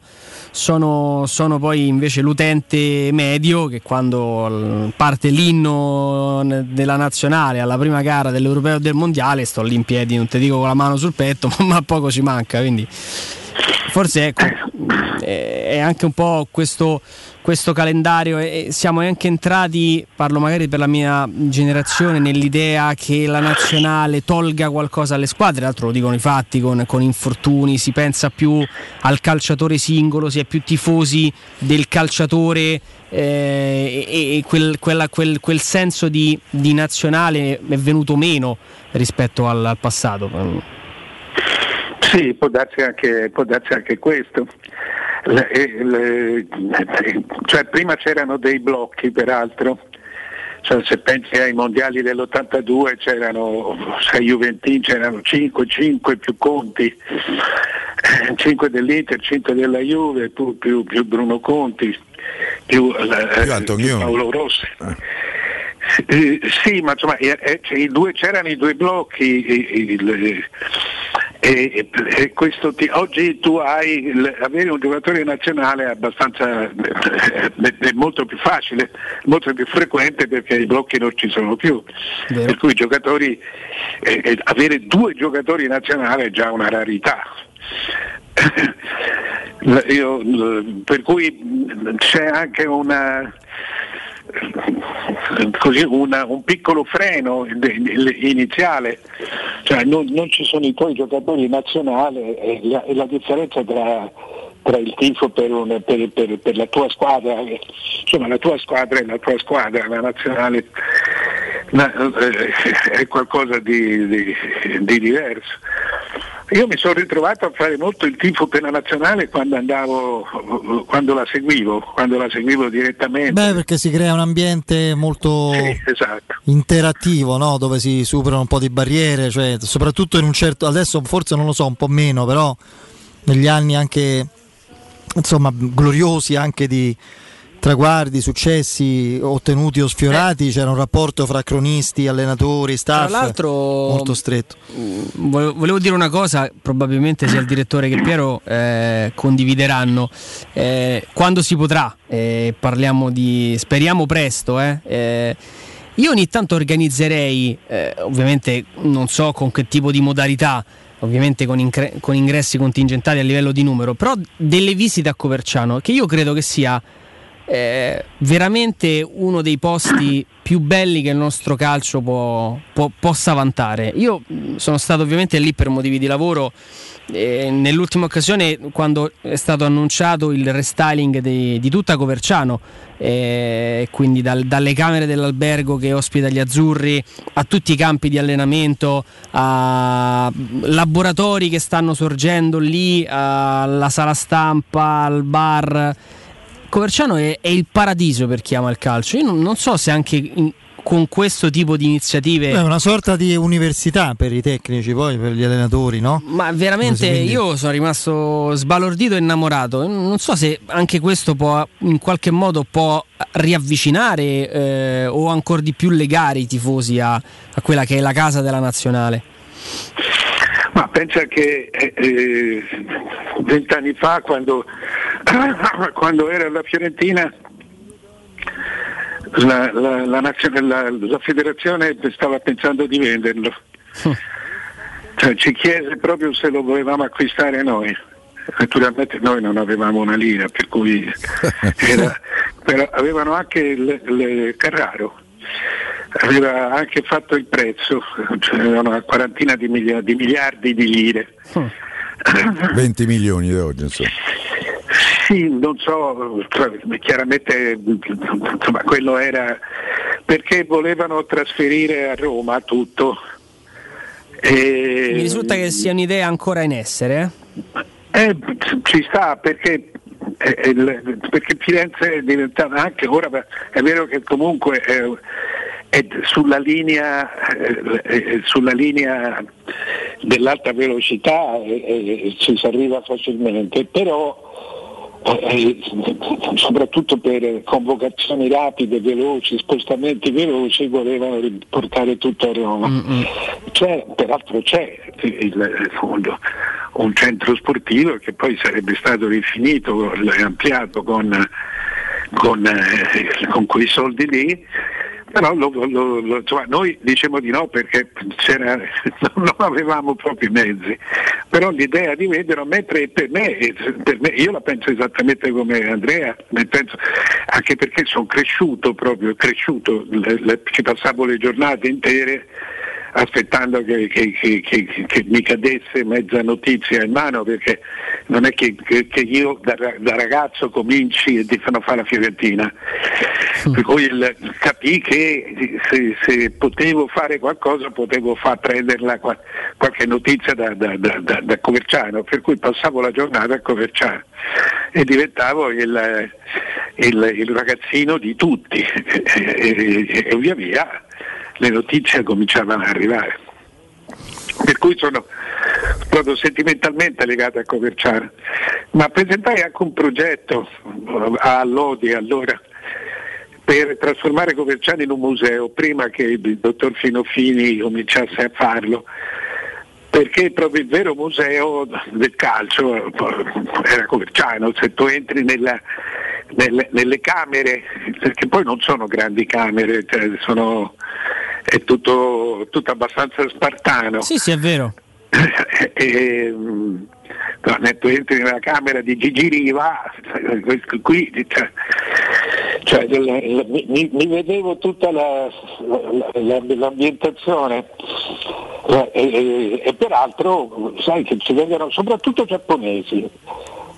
sono, sono, poi invece l'utente medio che quando parte l'inno della nazionale alla prima gara dell'europeo del mondiale sto lì in piedi non ti dico con la mano sul petto <laughs> ma poco ci manca quindi forse ecco, è anche un po' questo, questo calendario e siamo anche entrati, parlo magari per la mia generazione, nell'idea che la nazionale tolga qualcosa alle squadre, l'altro lo dicono i fatti con, con infortuni, si pensa più al calciatore singolo, si è più tifosi del calciatore eh, e, e quel, quella, quel, quel, senso di, di, nazionale è venuto meno rispetto al, al passato. Sì, può darsi anche, può darsi anche questo. Le, le, cioè, prima c'erano dei blocchi peraltro, cioè, se pensi ai mondiali dell'82 c'erano 6 Juventini, c'erano 5, 5 più Conti, 5 eh, dell'Inter, 5 della Juve, più, più, più Bruno Conti, più, eh, più Paolo Rossi. Eh. Eh, sì, ma insomma eh, eh, due, c'erano i due blocchi, il, e, e questo ti, oggi tu hai avere un giocatore nazionale è abbastanza è, molto più facile, molto più frequente perché i blocchi non ci sono più. Vero. Per cui giocatori, eh, avere due giocatori nazionali è già una rarità. <laughs> Io, per cui c'è anche una così una, un piccolo freno iniziale, cioè non, non, ci sono i tuoi giocatori nazionali e la, e la differenza tra, tra, il tifo per, un, per, per, per, la tua squadra, insomma la tua squadra è la tua squadra, la nazionale eh, è qualcosa di, di, di diverso. Io mi sono ritrovato a fare molto il tifo per la nazionale quando andavo, quando la seguivo, quando la seguivo direttamente. Beh, perché si crea un ambiente molto sì, esatto. interattivo, no? dove si superano un po' di barriere, cioè, soprattutto in un certo, adesso forse non lo so, un po' meno, però negli anni anche insomma gloriosi anche di traguardi, successi ottenuti o sfiorati, eh. c'era un rapporto fra cronisti, allenatori, staff Tra l'altro, molto stretto. Mm, volevo dire una cosa, probabilmente sia il direttore che Piero eh, condivideranno. Eh, quando si potrà, eh, parliamo di speriamo presto, eh, eh, io ogni tanto organizzerei, ovviamente non so con che tipo di modalità, ovviamente con, incre- con ingressi contingentati a livello di numero, però delle visite a Coverciano, che io credo che sia eh, veramente uno dei posti più belli che il nostro calcio può, può, possa vantare. Io sono stato ovviamente lì per motivi di lavoro. Eh, nell'ultima occasione, quando è stato annunciato il restyling di, di tutta Coverciano, eh, quindi dal, dalle camere dell'albergo che ospita gli azzurri a tutti i campi di allenamento, a laboratori che stanno sorgendo lì, alla sala stampa, al bar Coverciano è, è, il paradiso per chi ama il calcio. Io non, non so se anche in, con questo tipo di iniziative. È una sorta di università per i tecnici, poi per gli allenatori, no? Ma veramente io sono rimasto sbalordito e innamorato. Non so se anche questo può in qualche modo può riavvicinare eh, o ancora di più legare i tifosi a, a, quella che è la casa della nazionale. Ma pensa che eh, eh, vent'anni eh, fa quando <coughs> quando era la Fiorentina la, la, la, la, federazione stava pensando di venderlo. <laughs> Cioè, ci chiese proprio se lo volevamo acquistare noi. Naturalmente noi non avevamo una lira, per cui <laughs> era, però avevano anche il, il Carraro, aveva anche fatto il prezzo, cioè una quarantina di miliardi di, miliardi di lire. 20 milioni di oggi insomma. Sì, non so, chiaramente insomma, quello era perché volevano trasferire a Roma tutto. E... Mi risulta che sia un'idea ancora in essere. Eh, eh ci sta perché, eh, perché Firenze è diventata anche ora, è vero che comunque è, è sulla linea, eh, sulla linea dell'alta velocità e, e ci si arriva facilmente, però eh, soprattutto per convocazioni rapide, veloci, spostamenti veloci, volevano riportare tutto a Roma. C'è, peraltro c'è il, fondo, un centro sportivo che poi sarebbe stato rifinito e ampliato con, con, eh, con quei soldi lì però lo, lo, lo, insomma, noi diciamo di no perché <laughs> non avevamo proprio i mezzi, però l'idea di vederlo, mentre per me, per me, io la penso esattamente come Andrea, penso, anche perché sono cresciuto proprio, cresciuto, le, le, ci passavo le giornate intere aspettando che, che, che, che, mi cadesse mezza notizia in mano perché non è che, io da, da, ragazzo cominci e ti fanno fare la Fiorentina. Mm. Per cui il, capì che se, se, potevo fare qualcosa potevo far prenderla qualche notizia da, da, da, da, Coverciano, per cui passavo la giornata a Coverciano e diventavo il, il, il ragazzino di tutti <laughs> e, e, e via via le notizie cominciavano ad arrivare. Per cui sono proprio sentimentalmente legato a Coverciano. Ma presentai anche un progetto a Lodi allora per trasformare Coverciano in un museo prima che il dottor Finofini cominciasse a farlo perché proprio il vero museo del calcio era Coverciano, se tu entri nella, nelle, nelle, camere, perché poi non sono grandi camere, cioè sono è tutto, tutto abbastanza spartano. Sì, sì, è vero. <laughs> e, tu entri nella camera di Gigi Riva, qui cioè, cioè, mi, mi, vedevo tutta la, la, l'ambientazione e, e, e, peraltro sai che ci vengono soprattutto giapponesi,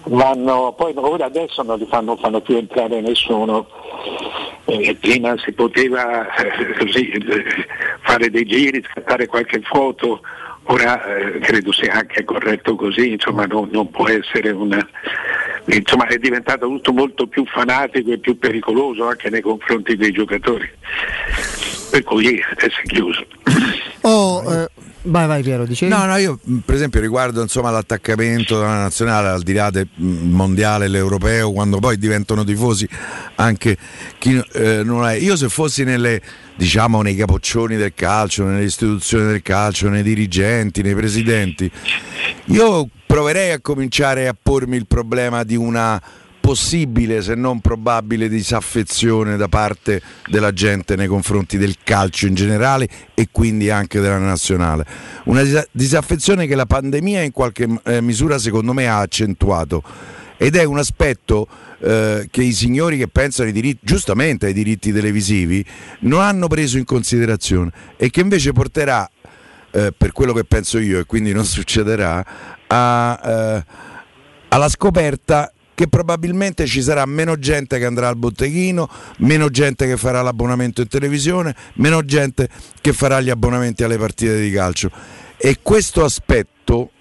vanno, poi ora adesso non li fanno, fanno più entrare nessuno eh, prima si poteva eh, così, eh, fare dei giri, scattare qualche foto, ora eh, credo sia anche corretto così, insomma non, non può essere una... Insomma è diventato tutto molto più fanatico e più pericoloso anche nei confronti dei giocatori. Per cui è chiuso. Oh, eh, Vai, vai, Piero, dicevi? No, no, io per esempio riguardo insomma, l'attaccamento della nazionale, al di là del mondiale, l'europeo, quando poi diventano tifosi anche chi eh, non è. Io se fossi nelle, diciamo, nei capoccioni del calcio, nelle istituzioni del calcio, nei dirigenti, nei presidenti, io proverei a cominciare a pormi il problema di una possibile se non probabile disaffezione da parte della gente nei confronti del calcio in generale e quindi anche della nazionale. Una disaffezione che la pandemia in qualche eh, misura secondo me ha accentuato ed è un aspetto eh, che i signori che pensano ai diritti, giustamente ai diritti televisivi non hanno preso in considerazione e che invece porterà, eh, per quello che penso io e quindi non <laughs> succederà, a, eh, alla scoperta che probabilmente ci sarà meno gente che andrà al botteghino, meno gente che farà l'abbonamento in televisione, meno gente che farà gli abbonamenti alle partite di calcio. E questo aspetto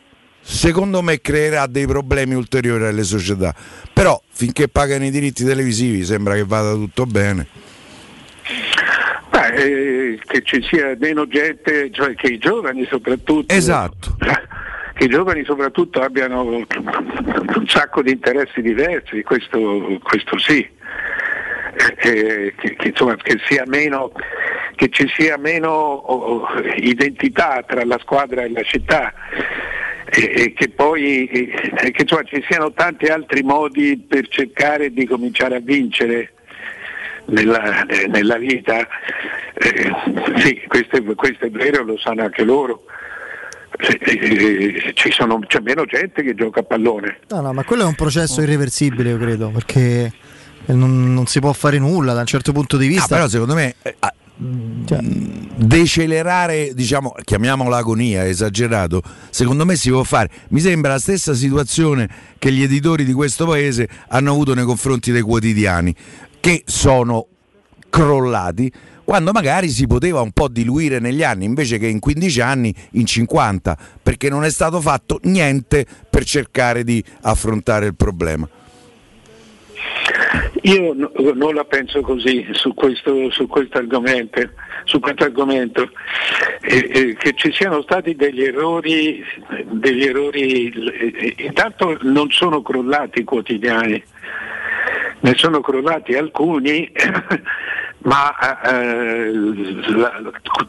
secondo me creerà dei problemi ulteriori alle società. Però finché pagano i diritti televisivi sembra che vada tutto bene. Beh, eh, che ci sia meno gente, cioè che i giovani soprattutto. Esatto. <laughs> che i giovani soprattutto abbiano un sacco di interessi diversi, questo, questo sì. Eh, che, che, insomma, che, meno, che, ci sia meno oh, identità tra la squadra e la città e, e che poi e, che, insomma, ci siano tanti altri modi per cercare di cominciare a vincere nella, eh, nella vita. Eh, sì, questo è, questo è vero, lo sanno anche loro. Eh, ci sono, c'è meno gente che gioca a pallone. No, no, ma quello è un processo irreversibile, io credo, perché non, non si può fare nulla da un certo punto di vista. No, però secondo me eh, cioè. decelerare, diciamo, chiamiamola agonia, esagerato, secondo me si può fare. Mi sembra la stessa situazione che gli editori di questo paese hanno avuto nei confronti dei quotidiani, che sono crollati quando magari si poteva un po' diluire negli anni invece che in 15 anni in 50 perché non è stato fatto niente per cercare di affrontare il problema. Io no- non la penso così su questo, su argomento, su argomento. Eh, eh, che ci siano stati degli errori, degli errori eh, intanto non sono crollati i quotidiani, ne sono crollati alcuni, ma eh, la-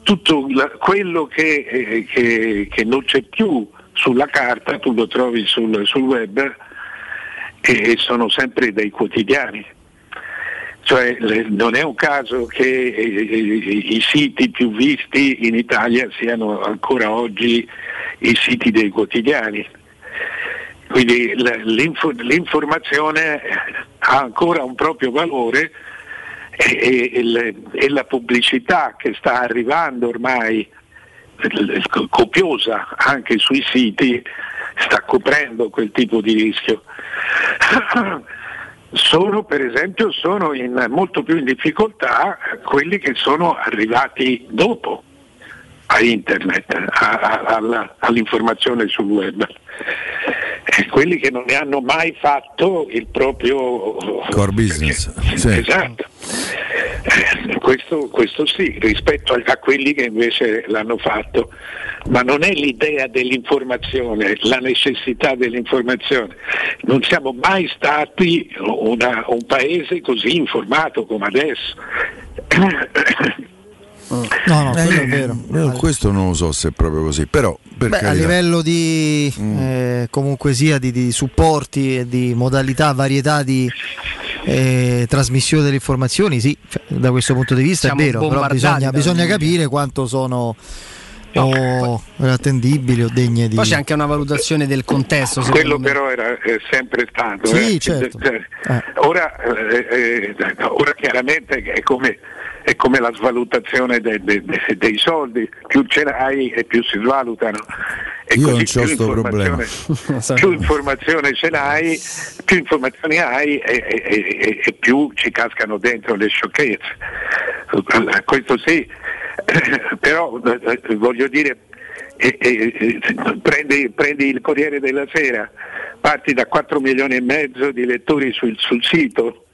tutto la- quello che, eh, che- che non c'è più sulla carta tu lo trovi sul, sul web e sono sempre dei quotidiani. Cioè, le- non è un caso che eh, i i siti più visti in Italia siano ancora oggi i siti dei quotidiani. Quindi l'info- l'informazione ha ancora un proprio valore e, e- le- e la pubblicità che sta arrivando ormai co- copiosa anche sui siti sta coprendo quel tipo di rischio. <coughs> Sono per esempio sono in, molto più in difficoltà quelli che sono arrivati dopo a internet, a- a- alla- all'informazione sul web. E quelli che non ne hanno mai fatto il proprio Core business. Sì. Esatto. Eh, Questo, questo sì, rispetto a, a quelli che invece l'hanno fatto, ma non è l'idea dell'informazione, la necessità dell'informazione. Non siamo mai stati una- un paese così informato come adesso. No, no, quello è Eh, vero. io questo non lo so se è proprio così, però per Beh, a livello di eh, comunque sia di, di supporti e di modalità, varietà di eh, trasmissione delle informazioni, sì, cioè, da questo punto di vista Siamo è vero, però bisogna, bisogna capire quanto sono o attendibili o degne di... Poi c'è anche una valutazione del contesto. Quello me. però era è sempre stato. Sì, eh. certo. <laughs> Eh, Ora, eh, eh, ora chiaramente è come, è come la svalutazione de- de- de- dei soldi, più ce l'hai e più si svalutano. E Io così non c'ho più sto problema. <laughs> Più informazione ce l'hai, più informazioni hai e, e- e- e più ci cascano dentro le sciocchezze. Questo sì, <laughs> però eh, eh, voglio dire, eh, eh, eh, prendi, prendi il Corriere della Sera, parti da 4 milioni e mezzo di lettori sul, sul sito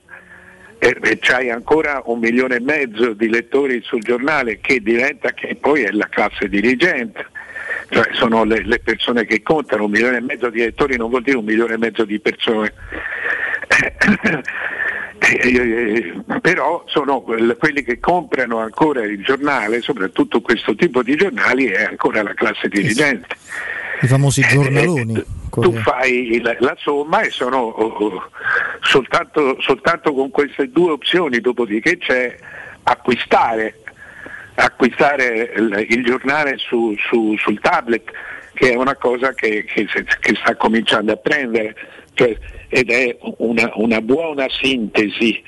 e, e c'hai ancora un milione e mezzo di lettori sul giornale che diventa che poi è la classe dirigente. Cioè sono le, le persone che contano, un milione e mezzo di lettori non vuol dire un milione e mezzo di persone. <clears throat> Eh, però sono quel- quelli che comprano ancora il giornale, soprattutto questo tipo di giornali, è ancora la classe dirigente. I famosi giornaloni. Tu fai il- la somma e sono oh, oh, soltanto, soltanto con queste due opzioni, dopodiché c'è acquistare, acquistare il, giornale su- su- sul tablet, che è una cosa che, che che sta cominciando a prendere, cioè, ed è una, una buona sintesi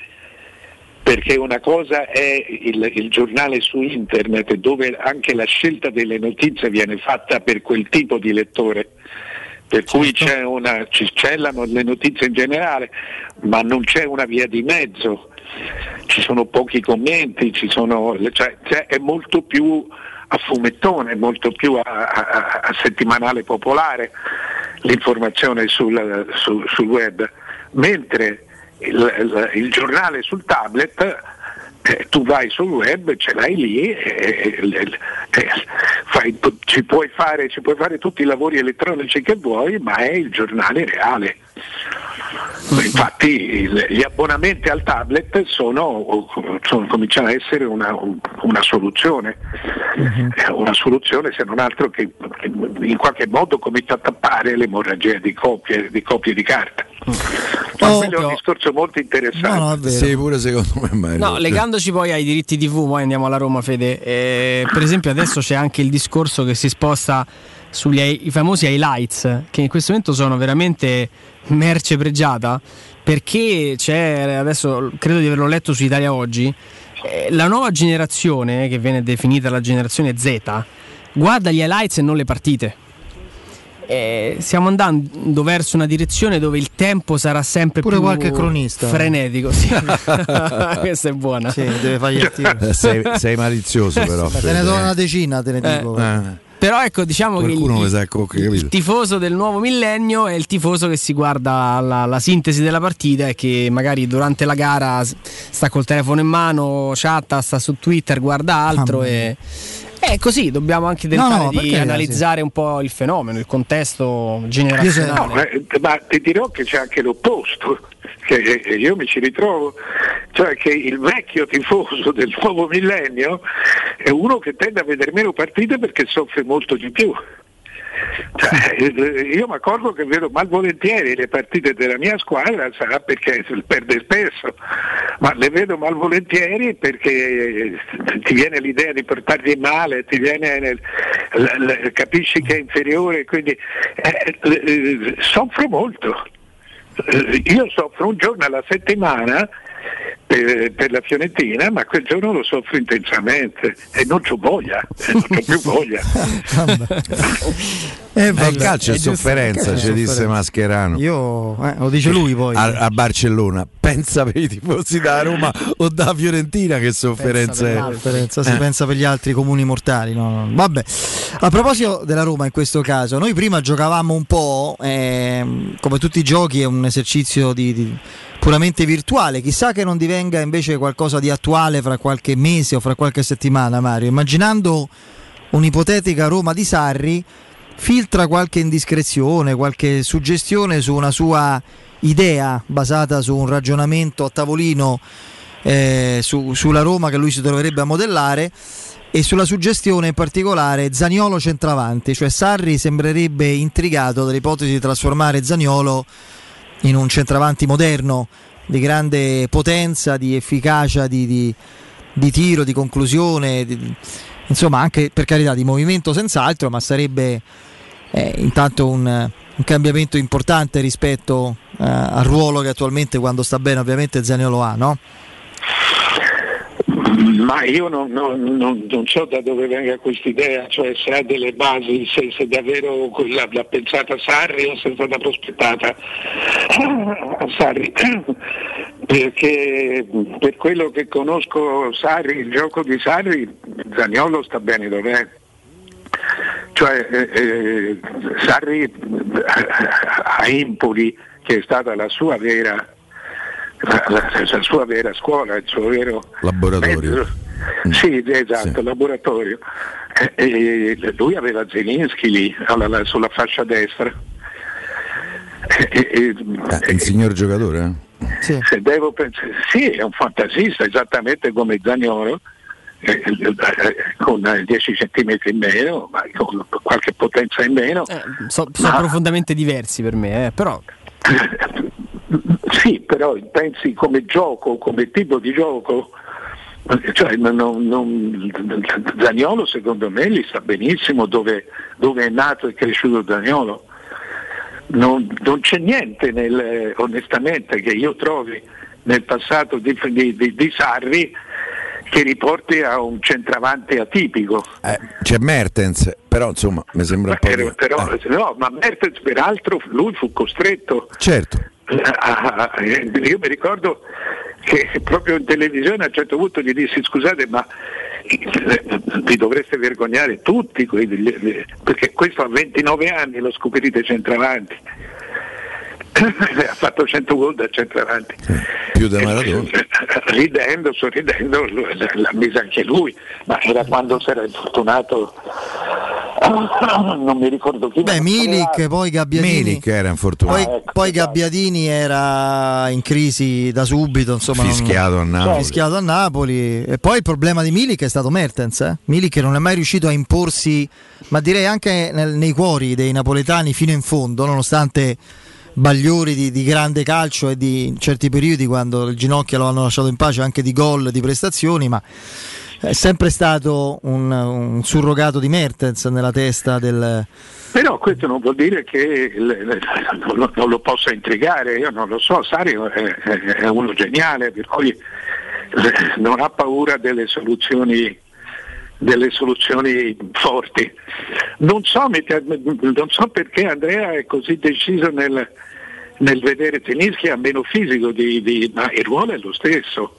perché una cosa è il, il giornale su internet dove anche la scelta delle notizie viene fatta per quel tipo di lettore, per cui c'è una, ci c'ellano le notizie in generale, ma non c'è una via di mezzo, ci sono pochi commenti, ci sono, cioè, cioè, è molto più a fumettone, molto più a, a- a settimanale popolare l'informazione sul, su- sul web, mentre il, il- il giornale sul tablet eh, tu vai sul web, ce l'hai lì e, e- e- e fai- ci, puoi fare, ci puoi fare tutti i lavori elettronici che vuoi, ma è il giornale reale. Infatti il- gli abbonamenti al tablet sono, sono- cominciano a essere una, una soluzione, Eh, una soluzione se non altro che che in qualche modo comincia a tappare l'emorragia di copie di, copie di carta. Ma quello è un discorso molto interessante. Sì, pure secondo me meglio. No, legandoci poi ai diritti TV, poi andiamo alla Roma, Fede. eh, per esempio, adesso c'è anche il discorso che si sposta sugli hi- i famosi highlights, che in questo momento sono veramente merce pregiata. Perché c'è adesso, credo di averlo letto su Italia Oggi. eh, la nuova generazione, che viene definita la generazione Z, guarda gli highlights e non le partite. Eh, stiamo andando verso una direzione dove il tempo sarà sempre Pure più qualche cronista. frenetico. Sì. <laughs> Questa è buona. Sì. Eh, sei, sei malizioso però. Te ne do eh. una decina, te ne Eh. dico. Eh. Però ecco, diciamo Qualcuno che il, ecco, il, tifoso del nuovo millennio è il tifoso che si guarda alla, alla, sintesi della partita e che magari durante la gara sta col telefono in mano, chatta, sta su Twitter, guarda altro ah, e è così, dobbiamo anche tentare no, no, di analizzare sì. un po' il fenomeno, il contesto generazionale. No, ma, ma ti dirò che c'è anche l'opposto <laughs> che io mi ci ritrovo, cioè che il vecchio tifoso del nuovo millennio è uno che tende a vedere meno partite perché soffre molto di più. Cioè, io mi accorgo che vedo malvolentieri le partite della mia squadra, sarà perché perde spesso, ma le vedo malvolentieri perché ti viene l'idea di portargli male, ti viene, capisci che è inferiore, quindi eh, eh, soffro molto. Eh, io soffro un giorno alla settimana per, per, la Fiorentina, ma quel giorno lo soffro intensamente e non ho voglia, non ho più <laughs> voglia. eh, vabbè, il calcio è, è sofferenza, ci disse Mascherano. Io, eh, lo dice lui poi. A, a, Barcellona, pensa per i tifosi da Roma o da Fiorentina che sofferenza è. Sofferenza, si eh. pensa per gli altri comuni mortali. No, no. Vabbè, a proposito della Roma in questo caso, noi prima giocavamo un po', eh, come tutti i giochi è un esercizio di, di puramente virtuale. Chissà che non divenga invece qualcosa di attuale fra qualche mese o fra qualche settimana, Mario. Immaginando un'ipotetica Roma di Sarri, filtra qualche indiscrezione, qualche suggestione su una sua idea basata su un ragionamento a tavolino eh, su, sulla Roma che lui si dovrebbe modellare e sulla suggestione in particolare Zaniolo centravanti, cioè Sarri sembrerebbe intrigato dall'ipotesi di trasformare Zaniolo in un centravanti moderno di grande potenza, di efficacia, di, di, di tiro, di conclusione, di, insomma anche per carità di movimento senz'altro, ma sarebbe eh, intanto un, un, cambiamento importante rispetto eh, al ruolo che attualmente quando sta bene ovviamente Zaniolo ha, no? <clears throat> Ma io non, non, non, non, so da dove venga questa idea, cioè se ha delle basi, se, se davvero l'ha, pensata Sarri o se è stata prospettata a Sarri. <clears throat> Perché per quello che conosco Sarri, il gioco di Sarri, Zagnolo sta bene dov'è. Cioè eh, eh, Sarri a Impoli, che è stata la sua vera la, la, la, sua vera scuola, il suo vero laboratorio. Mezzo. Mm. Sì, esatto, sì. laboratorio. E, e lui aveva Zelinski lì alla, sulla fascia destra. E, e, eh, il signor giocatore? Eh? Sì. Se devo pensare, sì, è un fantasista, esattamente come Zagnolo, eh, eh, con 10 cm in meno, ma con qualche potenza in meno. Eh, so, sono ma... profondamente diversi per me, eh, però <laughs> sì, però pensi come gioco, come tipo di gioco, cioè, non, non, Zaniolo secondo me gli sta benissimo dove, dove è nato e cresciuto Zaniolo. Non, non c'è niente nel, onestamente che io trovi nel passato di, di, di, di Sarri che riporti a un centravanti atipico. Eh, c'è Mertens, però insomma mi sembra un po'. Però, però, eh. no, ma Mertens peraltro lui fu costretto. Certo. A, io mi ricordo che proprio in televisione a un certo punto gli dissi scusate ma vi dovreste vergognare tutti perché questo a 29 anni lo scoprirete centravanti ha fatto 100 gol da centravanti. Sì, più da Maradona. Ridendo, sorridendo, l'ha messa anche lui, ma era quando si era infortunato. Non mi ricordo chi. Beh, Milik, poi Gabbiadini. Milik era infortunato. Poi, ecco, poi Gabbiadini era in crisi da subito, insomma. Fischiato non... a Napoli. Fischiato a Napoli. E poi il problema di Milik è stato Mertens. Eh? Milik non è mai riuscito a imporsi, ma direi anche nel, nei cuori dei napoletani fino in fondo, nonostante bagliori di, di, grande calcio e di in certi periodi quando il ginocchio lo hanno lasciato in pace anche di gol, di prestazioni, ma è sempre stato un, un surrogato di Mertens nella testa del... Però questo non vuol dire che non lo possa intrigare, io non lo so, Sario è uno geniale, per cui non ha paura delle soluzioni delle soluzioni forti. Non so, non so, perché Andrea è così deciso nel, nel vedere Tenischi a meno fisico, di, di, ma il ruolo è lo stesso,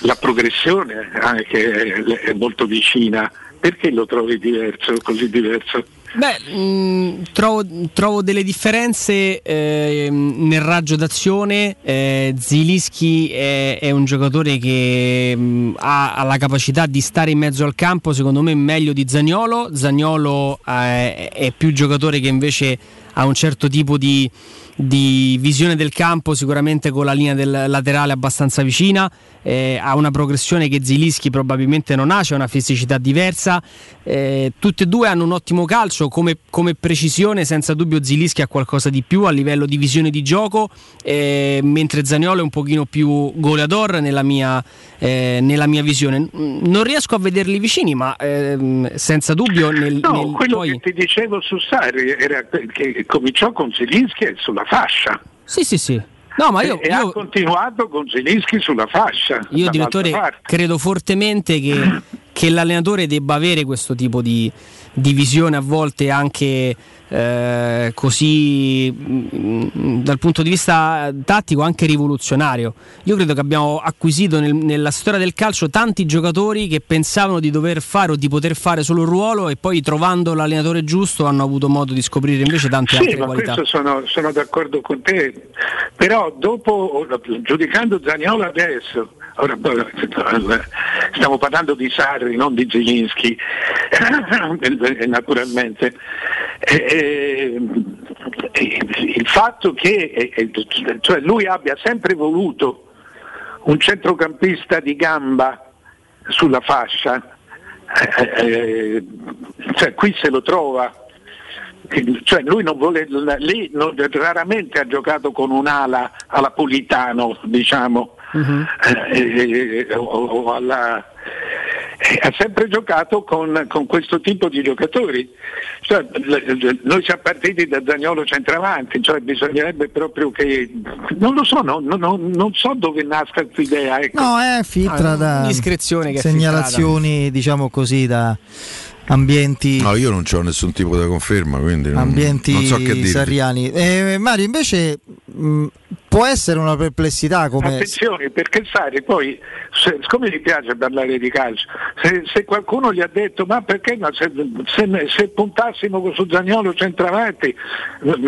la progressione anche è, è molto vicina perché lo trovi diverso, così diverso? Beh, mh, trovo, trovo, delle differenze eh, nel raggio d'azione. Eh, Zilischi è, è, un giocatore che mh, ha, ha, la capacità di stare in mezzo al campo, secondo me meglio di Zagnolo. Zagnolo eh, è più giocatore che invece ha un certo tipo di di visione del campo, sicuramente con la linea del laterale abbastanza vicina, eh, ha una progressione che Zilischi probabilmente non ha, c'è una fisicità diversa. Eh, tutte e due hanno un ottimo calcio come, come, precisione, senza dubbio Zilischi ha qualcosa di più a livello di visione di gioco, eh, mentre Zaniolo è un pochino più goleador nella mia, eh, nella mia visione. Non riesco a vederli vicini, ma ehm, senza dubbio nel, no, nel quello poi... che ti dicevo su Sarri era che cominciò con Zilischi sulla fascia. Sì, sì, sì. No, ma io, e, io, ha continuato con Zelinski sulla fascia. Io, direttore, credo fortemente che, <clears throat> che, l'allenatore debba avere questo tipo di, di visione a volte anche eh, così mh, mm, dal punto di vista tattico anche rivoluzionario. Io credo che abbiamo acquisito nel, nella storia del calcio tanti giocatori che pensavano di dover fare o di poter fare solo un ruolo e poi trovando l'allenatore giusto hanno avuto modo di scoprire invece tante sì, altre ma qualità. Questo sono, sono d'accordo con te, però dopo giudicando Zaniolo adesso Ora, stiamo parlando di Sarri, non di Zielinski, <laughs> naturalmente. E, e, il fatto che cioè lui abbia sempre voluto un centrocampista di gamba sulla fascia, eh, cioè qui se lo trova. Cioè lui non vuole, lì non, raramente ha giocato con un'ala alla Politano, diciamo, uh-huh. eh, eh, o, o alla, ha sempre giocato con, con, questo tipo di giocatori. Cioè, noi siamo partiti da Zagnolo centravanti, cioè bisognerebbe proprio che. Non lo so, no, no, no, non so dove nasca questa idea. Ecco. No, è filtra ah, da segnalazioni, diciamo così, da ambienti. No, io non ho nessun tipo di conferma, quindi non, ambienti non so che dire. sarriani. Eh, Mario, invece mh, può essere una perplessità come... Attenzione, perché sai, poi, se, siccome gli piace parlare di calcio, se, se, qualcuno gli ha detto ma perché no, se, se, puntassimo su Zagnolo centravanti,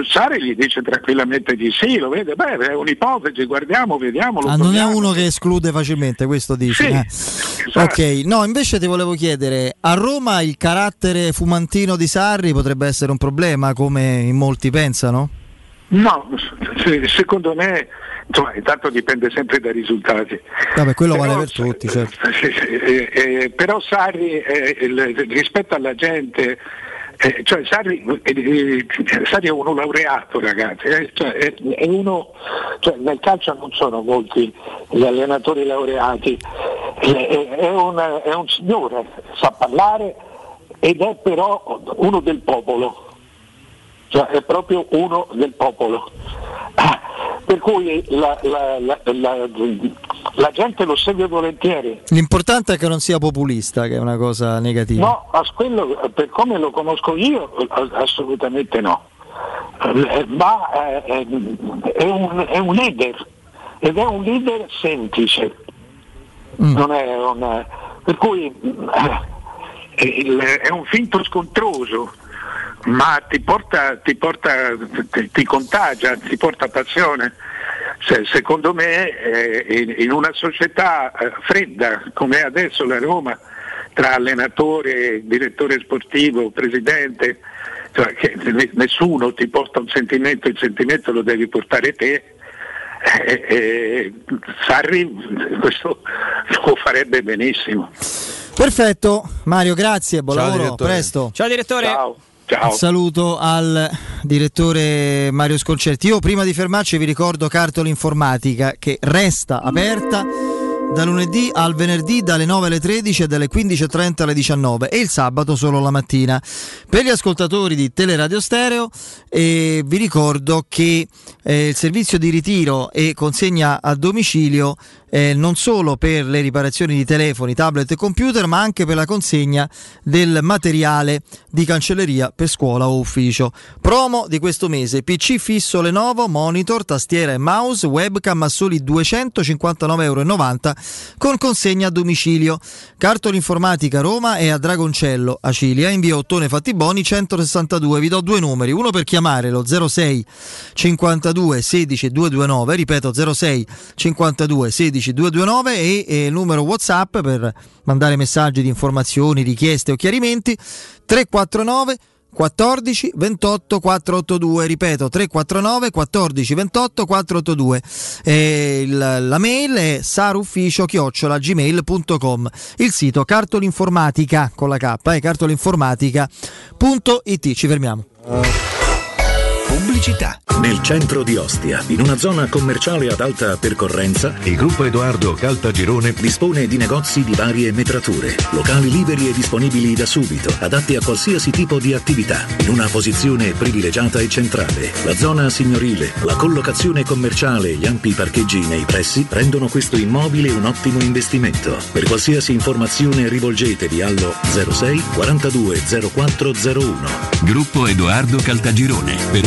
Sari gli dice tranquillamente di sì, lo vede, beh, è un'ipotesi, guardiamo, vediamo. Ah, non è uno che esclude facilmente, questo dice. Sì, eh. esatto. Ok, no, invece ti volevo chiedere, a Roma il carattere fumantino di Sarri potrebbe essere un problema, come in molti pensano? No, <laughs> secondo me insomma, intanto dipende sempre dai risultati. Vabbè, quello però, vale per tutti, certo. <laughs> eh, eh, però Sarri eh, rispetto alla gente eh, cioè Sarri, eh, Sarri, è uno laureato ragazzi, eh, cioè, è, è uno, cioè, nel calcio non sono molti gli allenatori laureati, è, un, è un signore, sa parlare ed è però uno del popolo cioè è proprio uno del popolo. Per cui la, la, la, la, gente lo segue volentieri. L'importante è che non sia populista, che è una cosa negativa. No, a quello, per come lo conosco io, assolutamente no. Ma è, è, è, un, è un leader ed è un leader semplice. Mm. Non è un, per cui è un finto scontroso ma ti porta, ti, porta, ti, ti contagia, ti porta passione. Se, secondo me eh, in, in, una società eh, fredda come è adesso la Roma, tra allenatore, direttore sportivo, presidente, cioè che nessuno ti porta un sentimento, il sentimento lo devi portare te. Eh, eh, Sarri questo <laughs> lo farebbe benissimo. Perfetto, Mario, grazie, buon Ciao, lavoro, direttore. presto. Ciao direttore. Ciao. Ciao. Saluto al direttore Mario Sconcerti. Io prima di fermarci vi ricordo Cartola Informatica che resta aperta da lunedì al venerdì dalle 9 alle 13 e dalle 15.30 alle 19 e il sabato solo la mattina. Per gli ascoltatori di Teleradio Stereo eh, vi ricordo che eh, il servizio di ritiro e consegna a domicilio eh, non solo per le riparazioni di telefoni, tablet e computer, ma anche per la consegna del materiale di cancelleria per scuola o ufficio. Promo di questo mese: PC fisso Lenovo, monitor, tastiera e mouse, webcam a soli 259,90 euro con consegna a domicilio. Cartoli informatica Roma e a Dragoncello, Acilia, in via Ottone Fattiboni 162. Vi do due numeri, uno per chiamare lo 06 52 16 229, ripeto 06 52 16 229 e, e il numero WhatsApp per mandare messaggi di informazioni, richieste o chiarimenti 349 14 28 482 ripeto 349 14 28 482 e il, la mail è sarufficio chiocciola gmail.com il sito cartolinformatica con la K è eh, cartolinformatica.it ci fermiamo Pubblicità. Nel centro di Ostia, in una zona commerciale ad alta percorrenza, il gruppo Edoardo Caltagirone dispone di negozi di varie metrature, locali liberi e disponibili da subito, adatti a qualsiasi tipo di attività, in una posizione privilegiata e centrale. La zona signorile, la collocazione commerciale e gli ampi parcheggi nei pressi rendono questo immobile un ottimo investimento. Per qualsiasi informazione rivolgetevi allo 06 42 0401. Gruppo Edoardo Caltagirone. Per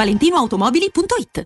valentinoautomobili.it.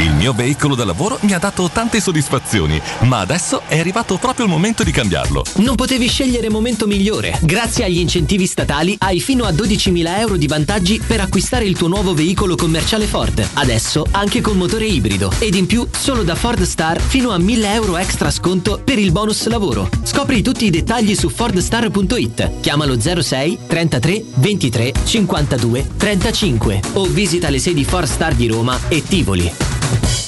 Il mio veicolo da lavoro mi ha dato tante soddisfazioni, ma adesso è arrivato proprio il momento di cambiarlo. Non potevi scegliere momento migliore. Grazie agli incentivi statali hai fino a 12.000 euro di vantaggi per acquistare il tuo nuovo veicolo commerciale Ford. Adesso anche con motore ibrido. Ed in più solo da Ford Star fino a 1.000 euro extra sconto per il bonus lavoro. Scopri tutti i dettagli su fordstar.it. Chiamalo 06 33 23 52 35 o visita le sedi Ford Star di Roma e Tivoli. Bye.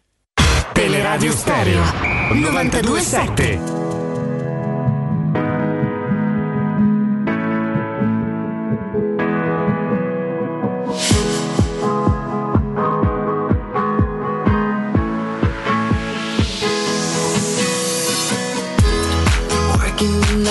Teleradio Stereo 927 Working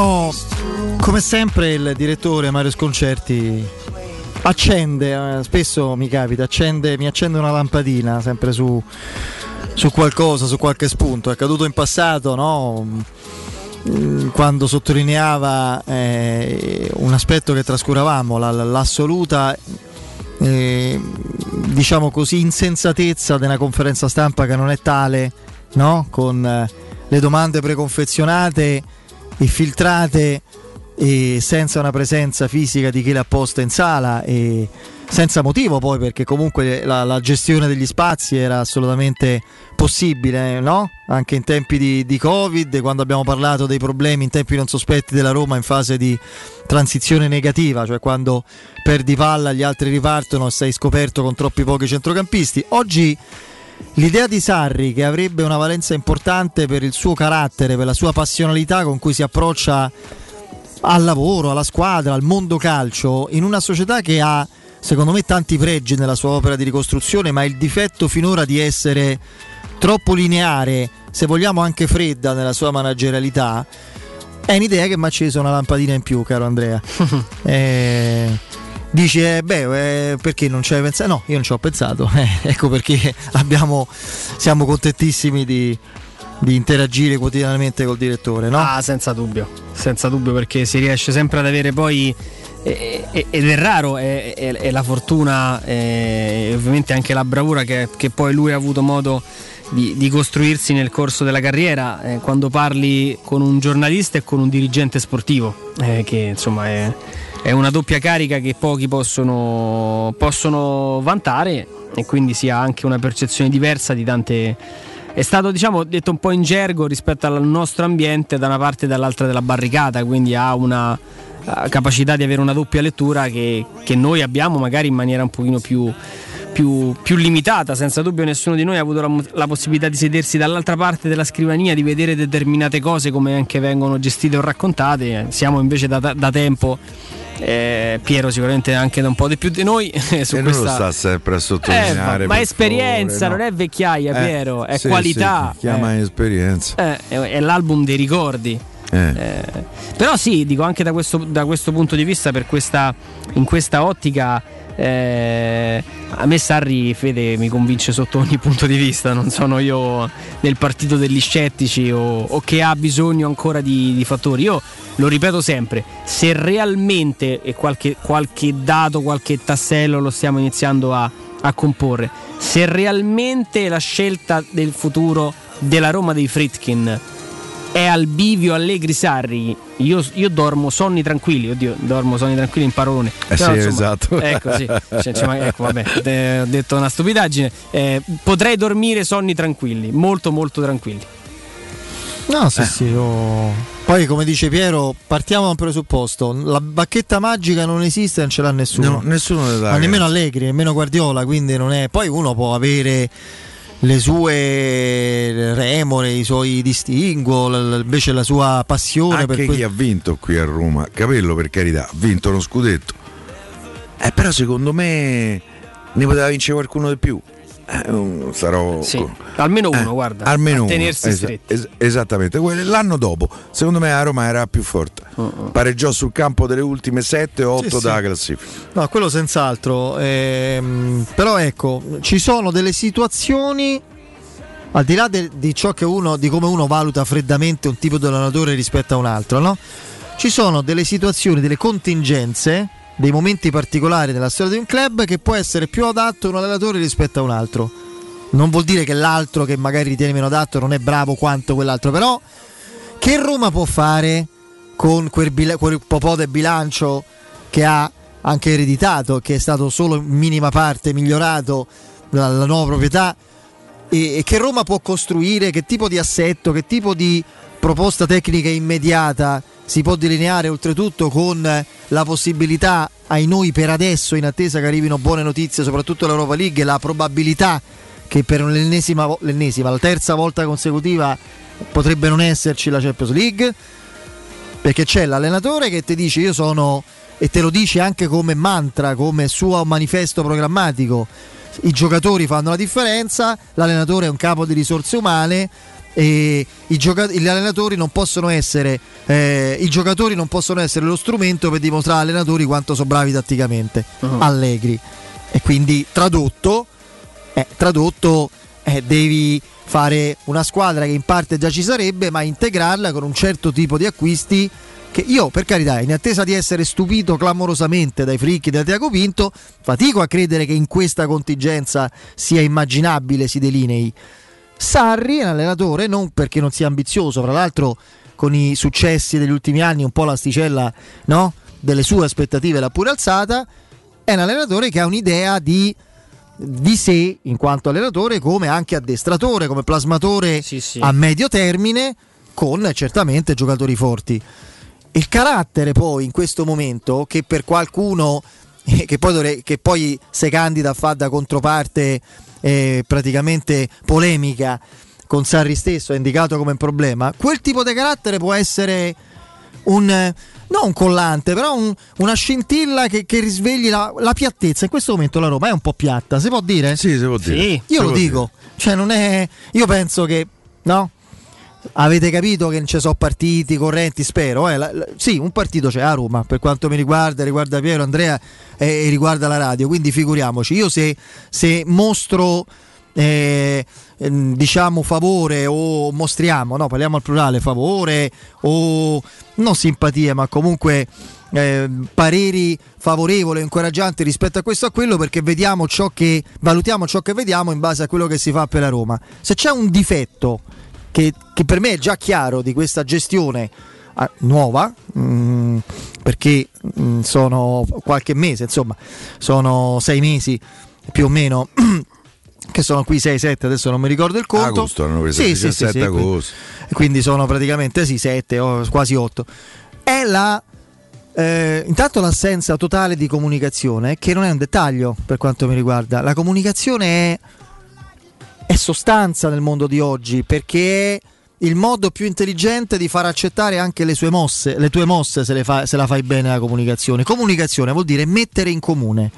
Oh, come sempre il direttore Mario Sconcerti accende, eh, spesso mi capita, accende, mi accende una lampadina sempre su, su qualcosa, su qualche spunto. È accaduto in passato, no? Mm, quando sottolineava eh, un aspetto che trascuravamo, la- l'assoluta eh, diciamo così insensatezza della conferenza stampa che non è tale, no? con eh, le domande preconfezionate filtrate e senza una presenza fisica di chi l'ha posta in sala e senza motivo poi perché comunque la, la gestione degli spazi era assolutamente possibile, no? Anche in tempi di, di Covid, quando abbiamo parlato dei problemi in tempi non sospetti della Roma in fase di transizione negativa, cioè quando perdi palla, gli altri ripartono e sei scoperto con troppi pochi centrocampisti. Oggi l'idea di Sarri che avrebbe una valenza importante per il suo carattere, per la sua passionalità con cui si approccia al lavoro, alla squadra, al mondo calcio, in una società che ha secondo me tanti pregi nella sua opera di ricostruzione, ma il difetto finora di essere troppo lineare, se vogliamo anche fredda nella sua managerialità, è un'idea che mi ha acceso una lampadina in più, caro Andrea. <laughs> Eh, dici, eh, beh, eh, perché non ci hai pensato? No, io non ci ho pensato. <laughs> Eh, ecco perché abbiamo, siamo contentissimi di, di interagire quotidianamente col direttore, no? Ah, senza dubbio, senza dubbio perché si riesce sempre ad avere poi ed è raro, è, è- è la fortuna e ovviamente anche la bravura che, che poi lui ha avuto modo di, di costruirsi nel corso della carriera eh, quando parli con un giornalista e con un dirigente sportivo, eh, che insomma è, è una doppia carica che pochi possono, possono vantare e quindi si ha anche una percezione diversa di tante... È stato diciamo detto un po' in gergo rispetto al nostro ambiente da una parte e dall'altra della barricata, quindi ha una eh, capacità di avere una doppia lettura che, che noi abbiamo magari in maniera un pochino più, più, più limitata. Senza dubbio nessuno di noi ha avuto la, la possibilità di sedersi dall'altra parte della scrivania, di vedere determinate cose come anche vengono gestite o raccontate. Siamo invece da, da tempo. Eh, Piero sicuramente anche da un po' di più di noi <laughs> su e non questa lo sta sempre a Eh, sottolineare. ma per esperienza, favore, no. non è vecchiaia, Eh, Piero, è sì, qualità. sì, chiama eh. esperienza. Eh, è, l'album dei ricordi. Eh. Eh, però sì, dico anche da questo, da questo punto di vista, per questa, in questa ottica, eh, a me Sarri Fede mi convince sotto ogni punto di vista. Non sono io nel partito degli scettici o, o che ha bisogno ancora di, di fattori. Io lo ripeto sempre: se realmente e qualche, qualche dato, qualche tassello lo stiamo iniziando a, a comporre, se realmente la scelta del futuro della Roma dei Fritkin è al bivio Allegri Sarri, io, io, dormo sonni tranquilli, oddio, dormo sonni tranquilli in parolone. Eh Però, sì, insomma, esatto. Ecco, sì. <laughs> Cioè, cioè, ecco, vabbè, ho detto una stupidaggine. Eh, potrei dormire sonni tranquilli, molto molto tranquilli. No, sì, eh. sì. Io... Poi, come dice Piero, partiamo da un presupposto: la bacchetta magica non esiste, non ce l'ha nessuno. No, nessuno le dà. Ma nemmeno Allegri, nemmeno Guardiola. Quindi non è. Poi uno può avere le sue remore, i suoi distinguo, invece la sua passione. Anche per chi que- ha vinto qui a Roma, Capello per carità, ha vinto uno scudetto. Eh, però secondo me ne poteva vincere qualcuno di più. Eh, sarò sì, almeno uno, eh, guarda, almeno uno. tenersi es- es- esattamente. L'anno dopo, secondo me, a Roma era più forte. Uh-uh. Pareggiò sul campo delle ultime 7 o 8 sì, dalla sì. classifica. No, quello senz'altro. Ehm, però ecco, ci sono delle situazioni. Al di là de- di ciò che uno, di come uno valuta freddamente un tipo di allenatore rispetto a un altro, no? Ci sono delle situazioni, delle contingenze dei momenti particolari nella storia di un club che può essere più adatto un allenatore rispetto a un altro. Non vuol dire che l'altro che magari ritiene meno adatto non è bravo quanto quell'altro, però che Roma può fare con quel, bil- quel popò del bilancio che ha anche ereditato, che è stato solo in minima parte migliorato dalla nuova proprietà e che Roma può costruire, che tipo di assetto, che tipo di proposta tecnica immediata. Si può delineare oltretutto con la possibilità ai noi per adesso in attesa che arrivino buone notizie soprattutto l'Europa League la probabilità che per l'ennesima, l'ennesima la terza volta consecutiva potrebbe non esserci la Champions League perché c'è l'allenatore che ti dice io sono e te lo dice anche come mantra come suo manifesto programmatico. I giocatori fanno la differenza l'allenatore è un capo di risorse umane e gioca- gli allenatori non possono essere eh, i giocatori non possono essere lo strumento per dimostrare agli allenatori quanto sono bravi tatticamente uh-huh. allegri e quindi tradotto eh, tradotto eh, devi fare una squadra che in parte già ci sarebbe ma integrarla con un certo tipo di acquisti che io per carità in attesa di essere stupito clamorosamente dai fricchi da Tiago Pinto fatico a credere che in questa contingenza sia immaginabile si delinei Sarri è un allenatore non perché non sia ambizioso, fra l'altro con i successi degli ultimi anni un po' l'asticella no? delle sue aspettative l'ha pure alzata, è un allenatore che ha un'idea di, di sé in quanto allenatore come anche addestratore, come plasmatore sì, sì. a medio termine con certamente giocatori forti. Il carattere poi in questo momento che per qualcuno <laughs> che poi, dovrei, che poi si candida a fare da controparte eh, praticamente polemica con Sarri stesso, è indicato come un problema, quel tipo di carattere può essere un non un collante, però un, una scintilla che, che risvegli la, la, piattezza. In questo momento la Roma è un po' piatta, si può dire? Sì, si può dire. Sì. Io si lo dico, dire. cioè non è. Io penso che no. Avete capito che non ci sono partiti correnti, spero. Eh? La, la, sì, un partito c'è a Roma per quanto mi riguarda, riguarda Piero, Andrea eh, e riguarda la radio. Quindi figuriamoci, io se, se mostro eh, ehm, diciamo favore o mostriamo, no, parliamo al plurale, favore o non simpatia, ma comunque eh, pareri favorevoli o incoraggianti rispetto a questo o a quello perché vediamo ciò che valutiamo ciò che vediamo in base a quello che si fa per la Roma. Se c'è un difetto che, che per me è già chiaro di questa gestione ah, nuova mh, mm, perché mh, mm, sono qualche mese insomma sono sei mesi più o meno <clears throat> che sono qui 6-7 adesso non mi ricordo il conto. Agosto hanno preso sì, 17 sì, sì, agosto. quindi sono praticamente sì 7 o quasi 8 è la eh, intanto l'assenza totale di comunicazione che non è un dettaglio per quanto mi riguarda. La comunicazione è è sostanza nel mondo di oggi perché è il modo più intelligente di far accettare anche le sue mosse, le tue mosse se, fa, se la fai bene la comunicazione. Comunicazione vuol dire mettere in comune.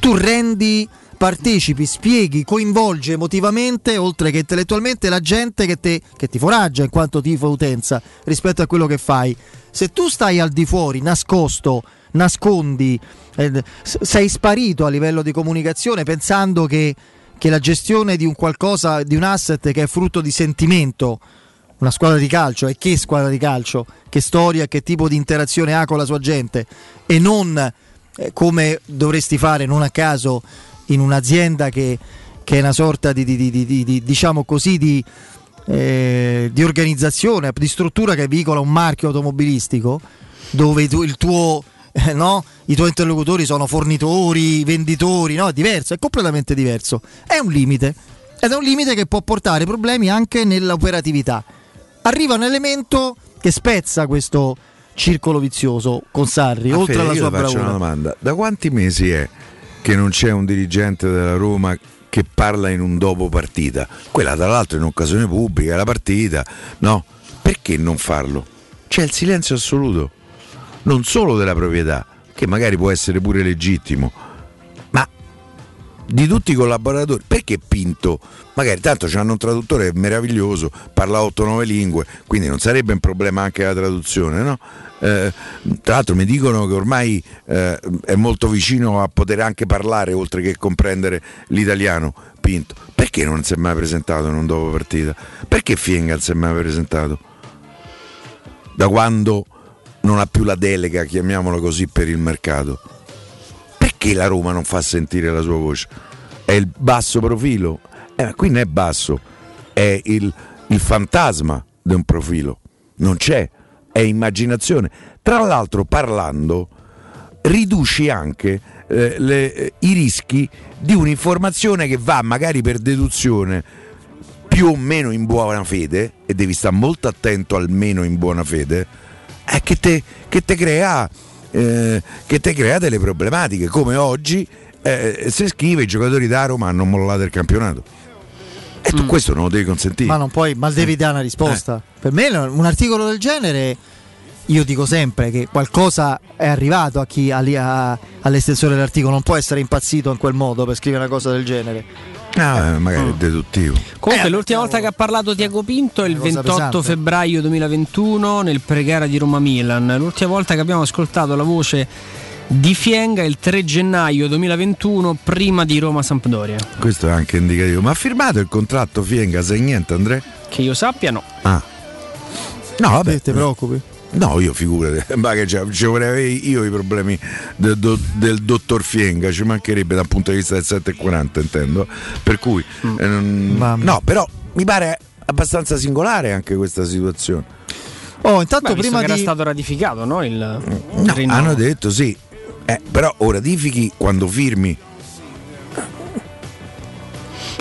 Tu rendi partecipi, spieghi, coinvolgi emotivamente, oltre che intellettualmente, la gente che, te, che ti foraggia in quanto tifo utenza rispetto a quello che fai. Se tu stai al di fuori, nascosto, nascondi, eh, sei sparito a livello di comunicazione pensando che che la gestione di un qualcosa, di un asset che è frutto di sentimento, una squadra di calcio e che squadra di calcio, che storia, che tipo di interazione ha con la sua gente e non eh, come dovresti fare non a caso in un'azienda che, che è una sorta di, di, di, di diciamo così eh, di organizzazione, di struttura che veicola un marchio automobilistico, dove tu, il tuo, eh, <laughs> no? i tuoi interlocutori sono fornitori, venditori, no? è diverso, è completamente diverso. È un limite ed è un limite che può portare problemi anche nell'operatività. Arriva un elemento che spezza questo circolo vizioso con Sarri, Ma oltre Fede, alla sua ti faccio bravura. una domanda: da quanti mesi è che non c'è un dirigente della Roma che parla in un dopo partita? Quella, tra l'altro, in occasione pubblica, la partita, no? Perché non farlo? C'è il silenzio assoluto, non solo della proprietà, che magari può essere pure legittimo, ma di tutti i collaboratori. Perché Pinto? Magari tanto c'hanno un traduttore meraviglioso, parla 8-9 lingue, quindi non sarebbe un problema anche la traduzione, no? Eh, tra l'altro mi dicono che ormai eh, è molto vicino a poter anche parlare oltre che comprendere l'italiano Pinto. Perché non si è mai presentato in un dopo partita? Perché Fienga si è mai presentato? Da quando non ha più la delega, chiamiamola così, per il mercato? Perché la Roma non fa sentire la sua voce? È il basso profilo? Eh, qui non è basso, è il, il fantasma di un profilo. Non c'è, è immaginazione. Tra l'altro, parlando, riduci anche eh, le- eh, i rischi di un'informazione che va magari per deduzione più o meno in buona fede, e devi stare molto attento al meno in buona fede, è che te, che te crea, eh, che te crea delle problematiche, come oggi eh, si scrive i giocatori da Roma hanno mollato il campionato. E tu questo non lo devi consentire. Ma non puoi, ma devi dare una risposta. Per me un articolo del genere, io dico sempre che qualcosa è arrivato a chi a- a- all'estensione dell'articolo, non può essere impazzito in quel modo per scrivere una cosa del genere. Ah, eh, magari è deduttivo. Comunque, l'ultima volta che ha parlato Tiago Pinto è il cosa 28 pesante. febbraio 2021 nel pregara di Roma Milan. L'ultima volta che abbiamo ascoltato la voce di Fienga è il 3 gennaio 2021, prima di Roma Sampdoria. Questo è anche indicativo. Ma ha firmato il contratto Fienga, sai niente Andrea? Che io sappia, no. Ah. No, vabbè. Ti preoccupi? No, io figurati, <laughs> ma che ci vorrei io i problemi del, do- del dottor Fienga, ci mancherebbe dal punto di vista del 740, intendo. Per cui, eh, non- Mamma. no, però mi pare abbastanza singolare anche questa situazione. Oh, intanto Beh, prima che era di stato ratificato, no? Il, No, hanno detto sì, eh, però o ratifichi quando firmi.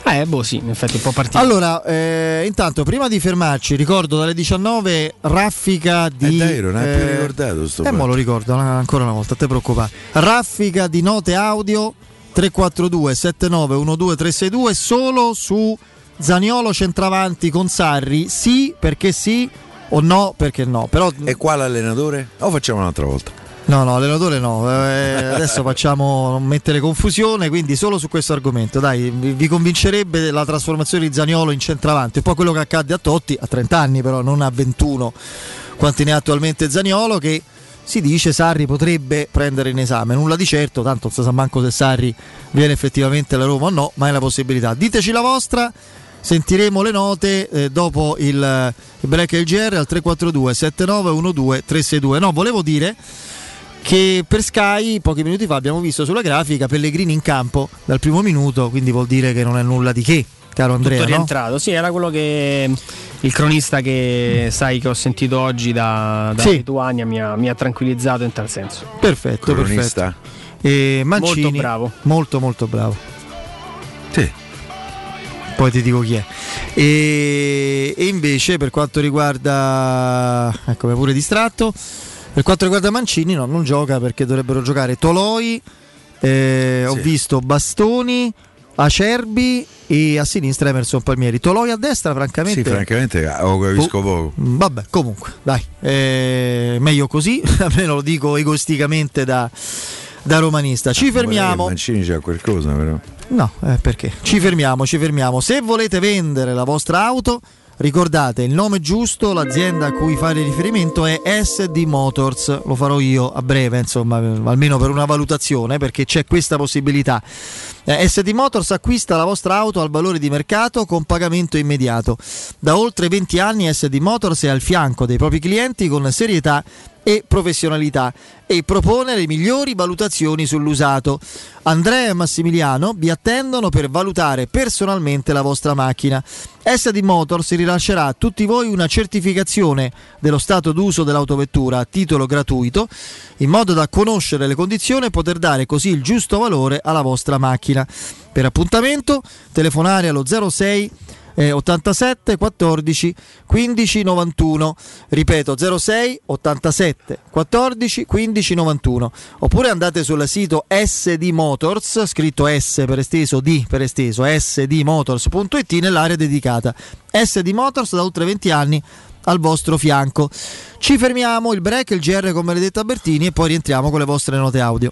Eh, boh, sì, in effetti un po' partito. Allora, eh, intanto prima di fermarci, ricordo dalle 19 raffica di. Eh, dai, non hai più ricordato sto Eh, mo fatto. lo ricordo ancora una volta, te preoccupare. Raffica di note audio 342 79 362 solo su Zaniolo centravanti con Sarri. Sì, perché sì, o no, perché no. Però E qua l'allenatore? O facciamo un'altra volta? No, no, allenatore no. Eh, adesso facciamo mettere confusione, quindi solo su questo argomento. Dai, vi, vi convincerebbe la trasformazione di Zaniolo in centravanti. Un po' quello che accadde a Totti, a 30 anni però, non a 21, quanti ne ha attualmente Zaniolo, che si dice Sarri potrebbe prendere in esame. Nulla di certo, tanto non si sa manco se Sarri viene effettivamente alla Roma o no, ma è la possibilità. Diteci la vostra. Sentiremo le note eh, dopo il, il break e il GR al 342 7912 362. No, volevo dire che per Sky pochi minuti fa abbiamo visto sulla grafica Pellegrini in campo dal primo minuto, quindi vuol dire che non è nulla di che, caro Andrea. Tutto no? rientrato, sì, era quello che il cronista che sai che ho sentito oggi da, da Sì. Lituania mi ha, mi ha tranquillizzato in tal senso. Perfetto, Cronista? perfetto. E Mancini, Molto bravo. Molto, molto bravo. Sì. Poi ti dico chi è. E, e invece per quanto riguarda... Ecco, mi pure distratto. Per quanto riguarda Mancini, no, non gioca perché dovrebbero giocare Toloi, eh, ho Sì. visto Bastoni, Acerbi e a sinistra Emerson Palmieri. Toloi a destra, francamente... Sì, francamente lo capisco Oh. poco. Mm, Vabbè, comunque, dai, eh, meglio così, <laughs> almeno lo dico egoisticamente da, da romanista. Ci che fermiamo. Mancini c'ha qualcosa però. No, eh, perché? Ci fermiamo, ci fermiamo. Se volete vendere la vostra auto, ricordate il nome giusto, l'azienda a cui fare riferimento è SD Motors. Lo farò io a breve, insomma, almeno per una valutazione, perché c'è questa possibilità Eh, SD Motors acquista la vostra auto al valore di mercato con pagamento immediato. Da oltre 20 anni SD Motors è al fianco dei propri clienti con serietà e professionalità e propone le migliori valutazioni sull'usato. Andrea e Massimiliano vi attendono per valutare personalmente la vostra macchina. SD Motors rilascerà a tutti voi una certificazione dello stato d'uso dell'autovettura a titolo gratuito, in modo da conoscere le condizioni e poter dare così il giusto valore alla vostra macchina. Per appuntamento telefonare allo 06 eh, 87 14 15 91 ripeto 06 87 14 15 91 oppure andate sul sito SD Motors scritto S per esteso D per esteso sdmotors.it nell'area dedicata. SD Motors da oltre 20 anni al vostro fianco. Ci fermiamo il break il GR con Benedetta Bertini e poi rientriamo con le vostre note audio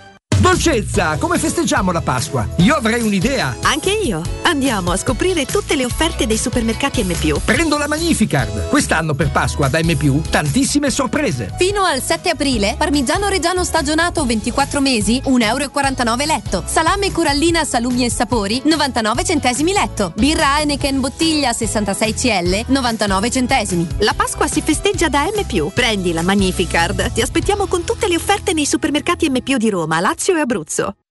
Dolcezza, come festeggiamo la Pasqua? Io avrei un'idea. Anche io. Andiamo a scoprire tutte le offerte dei supermercati M. Prendo la Magnificard. Quest'anno per Pasqua da M, tantissime sorprese. Fino al 7 aprile, parmigiano reggiano stagionato 24 mesi, 1,49 euro letto. Salame corallina salumi e sapori, 99 centesimi letto. Birra Heineken bottiglia 66 CL, 99 centesimi. La Pasqua si festeggia da M. Prendi la Magnificard. Ti aspettiamo con tutte le offerte nei supermercati M di Roma, Lazio e Abruzzo.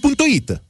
Punto Ita.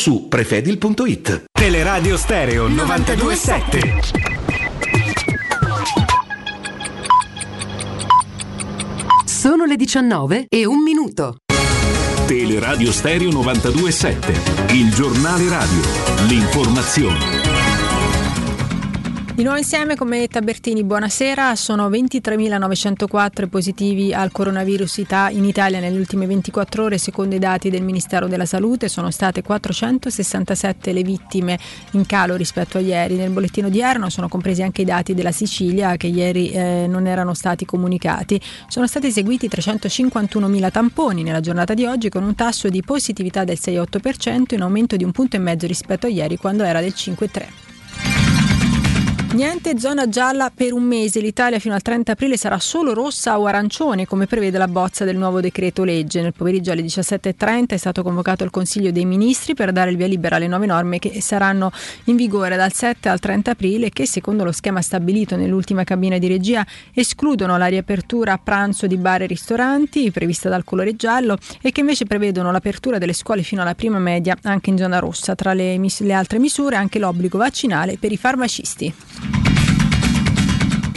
su prefedil.it. Teleradio Stereo 927. Sono le 19 e un minuto. Teleradio Stereo 927, il giornale radio, l'informazione. Di nuovo insieme con me Tabertini, buonasera. Sono 23.904 positivi al coronavirus in Italia nelle ultime 24 ore, secondo i dati del Ministero della Salute. Sono state 467 le vittime in calo rispetto a ieri. Nel bollettino odierno sono compresi anche i dati della Sicilia che ieri eh, non erano stati comunicati. Sono stati eseguiti 351.000 tamponi nella giornata di oggi con un tasso di positività del 6,8% in aumento di un punto e mezzo rispetto a ieri quando era del 5,3%. Niente zona gialla per un mese, l'Italia fino al 30 aprile sarà solo rossa o arancione come prevede la bozza del nuovo decreto legge. Nel pomeriggio alle 17.30 è stato convocato il Consiglio dei Ministri per dare il via libera alle nuove norme che saranno in vigore dal 7 al 30 aprile che secondo lo schema stabilito nell'ultima cabina di regia escludono la riapertura a pranzo di bar e ristoranti prevista dal colore giallo e che invece prevedono l'apertura delle scuole fino alla prima media anche in zona rossa. Tra le, le altre misure anche l'obbligo vaccinale per i farmacisti.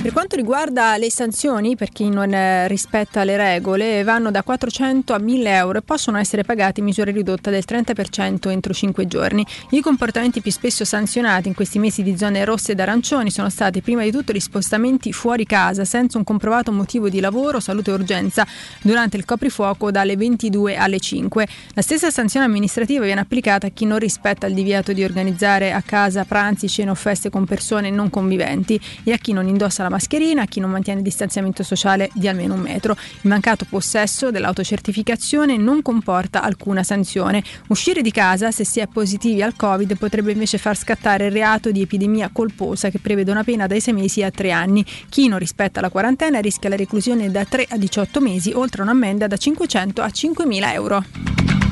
Per quanto riguarda le sanzioni per chi non eh, rispetta le regole, vanno da 400 a 1000 euro e possono essere pagati in misura ridotta del 30% entro 5 giorni. I comportamenti più spesso sanzionati in questi mesi di zone rosse ed arancioni sono stati prima di tutto gli spostamenti fuori casa senza un comprovato motivo di lavoro, salute o urgenza durante il coprifuoco dalle 22 alle 5. La stessa sanzione amministrativa viene applicata a chi non rispetta il divieto di organizzare a casa pranzi, cene o feste con persone non conviventi e a chi non indossa la mascherina, a chi non mantiene il distanziamento sociale di almeno un metro. Il mancato possesso dell'autocertificazione non comporta alcuna sanzione. Uscire di casa se si è positivi al Covid potrebbe invece far scattare il reato di epidemia colposa che prevede una pena dai 6 mesi a 3 anni. Chi non rispetta la quarantena rischia la reclusione da 3 a 18 mesi, oltre a un'ammenda da 500 a 5.000 euro.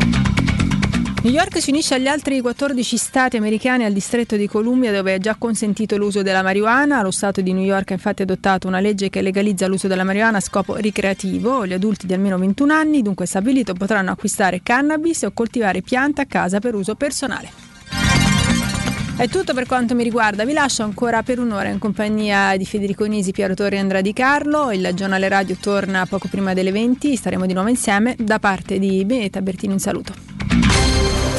New York si unisce agli altri 14 stati americani al distretto di Columbia dove è già consentito l'uso della marijuana. Lo Stato di New York ha infatti adottato una legge che legalizza l'uso della marijuana a scopo ricreativo. Gli adulti di almeno 21 anni, dunque stabilito, potranno acquistare cannabis o coltivare piante a casa per uso personale. È tutto per quanto mi riguarda, vi lascio ancora per un'ora in compagnia di Federico Nisi, Piero Torri e Andrea Di Carlo. Il giornale radio torna poco prima delle 20, staremo di nuovo insieme. Da parte di Benetta Bertini un saluto.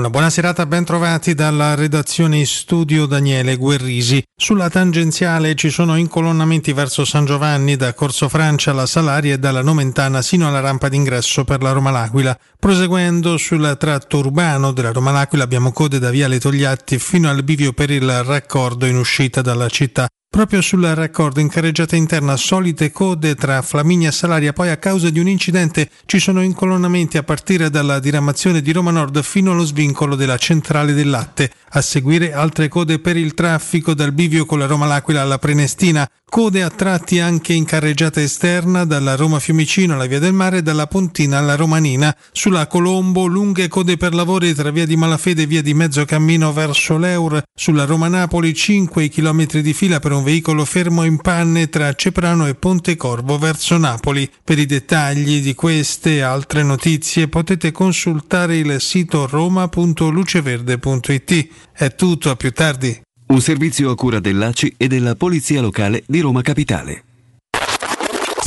Una buona serata, ben trovati dalla redazione studio Daniele Guerrisi. Sulla tangenziale ci sono incolonnamenti verso San Giovanni da Corso Francia alla Salaria e dalla Nomentana sino alla rampa d'ingresso per la Roma L'Aquila. Proseguendo sul tratto urbano della Roma L'Aquila abbiamo code da Viale Togliatti fino al bivio per il raccordo in uscita dalla città. Proprio sul raccordo in carreggiata interna solite code tra Flaminia e Salaria, poi a causa di un incidente ci sono incolonnamenti a partire dalla diramazione di Roma Nord fino allo svincolo della centrale del latte. A seguire altre code per il traffico dal bivio con la Roma L'Aquila alla Prenestina, code a tratti anche in carreggiata esterna dalla Roma Fiumicino alla Via del Mare e dalla Pontina alla Romanina. Sulla Colombo lunghe code per lavori tra Via di Malafede e Via di Mezzo Cammino verso l'Eur. Sulla Roma Napoli 5 km di fila per un veicolo fermo in panne tra Ceprano e Pontecorvo verso Napoli. Per i dettagli di queste e altre notizie potete consultare il sito roma.luceverde.it. È tutto, a più tardi. Un servizio a cura dell'ACI e della Polizia Locale di Roma Capitale.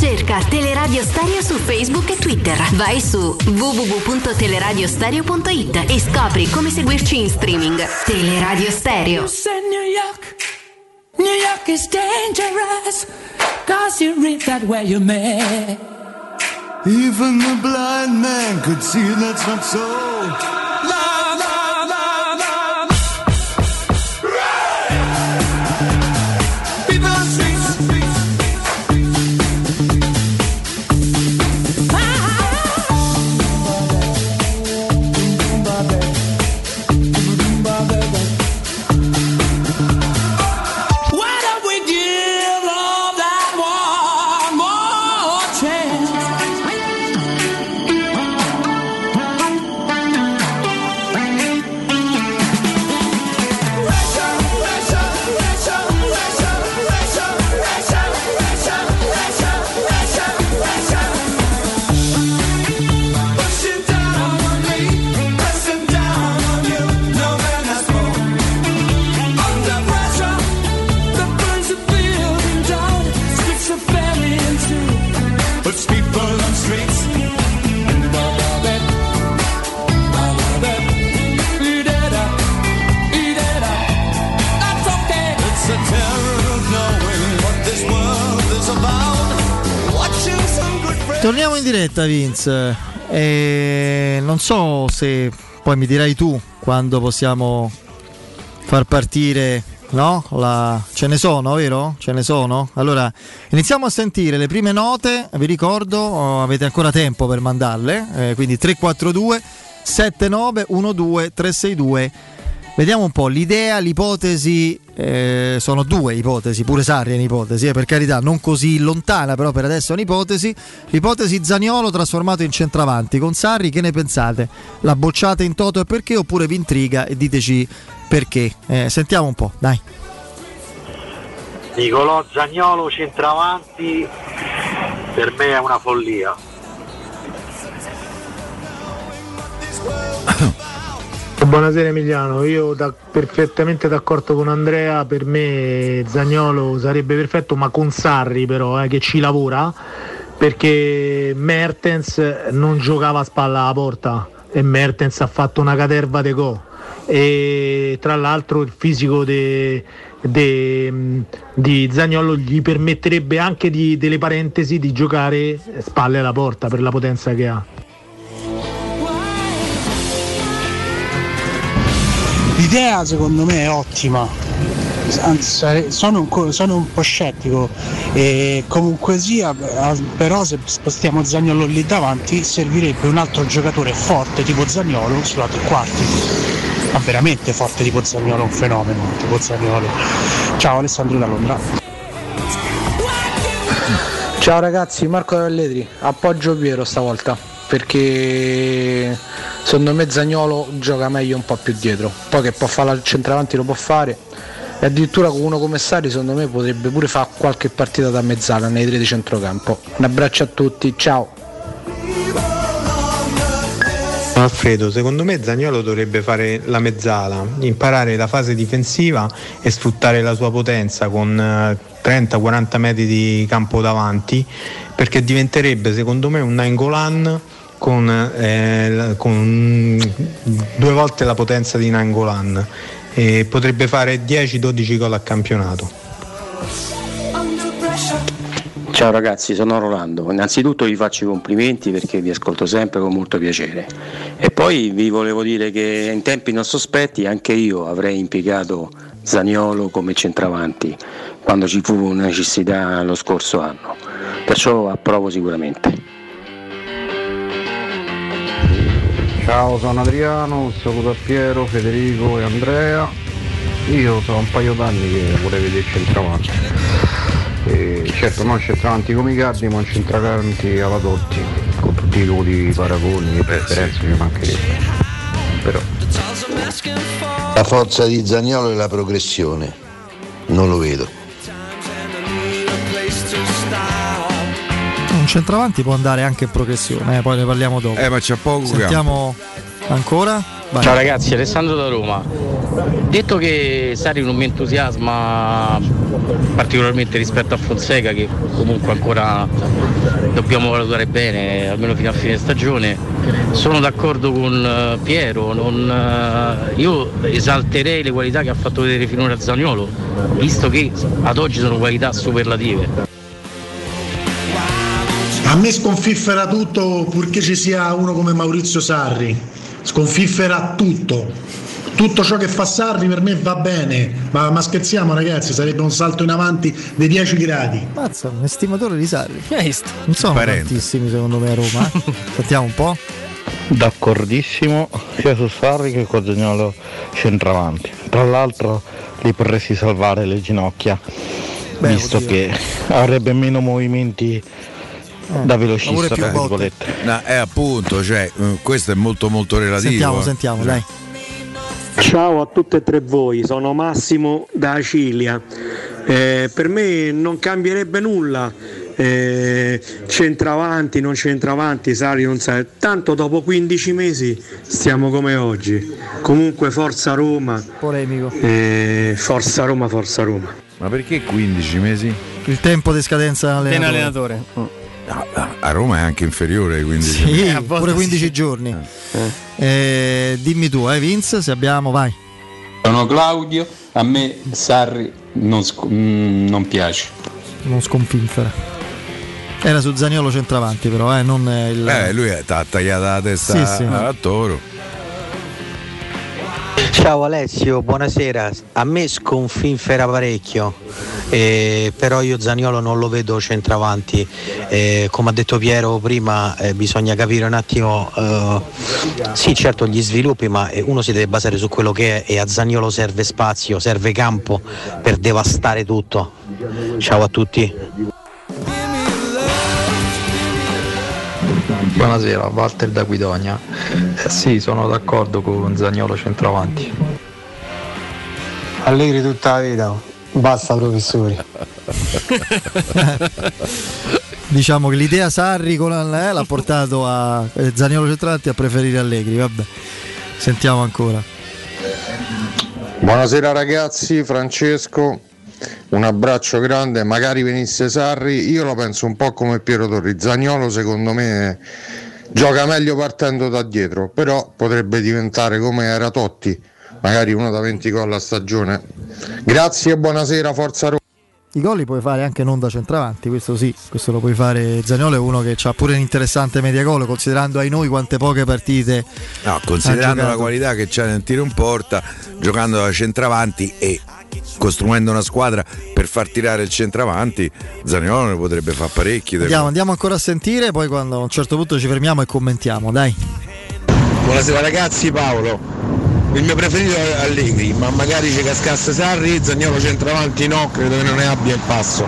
Cerca Teleradio Stereo su Facebook e Twitter. Vai su www.teleradiostereo.it e scopri come seguirci in streaming. Teleradio Stereo. New York is dangerous, cause you read that where you're mad. Even the blind man could see that's not so. Torniamo in diretta, Vince. E non so se poi mi dirai tu quando possiamo far partire. No? La- Ce ne sono, vero? Ce ne sono? Allora, iniziamo a sentire le prime note. Vi ricordo, oh, avete ancora tempo per mandarle. eh, quindi 342 7912 362. Vediamo un po' l'idea, l'ipotesi, eh, sono due ipotesi, pure Sarri è un'ipotesi, eh, per carità, non così lontana, però per adesso è un'ipotesi. L'ipotesi Zaniolo trasformato in centravanti con Sarri, che ne pensate? La bocciate in toto e perché oppure vi intriga e diteci perché? Eh, sentiamo un po', dai. Nicolò Zagnolo centravanti per me è una follia. <coughs> <coughs> Buonasera Emiliano, io da- perfettamente d'accordo con Andrea, per me Zagnolo sarebbe perfetto, ma con Sarri però eh, che ci lavora, perché Mertens non giocava a spalla alla porta e Mertens ha fatto una caterva de go. E tra l'altro il fisico di Zagnolo gli permetterebbe anche di, delle parentesi di giocare spalle alla porta per la potenza che ha. L'idea secondo me è ottima, sono un, sono un po' scettico e comunque sia, eh, però se spostiamo Zagnolo lì davanti servirebbe un altro giocatore forte tipo Zagnolo sulla tre quarti, ma veramente forte tipo Zagnolo, un fenomeno tipo Zagnolo. Ciao Alessandro da Londra. Ciao ragazzi, Marco Velletri, appoggio Piero stavolta perché secondo me Zagnolo gioca meglio un po' più dietro, poi che può fare al centravanti lo può fare e addirittura con uno come Sari secondo me potrebbe pure fare qualche partita da mezzala nei tre di centrocampo. Un abbraccio a tutti, ciao! Alfredo, secondo me Zagnolo dovrebbe fare la mezzala, imparare la fase difensiva e sfruttare la sua potenza con eh, 30-40 metri di campo davanti, perché diventerebbe secondo me un Nangolan con, eh, con due volte la potenza di Nangolan e potrebbe fare 10-12 gol a campionato. Ciao ragazzi, sono Rolando. Innanzitutto vi faccio i complimenti perché vi ascolto sempre con molto piacere. E poi vi volevo dire che in tempi non sospetti anche io avrei impiegato Zaniolo come centravanti quando ci fu una necessità lo scorso anno. Perciò approvo sicuramente. Ciao, sono Adriano, un saluto a Piero, Federico e Andrea. Io sono un paio d'anni che vorrei vedere centravanti. E certo non centravanti come i Cardi, ma un centravanti alla Totti, con tutti i dovoti paragoni e preferenze che mancherebbe. Però La forza di Zagnolo è la progressione. Non lo vedo. Un centravanti può andare anche in progressione, eh, poi ne parliamo dopo. Eh, ma c'è poco Sentiamo ancora? Vai. Ciao ragazzi, Alessandro da Roma. Detto che Sari non mi entusiasma particolarmente rispetto a Fonseca, che comunque ancora dobbiamo valutare bene, almeno fino a fine stagione, sono d'accordo con eh, Piero. non, eh, io esalterei le qualità che ha fatto vedere finora Zaniolo, visto che ad oggi sono qualità superlative. A me sconfiffera tutto purché ci sia uno come Maurizio Sarri. Sconfiffera tutto. Tutto ciò che fa Sarri per me va bene, ma, ma scherziamo ragazzi, sarebbe un salto in avanti dei 10 gradi. Mazza, un estimatore di Sarri. Non sono Parente. tantissimi secondo me a Roma. eh. <laughs> Sentiamo un po'. D'accordissimo sia su Sarri che con Zagnolo centravanti. Tra l'altro li potresti salvare le ginocchia, Beh, visto oddio. che avrebbe meno movimenti da velocista, tra virgolette. No, è appunto, cioè, eh, questo è molto molto relativo. Sentiamo, eh. sentiamo, dai. Ciao a tutte e tre voi, sono Massimo da Acilia. Eh, per me non cambierebbe nulla. Eh, centravanti, non centravanti, Sari non sa. Tanto dopo 15 mesi stiamo come oggi. Comunque forza Roma. Polemico. Eh, forza Roma, forza Roma. Ma perché 15 mesi? Il tempo di scadenza allenatore. allenatore. A Roma è anche inferiore ai 15 Sì, <laughs> giorni. pure 15 giorni. Eh, dimmi tu, eh, Vince, se abbiamo, vai. Sono Claudio, a me Sarri non, sc- mm, non piace. Non sconfinfera. Era su Zaniolo centravanti, però, eh, non eh, il. Eh, lui è- t'ha tagliata la testa Sì, sì. a toro. Ciao Alessio, buonasera. A me sconfinfera parecchio, eh, però io Zaniolo non lo vedo centravanti. Eh, come ha detto Piero prima, eh, bisogna capire un attimo, eh, sì certo gli sviluppi, ma eh, uno si deve basare su quello che è e a Zaniolo serve spazio, serve campo per devastare tutto. Ciao a tutti. Buonasera, Walter da Guidonia. Eh, sì, sono d'accordo con Zagnolo centravanti. Allegri tutta la vita, basta professori. <laughs> Diciamo che l'idea Sarri con la- eh, l'ha portato a eh, Zaniolo centravanti a preferire Allegri. Vabbè, sentiamo ancora. Buonasera ragazzi, Francesco, un abbraccio grande, magari venisse Sarri, io lo penso un po' come Piero Torri, Zagnolo secondo me gioca meglio partendo da dietro, però potrebbe diventare come era Totti, magari uno da 20 gol a stagione. Grazie e buonasera, Forza Roma. I gol li puoi fare anche non da centravanti, questo sì, questo lo puoi fare. Zaniolo è uno che ha pure un interessante media gol, considerando ai noi quante poche partite. No, ha considerando la qualità che c'ha nel tiro in porta, giocando da centravanti e costruendo una squadra per far tirare il centravanti, Zaniolo ne potrebbe fare parecchi. Andiamo, andiamo ancora a sentire, poi quando a un certo punto ci fermiamo e commentiamo, dai. Buonasera ragazzi, Paolo. Il mio preferito è Allegri, ma magari ci cascasse Sarri, Zagnolo centravanti no, credo che non ne abbia il passo.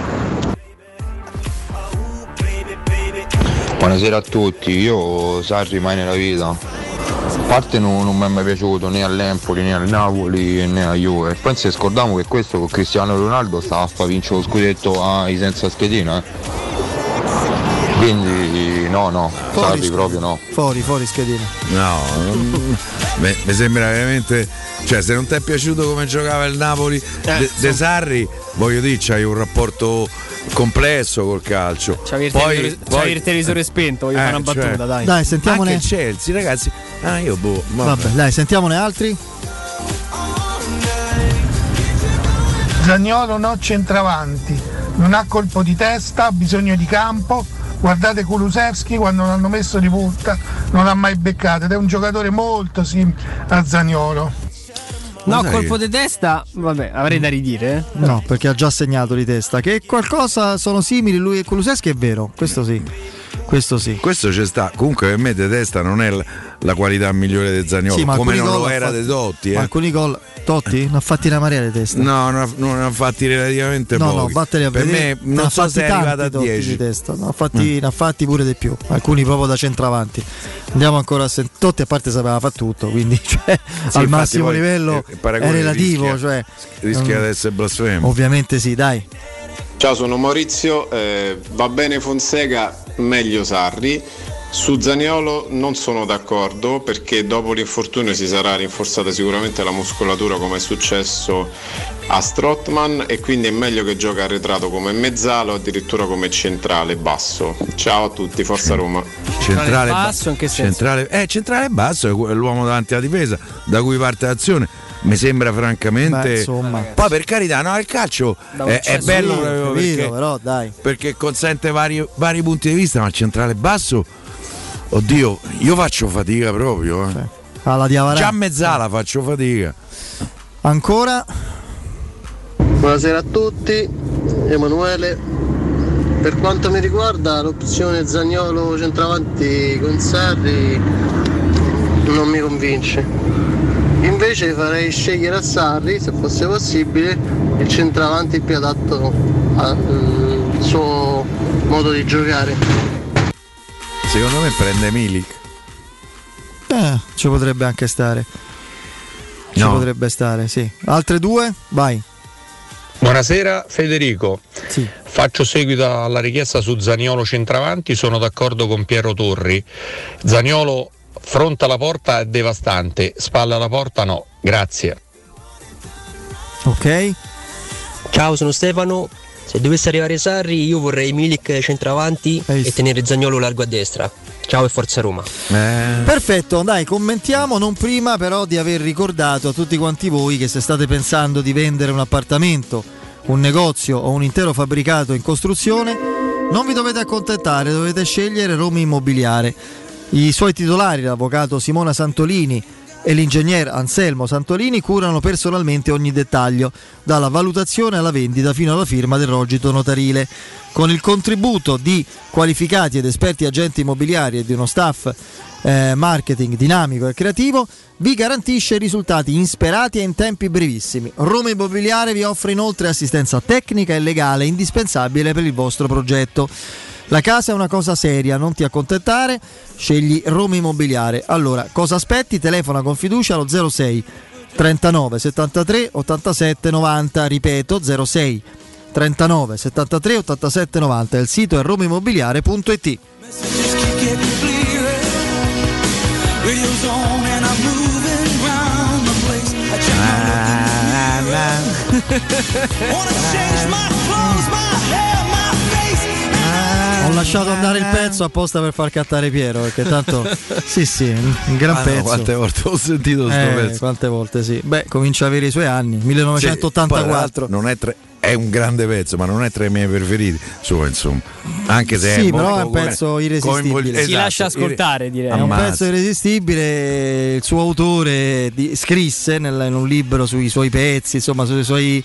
Buonasera a tutti, io Sarri mai nella vita. Parte non, non mi è mai piaciuto né all'Empoli né al Napoli né a Juve. Poi se scordiamo che questo con Cristiano Ronaldo stava a far vincere lo scudetto ai senza schedina. eh. Quindi no, no, Fuori Sarri proprio no. Fuori, fuori schedina. No, mi mi sembra veramente. Cioè, se non ti è piaciuto come giocava il Napoli Eh, De, De Sarri, voglio dire, c'hai un rapporto complesso col calcio. C'avevi il televisore- c'avevi il televisore spento, voglio fare una battuta, dai. Dai, sentiamone. Anche il Chelsea, ragazzi. Ah, io boh. vabbè. Vabbè, dai, sentiamone altri. Zagnolo no centravanti, non ha colpo di testa, ha bisogno di campo. Guardate Kulusevski quando l'hanno messo di punta non l'ha mai beccato ed è un giocatore molto simile a Zagnolo. No, colpo di testa, vabbè, avrei da ridire. eh. No, perché ha già segnato di testa. Che qualcosa sono simili lui e Kuluseschi è vero, questo sì. Questo sì. Questo ci sta. Comunque per me De Testa non è la qualità migliore di Zagnolo, Sì, come non lo era fatti- De Dotti. ma Eh. alcuni gol Totti ne ha fatti una marea di testa. No, non ha, non ha fatti relativamente No, no, pochi. vattene a per vedere. me non ha so se è arrivata a tanti Totti 10. di testa, ne ha, fatti, ne ha fatti pure di più, alcuni proprio da centravanti. Andiamo ancora a sentire. Totti a parte sapeva fare tutto, quindi <laughs> cioè, Sì, al massimo livello il è relativo. rischia- cioè, rischia non- di essere blasfemo. Ovviamente sì, dai. Ciao, sono Maurizio, eh, va bene Fonseca, meglio Sarri. Su Zaniolo non sono d'accordo perché dopo l'infortunio si sarà rinforzata sicuramente la muscolatura come è successo a Strottman e quindi è meglio che gioca arretrato come mezzalo o addirittura come centrale basso. Ciao a tutti, Forza Roma. Centrale basso, in che senso? Centrale, eh, centrale basso è l'uomo davanti alla difesa da cui parte l'azione. Mi sembra francamente. Beh, insomma. Poi per carità, no, il calcio è, è certo- bello capito, perché, però, dai. perché consente vari, vari punti di vista, ma il centrale basso, oddio, io faccio fatica proprio. eh. Alla Diavarà. Già a mezzala faccio fatica. Ancora Buonasera a tutti, Emanuele. Per quanto mi riguarda l'opzione Zagnolo centravanti con Sarri non mi convince. Invece farei scegliere a Sarri, se fosse possibile, il centravanti più adatto al suo modo di giocare. Secondo me prende Milik. eh, ci potrebbe anche stare. Ci No. potrebbe stare, sì. Altre due? Vai. Buonasera Federico. Faccio seguito alla richiesta su Zaniolo centravanti, sono d'accordo con Piero Torri. Zaniolo fronte alla porta è devastante, spalla alla porta no. Grazie. Ok. Ciao, sono Stefano. Se dovesse arrivare Sarri, io vorrei Milik centravanti e tenere Zagnolo largo a destra. Ciao e forza Roma. Perfetto, dai, commentiamo non prima però di aver ricordato a tutti quanti voi che se state pensando di vendere un appartamento, un negozio o un intero fabbricato in costruzione, non vi dovete accontentare, dovete scegliere Roma Immobiliare. I suoi titolari, l'avvocato Simona Santolini e l'ingegner Anselmo Santolini curano personalmente ogni dettaglio, dalla valutazione alla vendita fino alla firma del rogito notarile. Con il contributo di qualificati ed esperti agenti immobiliari e di uno staff eh, marketing dinamico e creativo, vi garantisce risultati insperati e in tempi brevissimi. Roma Immobiliare vi offre inoltre assistenza tecnica e legale indispensabile per il vostro progetto. La casa è una cosa seria, non ti accontentare, scegli Roma Immobiliare. Allora, cosa aspetti? Telefona con fiducia allo 06 39 73 87 90, ripeto 06 39 73 87 90, il sito è romaimmobiliare.it. Radio's <laughs> on and lasciato andare il pezzo apposta per far cantare Piero, perché tanto <laughs> sì, sì, un gran Ah, no, pezzo. quante volte ho sentito sto Eh, pezzo. Quante volte sì. Beh, comincia a avere i suoi anni, Sì, poi, tra 1984. l'altro, non è, tra- è un grande pezzo, ma non è tra i miei preferiti. Su, insomma, anche se Sì, è però è un pezzo come- irresistibile. coinvol- Si lascia ascoltare, direi. È un Ammazza. pezzo irresistibile, il suo autore di- scrisse nel- in un libro sui suoi pezzi, insomma sui suoi,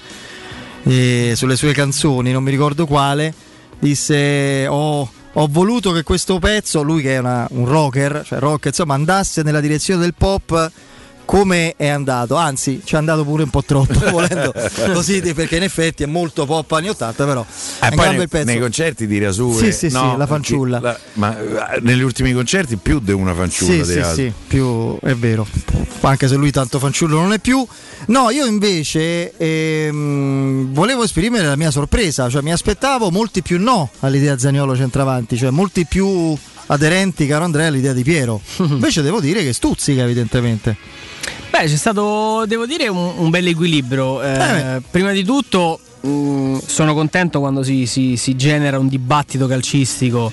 eh, sulle sue canzoni, non mi ricordo quale, disse ho, ho voluto che questo pezzo, lui che è una- un rocker, cioè rock, insomma andasse nella direzione del pop come è andato, anzi ci è andato pure un po' troppo <laughs> volendo così perché in effetti è molto pop anni 80 però è Eh, un gran nei, bel pezzo. nei concerti di Rasure, Sì, sì, sì, no, la fanciulla. la- ma eh, negli ultimi concerti più di una fanciulla Sì, sì, altri. sì, più è vero. Anche se lui tanto fanciullo non è più. No, io invece ehm, volevo esprimere la mia sorpresa, cioè mi aspettavo molti più no all'idea Zaniolo centravanti, cioè molti più aderenti, caro Andrea, all'idea di Piero. <laughs> Invece devo dire che stuzzica evidentemente. Beh, c'è stato, devo dire, un, un bel equilibrio. Eh, prima di tutto, mh, sono contento quando si, si- si genera un dibattito calcistico.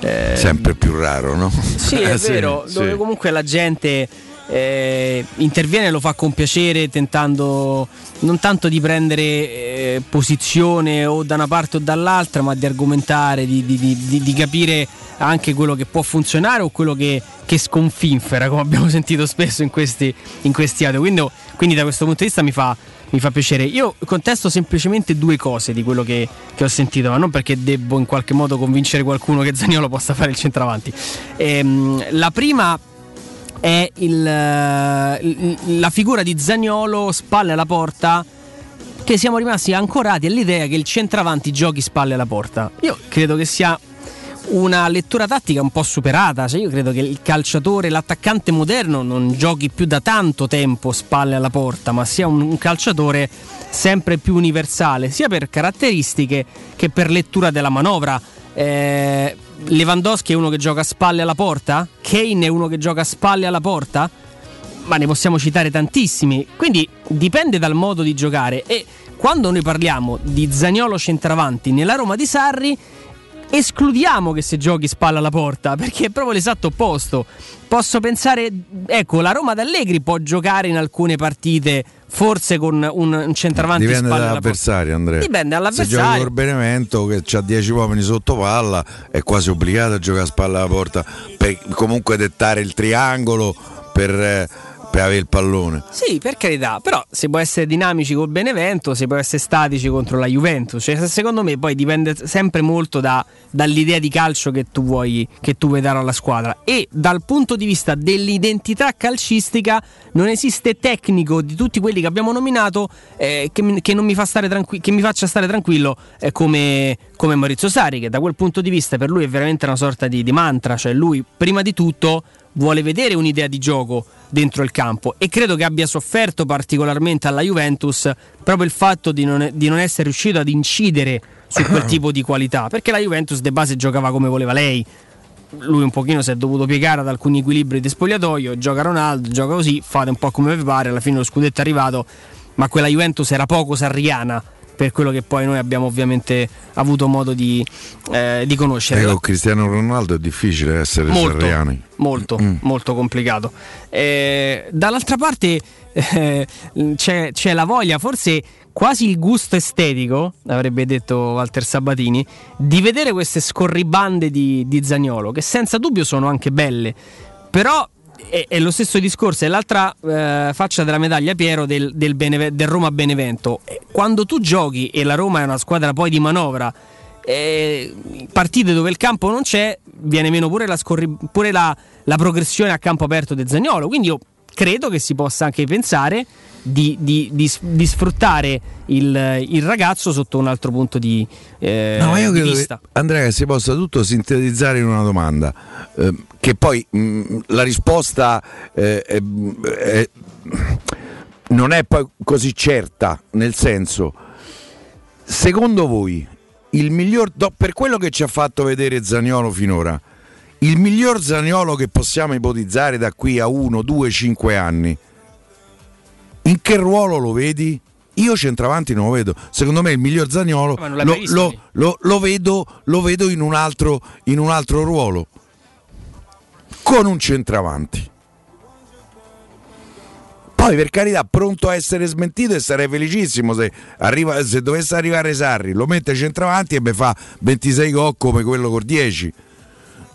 eh, Sempre più raro, no? Sì, è <laughs> Eh, vero, sì. dove comunque la gente eh, interviene e lo fa con piacere, tentando non tanto di prendere eh, posizione o da una parte o dall'altra, ma di argomentare, di, di- di- di- capire anche quello che può funzionare o quello che, che sconfinfera, come abbiamo <laughs> sentito spesso in questi, in questi audio. Quindi, quindi da questo punto di vista mi fa, mi fa piacere. Io contesto semplicemente due cose di quello che, che ho sentito, ma non perché devo in qualche modo convincere qualcuno che Zaniolo possa fare il centravanti. Ehm, la prima è eh, il- la figura di Zagnolo spalle alla porta che siamo rimasti ancorati all'idea che il centravanti giochi spalle alla porta. Io credo che sia una lettura tattica un po' superata, cioè io credo che il calciatore, l'attaccante moderno non giochi più da tanto tempo spalle alla porta, ma sia un, un calciatore sempre più universale, sia per caratteristiche che per lettura della manovra. Eh, Lewandowski è uno che gioca a spalle alla porta? Kane è uno che gioca a spalle alla porta? ma ne possiamo citare tantissimi. Quindi dipende dal modo di giocare. E quando noi parliamo di Zagnolo centravanti nella Roma di Sarri, escludiamo che se giochi spalla alla porta, perché è proprio l'esatto opposto. Posso pensare, ecco, la Roma d'Allegri può giocare in alcune partite, forse con un, un centravanti Dipende dall'avversario, Andrea. Dipende Se dall'avversario. giochi col Benevento che ha 10 uomini sotto palla, è quasi obbligato a giocare a spalla alla porta per comunque dettare il triangolo per, eh, per avere il pallone. Sì, per carità, però si può essere dinamici col Benevento, si può essere statici contro la Juventus. Cioè, secondo me poi dipende sempre molto da- dall'idea di calcio che tu, vuoi, che tu vuoi dare alla squadra. E dal punto di vista dell'identità calcistica non esiste tecnico di tutti quelli che abbiamo nominato eh, che, mi- che mi tranqui- che mi faccia stare tranquillo eh, come, come Maurizio Sari, che da quel punto di vista per lui è veramente una sorta di, di mantra. Cioè lui prima di tutto vuole vedere un'idea di gioco dentro il campo e credo che abbia sofferto particolarmente alla Juventus proprio il fatto di non, di non essere riuscito ad incidere su quel <coughs> tipo di qualità perché la Juventus de base giocava come voleva lei. Lui un pochino si è dovuto piegare ad alcuni equilibri di spogliatoio gioca Ronaldo, gioca così fate un po' come vi pare alla fine lo scudetto è arrivato ma quella Juventus era poco sarriana per quello che poi noi abbiamo ovviamente avuto modo di, eh, di conoscere. Eh, con Cristiano Ronaldo è difficile essere Molto, serriani. molto, Mm. molto complicato. Eh, dall'altra parte <laughs> eh, c'è, c'è la voglia, forse quasi il gusto estetico, avrebbe detto Walter Sabatini, di vedere queste scorribande di, di Zagnolo, che senza dubbio sono anche belle, però è, è lo stesso discorso, è l'altra eh, faccia della medaglia, Piero, del, del Beneve- del Roma Benevento. Eh, Quando tu giochi e la Roma è una squadra poi di manovra, eh, partite dove il campo non c'è, viene meno pure la, scorri- pure la, la progressione a campo aperto del Zagnolo. Quindi io credo che si possa anche pensare di, di- di di sfruttare il, il ragazzo sotto un altro punto di, eh, No, ma io credo che, vista. Andrea che si possa tutto sintetizzare in una domanda, eh, che poi mh, la risposta eh, è- è- non è poi così certa, nel senso, secondo voi, il miglior, do- per quello che ci ha fatto vedere Zaniolo finora, il miglior Zaniolo che possiamo ipotizzare da qui a 1, 2, 5 anni, in che ruolo lo vedi? Io centravanti non lo vedo. Secondo me il miglior l'hai lo, lo- lo- lo vedo in, un altro, in un altro ruolo. Con un centravanti. Poi per carità, pronto a essere smentito e sarei felicissimo se, arriva- se dovesse arrivare Sarri, lo mette centravanti e mi fa 26 gol come quello con 10.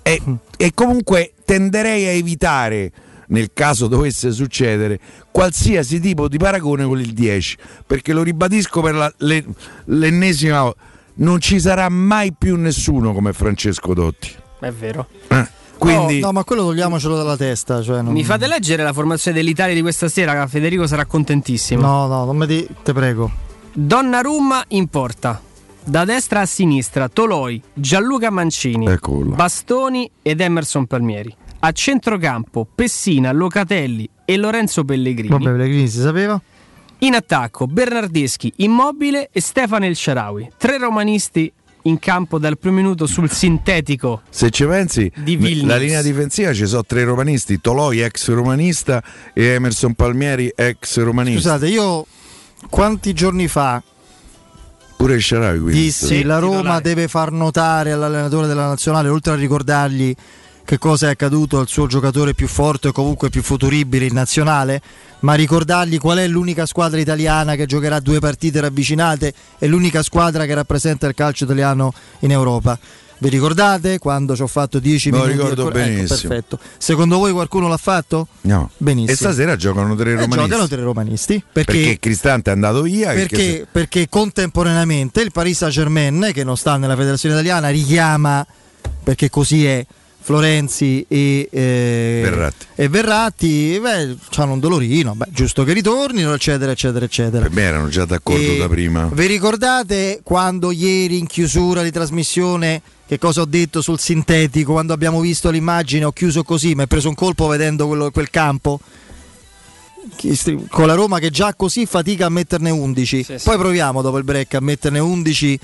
E, e comunque tenderei a evitare, nel caso dovesse succedere, qualsiasi tipo di paragone con il 10, perché lo ribadisco per la- le- l'ennesima volta, non ci sarà mai più nessuno come Francesco Dotti. È vero. Eh, Quindi, No, no, ma quello togliamocelo dalla testa. Cioè non- Mi fate leggere la formazione dell'Italia di questa sera? Federico sarà contentissimo. No, no, non mi di... te prego. Donnarumma in porta. Da destra a sinistra Toloi, Gianluca Mancini, Eccolo. Bastoni ed Emerson Palmieri. A centrocampo Pessina, Locatelli e Lorenzo Pellegrini. Vabbè, Pellegrini si sapeva. In attacco Bernardeschi, Immobile e Stefano El Sharawi. Tre romanisti in campo dal primo minuto sul sintetico. se ci pensi, Di la linea difensiva ci sono tre romanisti: Toloi, ex romanista, e Emerson Palmieri, ex romanista. Scusate, io quanti giorni fa Pure il Sharawi quindi. dissi la Roma deve far notare all'allenatore della nazionale, oltre a ricordargli che cosa è accaduto al suo giocatore più forte o comunque più futuribile in nazionale, ma ricordargli qual è l'unica squadra italiana che giocherà due partite ravvicinate e l'unica squadra che rappresenta il calcio italiano in Europa. Vi ricordate quando ci ho fatto 10 Me lo minuti? ricordo ancora? Ecco, benissimo. perfetto. Secondo voi qualcuno l'ha fatto? No. Benissimo. E stasera giocano tre Eh, romanisti. giocano tre romanisti perché, perché Cristante è andato via. che perché, perché contemporaneamente il Paris Saint Germain, che non sta nella federazione italiana, richiama, perché così è, Florenzi e eh, Verratti. e Verratti beh, hanno un dolorino, beh, giusto che ritornino, eccetera, eccetera, eccetera. Per me erano già d'accordo E da prima. Vi ricordate quando ieri in chiusura di trasmissione che cosa ho detto sul sintetico? Quando abbiamo visto l'immagine, ho chiuso così, mi è preso un colpo vedendo quello- quel campo. Con la Roma che già così fatica a metterne 11. Poi proviamo dopo il break a metterne 11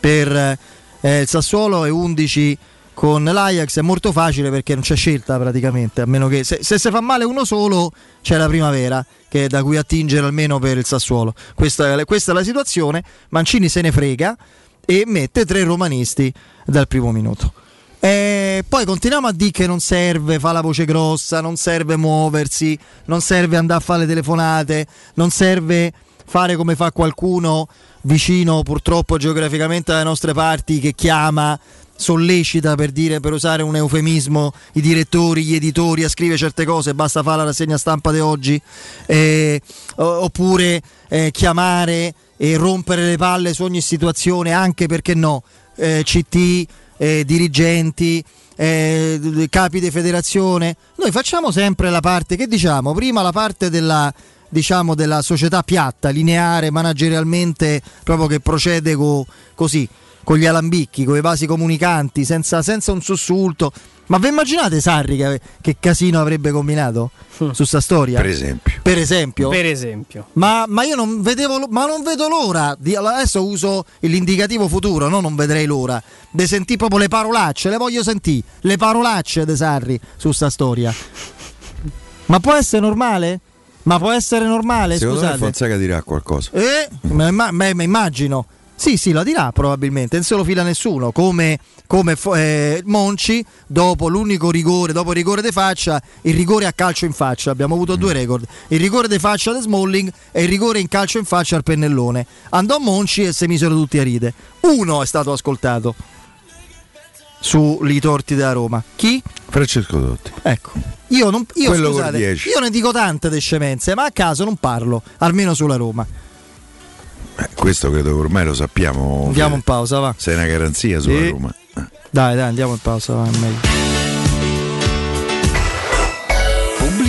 per eh, il Sassuolo e 11 con l'Ajax. È molto facile perché non c'è scelta praticamente. A meno che se, se si fa male uno solo c'è la primavera che è da cui attingere almeno per il Sassuolo. Questa questa è la situazione. Mancini se ne frega e mette tre romanisti dal primo minuto. E poi continuiamo a dire che non serve fare la voce grossa, non serve muoversi, non serve andare a fare le telefonate, non serve fare come fa qualcuno vicino purtroppo geograficamente alle nostre parti che chiama, sollecita per dire per usare un eufemismo i direttori, gli editori a scrivere certe cose, basta fare la rassegna stampa di oggi, eh, oppure eh, chiamare e rompere le palle su ogni situazione, anche perché no, eh, CT, eh, dirigenti, eh, capi di federazione. Noi facciamo sempre la parte, che diciamo, prima la parte della, diciamo, della società piatta, lineare, managerialmente, proprio che procede co- così, con gli alambicchi, con i vasi comunicanti, senza, senza un sussulto. Ma vi immaginate Sarri che, che casino avrebbe combinato su sta storia? Per esempio. Per esempio? Per esempio. Ma, ma io non vedevo, ma non vedo l'ora. Di, adesso uso l'indicativo futuro, no? Non vedrei l'ora. De sentire proprio le parolacce, le voglio sentire. Le parolacce de Sarri su sta storia. Ma può essere normale? Ma può essere normale, Secondo me scusate. Fonseca dirà qualcosa. Eh, ma, ma- ma- ma immagino. Sì, sì, lo dirà probabilmente, non se lo fila nessuno, come, come eh, Monci dopo l'unico rigore, dopo il rigore di faccia, il rigore a calcio in faccia, abbiamo avuto due record, il rigore di faccia di Smalling e il rigore in calcio in faccia al pennellone. Andò Monci e si misero tutti a ride. Uno è stato ascoltato sui torti della Roma. Chi? Francesco Dotti. Ecco. Io, non, io, scusate, 10. io ne dico tante di scemenze, ma a caso non parlo, almeno sulla Roma. Questo credo che ormai lo sappiamo. Andiamo in pausa, va. Sei una garanzia sulla Sì. Roma. Dai, dai, andiamo in pausa, va, è meglio.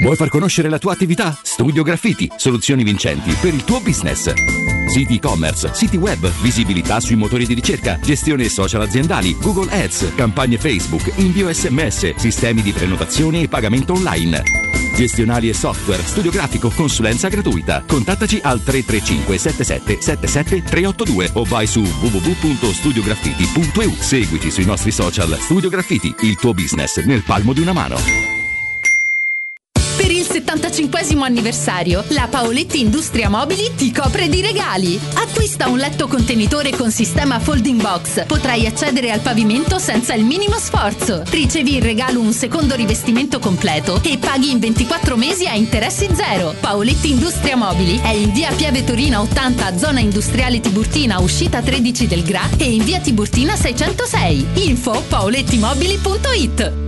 Vuoi far conoscere la tua attività? Studio Graffiti, soluzioni vincenti per il tuo business. Siti e-commerce, siti web, visibilità sui motori di ricerca, gestione social aziendali, Google Ads, campagne Facebook, invio sms, sistemi di prenotazione e pagamento online. Gestionali e software, studio grafico, consulenza gratuita. Contattaci al 335 77 77 382 o vai su www.studiograffiti.eu. Seguici sui nostri social Studio Graffiti, il tuo business nel palmo di una mano. Per il 75 anniversario, la Paoletti Industria Mobili ti copre di regali. Acquista un letto contenitore con sistema folding box. Potrai accedere al pavimento senza il minimo sforzo. Ricevi in regalo un secondo rivestimento completo e paghi in 24 mesi a interessi zero. Paoletti Industria Mobili è in via Piave Torina 80, zona industriale Tiburtina, uscita 13 del GRA e in via Tiburtina 606. Info paolettimobili.it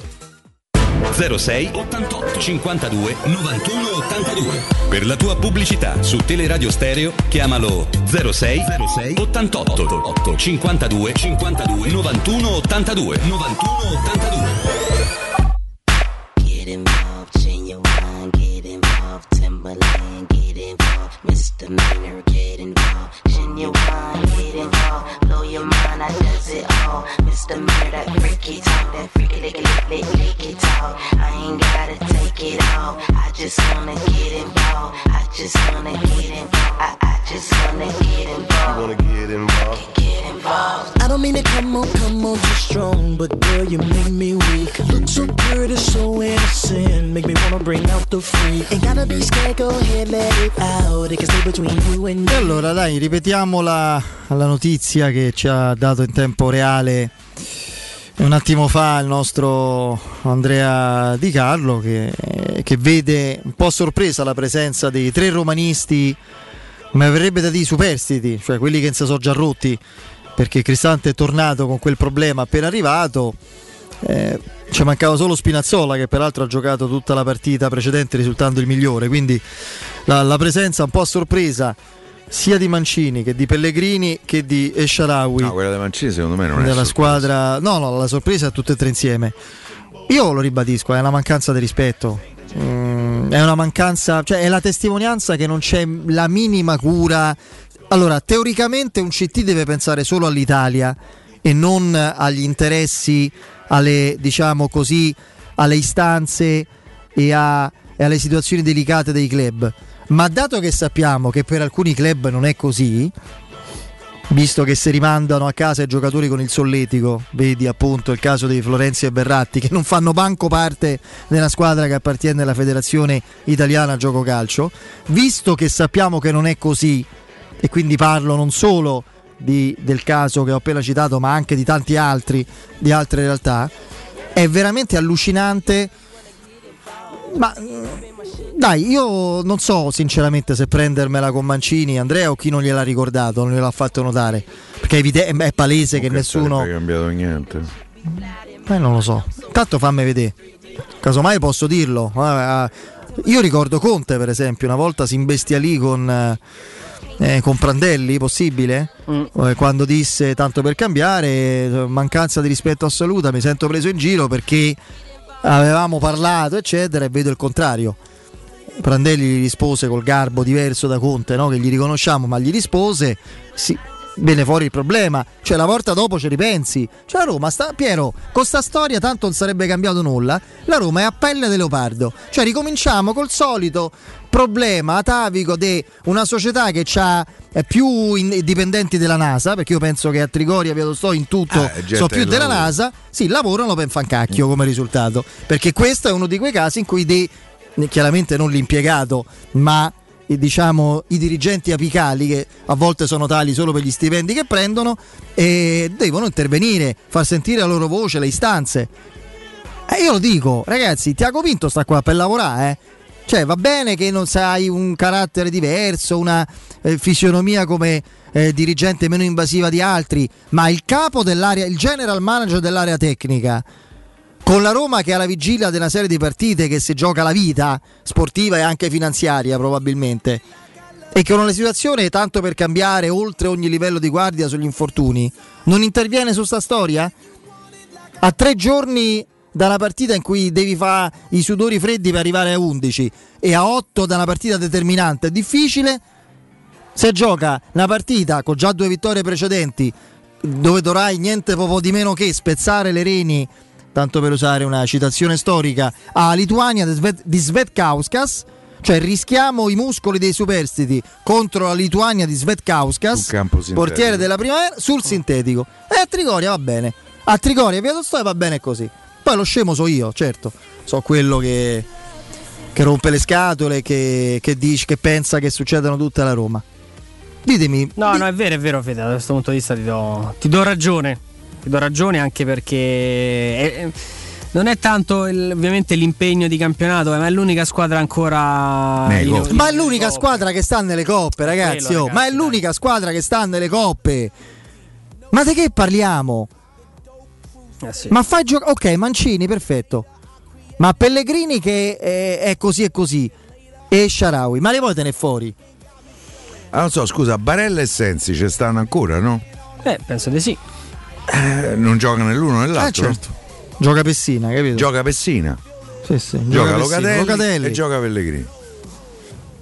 06 88 52 91 82. Per la tua pubblicità su Teleradio Stereo chiamalo 06 06 88 52 52 91 82 91 82. Get involved, genuine, get involved, Timberland, get involved, misdemeanor, get all, misdemeanor, that freaky talk, that freaky lick lick lick lick it talk, I ain't gotta take it all, I just wanna get involved, I just wanna get involved, I, I just wanna get involved. You wanna get involved? Get involved. I don't mean to come on, come on too strong, but girl, you make me weak. Look so pretty, so innocent, make me wanna bring out the freak. Ain't gotta be scared, go ahead, let it out. It can stay between you and E me. allora dai, ripetiamo la, la notizia che ci ha dato in tempo reale un attimo fa il nostro Andrea Di Carlo che, che vede un po' sorpresa la presenza dei tre romanisti, ma verrebbe da dire superstiti, cioè quelli che si sono già rotti, perché Cristante è tornato con quel problema appena arrivato. Eh, ci mancava solo Spinazzola che peraltro ha giocato tutta la partita precedente risultando il migliore, quindi la, la presenza un po' a sorpresa sia di Mancini che di Pellegrini che di Esciarawi No, quella di Mancini secondo me non è sorpresa. squadra. No, no, la sorpresa è tutte e tre insieme. Io lo ribadisco, è una mancanza di rispetto. Mm, è una mancanza, cioè è la testimonianza che non c'è la minima cura. Allora, teoricamente un CT deve pensare solo all'Italia e non agli interessi, alle, diciamo così, alle istanze e, a- e alle situazioni delicate dei club. Ma dato che sappiamo che per alcuni club non è così, visto che si rimandano a casa i giocatori con il solletico, vedi appunto il caso di Florenzi e Berratti che non fanno banco parte della squadra che appartiene alla Federazione Italiana Gioco Calcio, visto che sappiamo che non è così e quindi parlo non solo di- del caso che ho appena citato ma anche di tanti altri, di altre realtà, è veramente allucinante. Ma mm, dai, io non so sinceramente se prendermela con Mancini, Andrea o chi non gliel'ha ricordato, non gliel'ha fatto notare. Perché è, evide- è palese che nessuno. Non è cambiato niente. Eh, non lo so. Intanto fammi vedere. Casomai posso dirlo. Ah, ah, Io ricordo Conte, per esempio, una volta si imbestialì con, eh, con Prandelli, possibile? Eh, Quando disse tanto per cambiare, mancanza di rispetto assoluta, mi sento preso in giro perché avevamo parlato, eccetera, e vedo il contrario. Prandelli gli rispose col garbo diverso da Conte, no? che gli riconosciamo, ma gli rispose, sì, viene fuori il problema, cioè la volta dopo ci ripensi. Cioè la Roma sta, Piero, con sta storia tanto non sarebbe cambiato nulla, la Roma è a pelle di leopardo, cioè ricominciamo col solito problema atavico di una società che ha più in- dipendenti della NASA, perché io penso che a Trigoria, Via Tostò, in tutto Eh, gente sono più della lavora. NASA, sì, lavorano per fancacchio come risultato, perché questo è uno di quei casi in cui dei, chiaramente non l'impiegato, ma eh, diciamo i dirigenti apicali che a volte sono tali solo per gli stipendi che prendono e devono intervenire, far sentire la loro voce, le istanze. E io lo dico, ragazzi, Tiago Pinto sta qua per lavorare, eh. Cioè, va bene che non sai un carattere diverso, una eh, fisionomia come eh, dirigente meno invasiva di altri, ma il capo dell'area, il general manager dell'area tecnica, con la Roma che è alla vigilia di una serie di partite che si gioca la vita sportiva e anche finanziaria probabilmente e che con una situazione tanto per cambiare oltre ogni livello di guardia sugli infortuni non interviene su sta storia? A tre giorni da una partita in cui devi fare i sudori freddi per arrivare a 11 e a 8 da una partita determinante. È difficile? Se gioca una partita con già due vittorie precedenti dove dovrai niente poco di meno che spezzare le reni tanto per usare una citazione storica a Lituania di Svet- di Svetkauskas cioè rischiamo i muscoli dei superstiti contro la Lituania di Svetkauskas portiere della primavera sul sintetico. E a Trigoria va bene. A Trigoria e Via Tolstoi va bene così poi lo scemo so io certo so quello che, che rompe le scatole che, che dice che pensa che succedano tutte alla Roma ditemi No, no, è vero, è vero, Fede. Da questo punto di vista ti do, ti do ragione. Ti do ragione anche perché è- è- non è tanto il- ovviamente l'impegno di campionato, eh, ma è l'unica squadra ancora. in- Ma è l'unica squadra che sta nelle coppe, ragazzi. quello, oh. Ma è l'unica squadra che sta nelle coppe. Ma di che parliamo? Eh Ma fai giocare. Ok, Mancini, perfetto. Ma Pellegrini che è, è così e così. E Sharawi, ma le vuoi tenere fuori? Ah, non so, scusa, Barella e Sensi ci stanno ancora, no? Eh, penso di sì. Eh, non giocano né l'uno né l'altro. Eh, certo. Gioca Pessina, capito? Gioca Pessina. Sì, sì. Gioca Pessina. Locatelli, Locatelli. e gioca Pellegrini.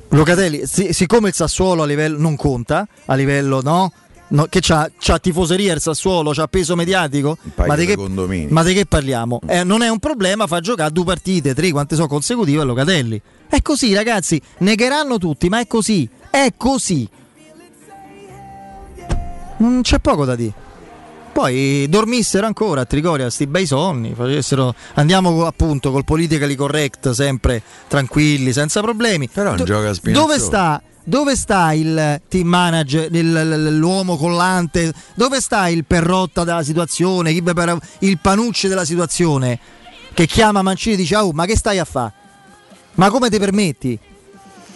Locatelli, si- siccome il Sassuolo a livello non conta, a livello no, no, che c'ha, c'ha tifoseria il Sassuolo, c'ha peso mediatico, ma di, che, ma di che parliamo? Eh, non è un problema fa giocare due partite, tre, quante so consecutive a Locatelli. È così ragazzi, negheranno tutti, ma è così, è così. Non c'è poco da dire. Poi dormissero ancora a Trigoria, sti bei sonni, facessero, andiamo appunto col politically correct, sempre tranquilli, senza problemi. Però non Do- gioca Spinazzola. Dove sta, dove sta il team manager, l'uomo collante, dove sta il perrotta della situazione, il panucci della situazione che chiama Mancini e dice oh ma che stai a fare? Ma come ti permetti?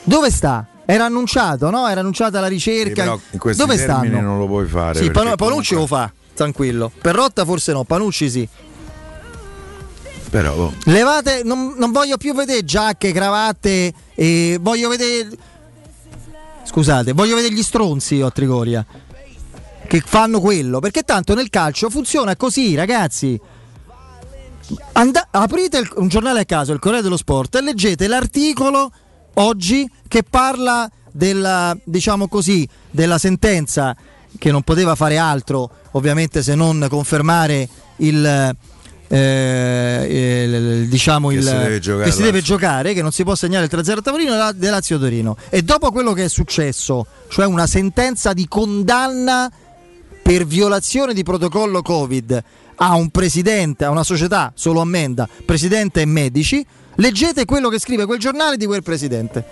Dove sta? Era annunciato, no? Era annunciata la Sì, ricerca. questi Dove stanno? non lo puoi fare. Sì, Panucci lo fa, tranquillo. Perrotta forse no, Panucci sì. Però oh, Levate, non, non voglio più vedere giacche, cravatte, e voglio vedere. Scusate, voglio vedere gli stronzi io a Trigoria. Che fanno quello. Perché tanto nel calcio funziona così, ragazzi. Anda- aprite il- un giornale a caso, il Corriere dello Sport, e leggete l'articolo oggi che parla della, diciamo così, della sentenza che non poteva fare altro, ovviamente, se non confermare il. Eh, il- diciamo Che il, si deve giocare che si deve giocare, che non si può segnare il 3-0 a Tavolino del Lazio Torino. E dopo quello che è successo, cioè una sentenza di condanna per violazione di protocollo Covid a un presidente, a una società, solo ammenda, presidente e medici, leggete quello che scrive quel giornale di quel presidente.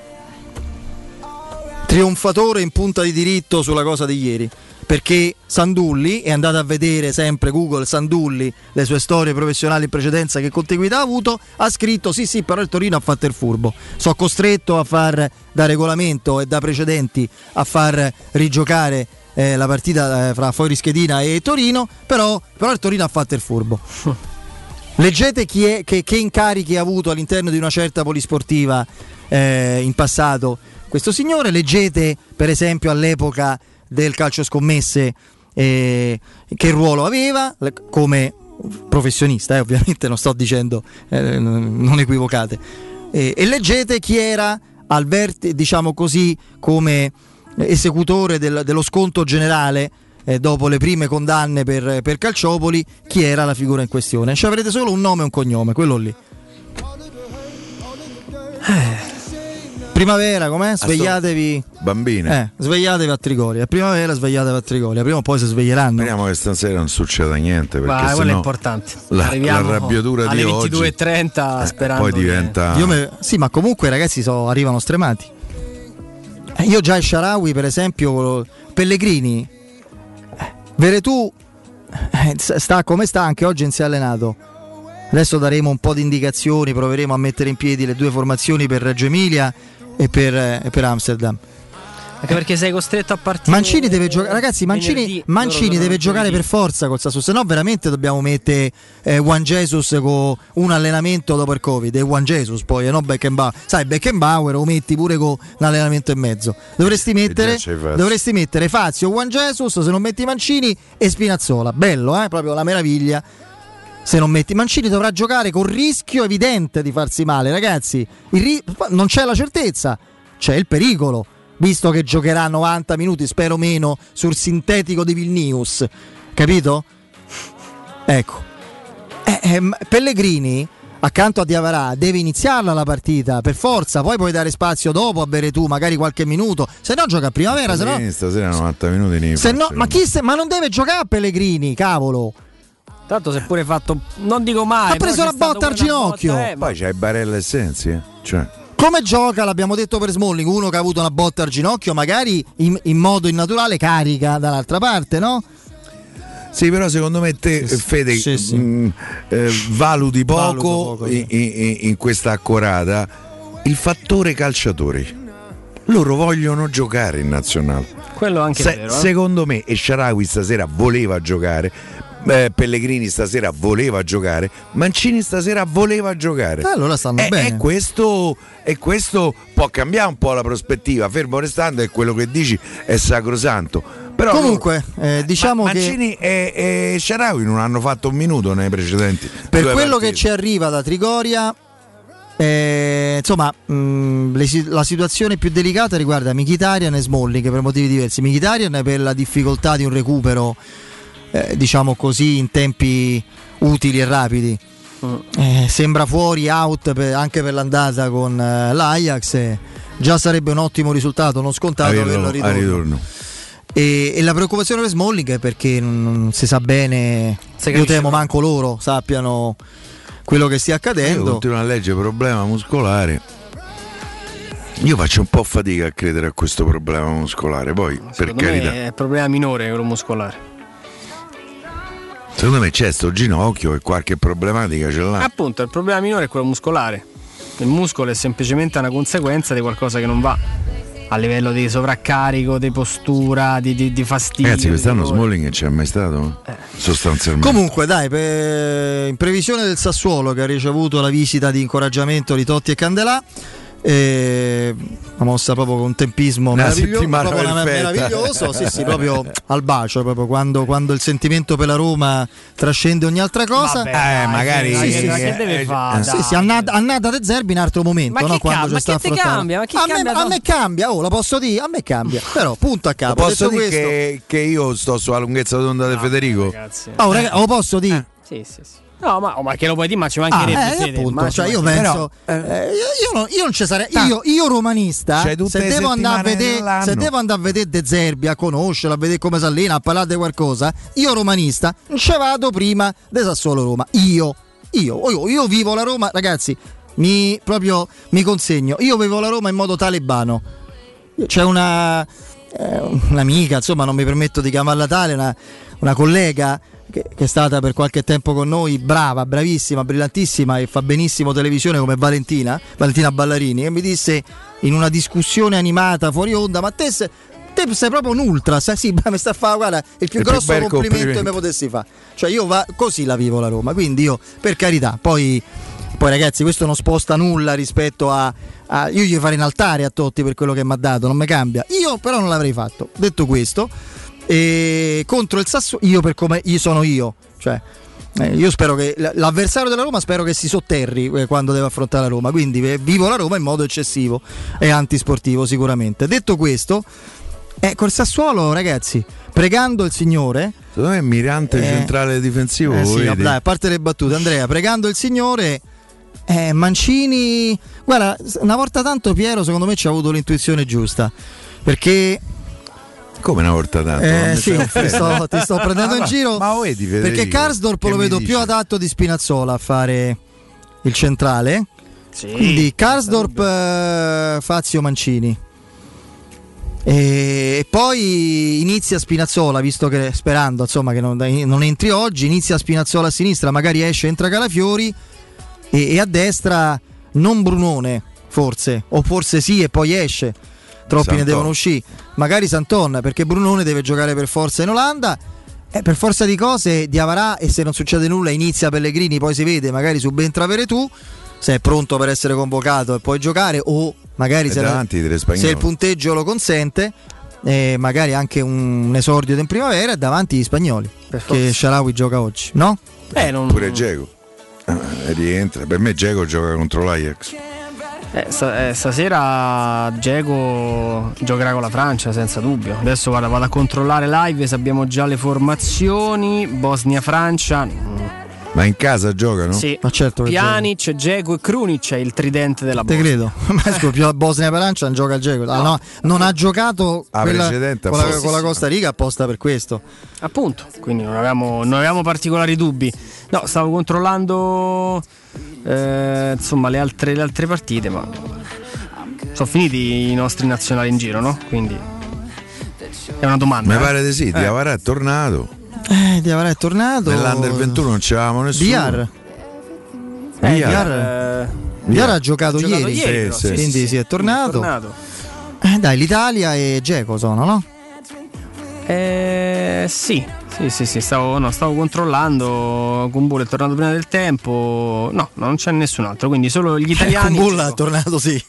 Trionfatore in punta di diritto sulla cosa di ieri. Perché Sandulli, e andate a vedere sempre Google Sandulli, le sue storie professionali in precedenza, che contiguità ha avuto, ha scritto sì sì però il Torino ha fatto il furbo. Sono costretto a far da regolamento e da precedenti a far rigiocare eh, la partita eh, fra Fuori Schedina e Torino, però, però il Torino ha fatto il furbo. <laughs> Leggete chi è, che, che incarichi ha avuto all'interno di una certa polisportiva eh, in passato questo signore. Leggete per esempio all'epoca del calcio scommesse eh, che ruolo aveva come professionista, eh, ovviamente non sto dicendo, eh, non equivocate. E leggete chi era al verte, diciamo così, come esecutore del- dello sconto generale eh, dopo le prime condanne per, per Calciopoli, chi era la figura in questione. Ci avrete solo un nome e un cognome, quello lì. Eh. Primavera, com'è? Svegliatevi. bambine. Eh, svegliatevi a Trigoria. Primavera, svegliatevi a Trigoria. Prima o poi si sveglieranno. Speriamo che stasera non succeda niente. Perché Ma quello è importante. La, Arriviamo l'arrabbiatura di alle oggi 22.30 eh, sperando poi che- diventa. Io me- sì, ma comunque i ragazzi so- arrivano stremati. Eh, io già il Sharawi, per esempio, Pellegrini, eh, Veretù eh, s- sta come sta, anche oggi non si è allenato. Adesso daremo un po' di indicazioni, proveremo a mettere in piedi le due formazioni per Reggio Emilia e per, eh, e per Amsterdam. Anche perché sei costretto a partire. Mancini deve giocare, ragazzi. Mancini, venerdì, Mancini deve giocare per forza col Sassuolo. Se no, veramente dobbiamo mettere eh, Juan Jesus con un allenamento dopo il Covid. E Juan Jesus poi, e non Beckenbauer. Sai, Beckenbauer lo metti pure con un allenamento e mezzo. Dovresti mettere, dovresti mettere Fazio, Juan Jesus. Se non metti Mancini e Spinazzola. Bello, eh? Proprio la meraviglia. Se non metti Mancini dovrà giocare con rischio evidente di farsi male, ragazzi. Ri- non c'è la certezza, c'è il pericolo. Visto che giocherà 90 minuti, spero meno, sul sintetico di Vilnius. Capito? Ecco. Eh, ehm, Pellegrini, accanto a Diavarà, deve iniziarla la partita, per forza. Poi puoi dare spazio dopo a bere tu, magari qualche minuto. Se no gioca a primavera, se no... Stasera 90 minuti Se no, ma, se- ma non deve giocare a Pellegrini, cavolo. Tanto si è pure fatto. Non dico mai. Ha preso la c'è botta al ginocchio. botta, eh, me. Poi c'hai Barella e Sensi, eh. Cioè, Come gioca, l'abbiamo detto per Smalling, uno che ha avuto una botta al ginocchio, magari in, in modo innaturale carica dall'altra parte, no? Sì, però secondo me te, Fede, mh, eh, valuti poco, poco, sì. in, in- in questa accorata il fattore calciatori. Loro vogliono giocare in nazionale. Quello anche Se- vero. eh. Secondo me, e Sharawi stasera voleva giocare. Eh, Pellegrini stasera voleva giocare, Mancini stasera voleva giocare. Eh, allora stanno E- bene. E questo, e questo può cambiare un po' la prospettiva, fermo restando che quello che dici è sacrosanto. Però Comunque, eh, diciamo Ma- che Mancini e, e Sharawi non hanno fatto un minuto nei precedenti. per quello che partite. ci arriva da Trigoria, eh, insomma, mh, le si- la situazione più delicata riguarda Mkhitaryan e Smalling per motivi diversi. Mkhitaryan per la difficoltà di un recupero, eh, diciamo così, in tempi utili e rapidi. Eh, sembra fuori, out per- anche per l'andata con eh, l'Ajax. eh, già sarebbe un ottimo risultato, non scontato Averlo averlo a ritorno. ritorno. E, e la preoccupazione per Smalling è perché non, non si sa bene, io temo no. manco loro sappiano quello che stia Io accadendo. continuo a leggere problema muscolare. Io faccio un po' fatica a credere a questo problema muscolare, poi per Secondo carità. me è un problema minore quello muscolare. Secondo me c'è sto ginocchio e qualche problematica ce l'ha. Appunto, il problema minore è quello muscolare. Il muscolo è semplicemente una conseguenza di qualcosa che non va. A livello di sovraccarico, di postura, di, di- di fastidio. Ragazzi, quest'anno. Smalling non c'è mai stato? Sostanzialmente. Comunque, dai, per- in previsione del Sassuolo che ha ricevuto la visita di incoraggiamento di Totti e Candelà. Eh, una mossa proprio con tempismo Una meraviglio- settimana proprio meraviglioso, sì, sì, proprio <laughs> al bacio, proprio quando, quando il sentimento per la Roma trascende ogni altra cosa. Vabbè, dai, magari- dai, Sì, sì, che deve fare? Sì, sì, annata, annata De Zerbi in altro momento, Ma no? che quando cambia? ci sta cambia? Ma che a, cambia me, a me cambia, oh, la posso dire? A me cambia. <laughs> Però, punto a capo. Posso detto dire questo, che, che io sto sulla lunghezza d'onda di Federico? Oh, raga, lo posso dire? Sì, sì, sì. No, ma, oh, ma che lo puoi dire? Ma ci Ah, mancherebbe. eh, Fede, appunto, ma ci cioè io penso, eh, io, io non, io non ci sarei, io, io romanista, tutte se devo, andare a vedere, se devo andare a vedere De Zerbi, a conoscerlo, a vedere come si allena, a parlare di qualcosa, io romanista non ci vado prima del Sassuolo Roma. Io, io, io, io vivo la Roma, ragazzi, mi, proprio, mi consegno, io vivo la Roma in modo talebano. C'è una, eh, un'amica, insomma non mi permetto di chiamarla tale, una, una collega che, che è stata per qualche tempo con noi, brava, bravissima, brillantissima e fa benissimo televisione come Valentina, Valentina Ballarini, e mi disse in una discussione animata fuori onda, ma te sei, te sei proprio un ultra, sai, sì, mi sta a fare, guarda, il più Il grosso bel complimento, che complimento. mi potessi fare. Cioè io va, così la vivo la Roma, quindi io, per carità, poi... Poi ragazzi, questo non sposta nulla rispetto a, a- Io gli farei in altare a Totti per quello che mi ha dato, non mi cambia. Io però non l'avrei fatto. Detto questo, e contro il Sassuolo, io per come io sono io, cioè eh, io spero che l'avversario della Roma spero che si sotterri eh, quando deve affrontare la Roma, quindi eh, vivo la Roma in modo eccessivo e antisportivo sicuramente. Detto questo, eh, col Sassuolo ragazzi, pregando il Signore, Secondo me è mirante Eh, centrale difensivo. eh sì, dai, a parte le battute, Andrea, pregando il Signore. eh, Mancini, guarda, una volta tanto Piero secondo me ci ha avuto l'intuizione giusta. Perché Come una volta tanto? eh, sì, stai ti sto, ti sto prendendo Ah, in giro. Ma vedi, Federico, perché Karsdorp lo vedo più adatto di Spinazzola a fare il centrale. Sì, Quindi Karsdorp, eh, Fazio Mancini. E e poi inizia Spinazzola, visto che sperando insomma, che non, non entri oggi, inizia Spinazzola a sinistra, magari esce, entra Calafiori e, e a destra non Brunone, forse, o forse sì e poi esce. Troppi ne Santon. devono uscire. Magari Santon, perché Brunone deve giocare per forza in Olanda. Eh, per forza di cose, Diavarà e se non succede nulla inizia Pellegrini, poi si vede, magari subentra Veretù, se è pronto per essere convocato e puoi giocare o magari se, la- se il punteggio lo consente, eh, magari anche un esordio in primavera e davanti gli spagnoli, perché Sharawi gioca oggi, no? Eh, non- Pure Geco. rientra. Per me Geco gioca contro l'Ajax. Eh, eh, stasera Diego giocherà con la Francia senza dubbio. Adesso guarda, vado a controllare live se abbiamo già le formazioni. Bosnia-Francia. Ma in casa giocano? Sì. Ma certo Pjanic, Dzeko e Krunic è il tridente della Te Bosnia. credo, <laughs> ma scoppio la Bosnia Parancia non gioca al Geco. Ah, no, non ha giocato Ah, quella- precedente con, la, con la Costa Rica apposta per questo. Appunto, quindi non avevamo, non avevamo particolari dubbi. No, stavo controllando eh, insomma le altre, le altre partite, ma sono finiti i nostri nazionali in giro, no? Quindi è una domanda. Mi eh? pare di sì, Eh. Diavara è tornato. Eh, Diavara è tornato. Nell'Under 21 non c'avevamo nessuno. Biar. Eh, Biar. Eh, Biar ha giocato, ha giocato ieri, ieri, sì, sì, quindi sì, sì, è tornato. è tornato. Eh, dai, l'Italia e Geco sono, no? Eh, sì, sì, sì, sì, stavo, no, stavo controllando. Kumbulla è tornato prima del tempo. No, non c'è nessun altro, quindi solo gli <laughs> italiani. Kumbulla è tornato, sì.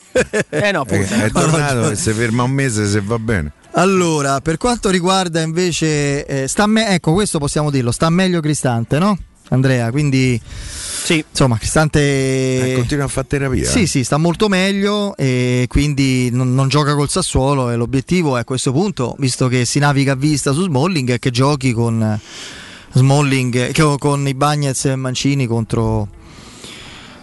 Eh no, Eh, appunto. è tornato e si ferma un mese se va bene. Allora, per quanto riguarda invece, eh, sta me- ecco questo possiamo dirlo, sta meglio Cristante, no? Andrea, quindi sì. insomma Cristante Eh, continua a fare terapia. Sì, sì, sta molto meglio e quindi non, non gioca col Sassuolo e l'obiettivo è a questo punto, visto che si naviga a vista su Smalling, è che giochi con eh, Smalling, eh, che- con i Bagnets e Mancini contro,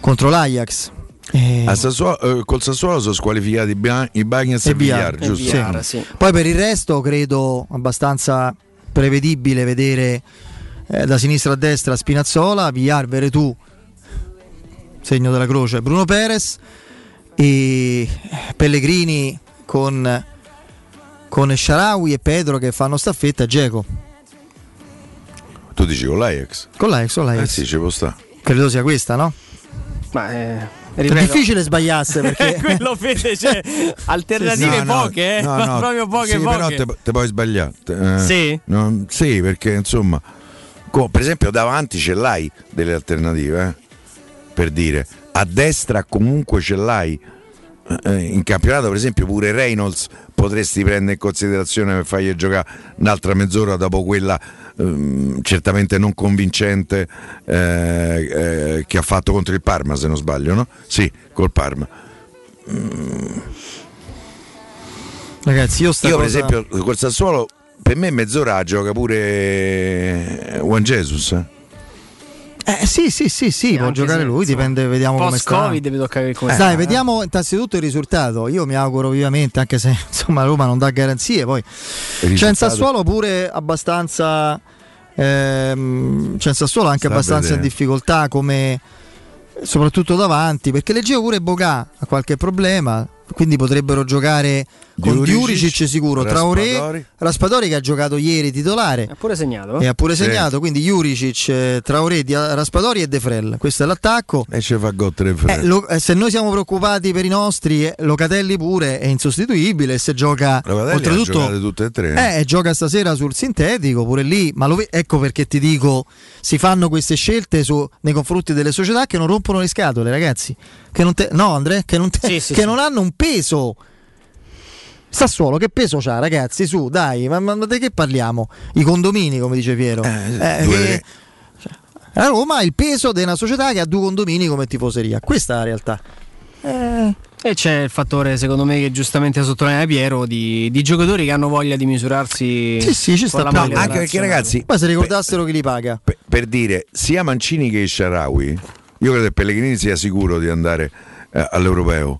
contro l'Ajax. E- A Sassuolo- eh, col Sassuolo sono squalificati i Bagnets e, e Villar, giusto? sì. Poi per il resto credo abbastanza prevedibile vedere eh, da sinistra a destra Spinazzola, Villar, Veretù, segno della croce, Bruno Perez e Pellegrini con, con Sharawi e Pedro che fanno staffetta e Geco. Tu dici con l'Ajax? Con l'Ajax, con l'Ajax. Eh sì, ci può stare. Credo sia questa, no? Ma eh, È ripeto- difficile sbagliasse perché <laughs> quello Fede, cioè, <laughs> alternative No, no, poche, eh? no, ma <laughs> no, proprio poche sì, poche. però te, te puoi sbagliare. Eh, Sì? non- sì, perché insomma, co- per esempio davanti ce l'hai delle alternative, eh, per dire, a destra comunque ce l'hai. Eh, In campionato, per esempio, pure Reynolds potresti prendere in considerazione per fargli giocare un'altra mezz'ora dopo quella ehm, certamente non convincente eh, eh, che ha fatto contro il Parma, se non sbaglio, no? Sì, col Parma. Ragazzi, io Io, per cosa- esempio, col Sassuolo, per me mezz'ora gioca pure Juan Jesus. eh. Eh, sì, sì, sì, sì, può giocare lui, insomma, dipende, vediamo come sta. Post-Covid vi tocca vedere come Eh, sta, Dai, eh. vediamo innanzitutto il risultato. Io mi auguro vivamente, anche se <laughs> insomma Roma non dà garanzie. Poi c'è in Sassuolo pure abbastanza. Ehm, c'è in Sassuolo anche Sta abbastanza in difficoltà come soprattutto davanti perché leggevo pure Boga ha qualche problema quindi potrebbero giocare Diuricic, Diuricic sicuro Traoré Raspadori. Che ha giocato ieri titolare Ha pure segnato. e ha pure Sì. segnato quindi Juricic, eh, Traoré, Raspadori e De Frel questo è l'attacco E ci fa gol tre eh, lo- eh, se noi siamo preoccupati per i nostri, eh, Locatelli pure è insostituibile. Se gioca Locatelli oltretutto, tutte e tre. eh, gioca stasera sul sintetico pure lì. Ma lo ecco perché ti dico: si fanno queste scelte su- nei confronti delle società che non rompono le scatole, ragazzi. Che non te- no, Andrea, che, non, te- Sì, sì, che sì. non hanno un peso. Sassuolo, che peso c'ha, ragazzi? Su, dai, ma, ma- ma di che parliamo? I condomini, come dice Piero. Eh, due, che- tre. a Roma il peso di una società che ha due condomini come tifoseria. Questa è la realtà. Eh, E c'è il fattore, secondo me, che giustamente sottolinea Piero, di, di giocatori che hanno voglia di misurarsi. Sì, sì, ci sta la No, anche perché, ragazzi, Poi se ricordassero chi li paga. per, per dire sia Mancini che Sharawi, io credo che Pellegrini sia sicuro di andare eh, all'europeo.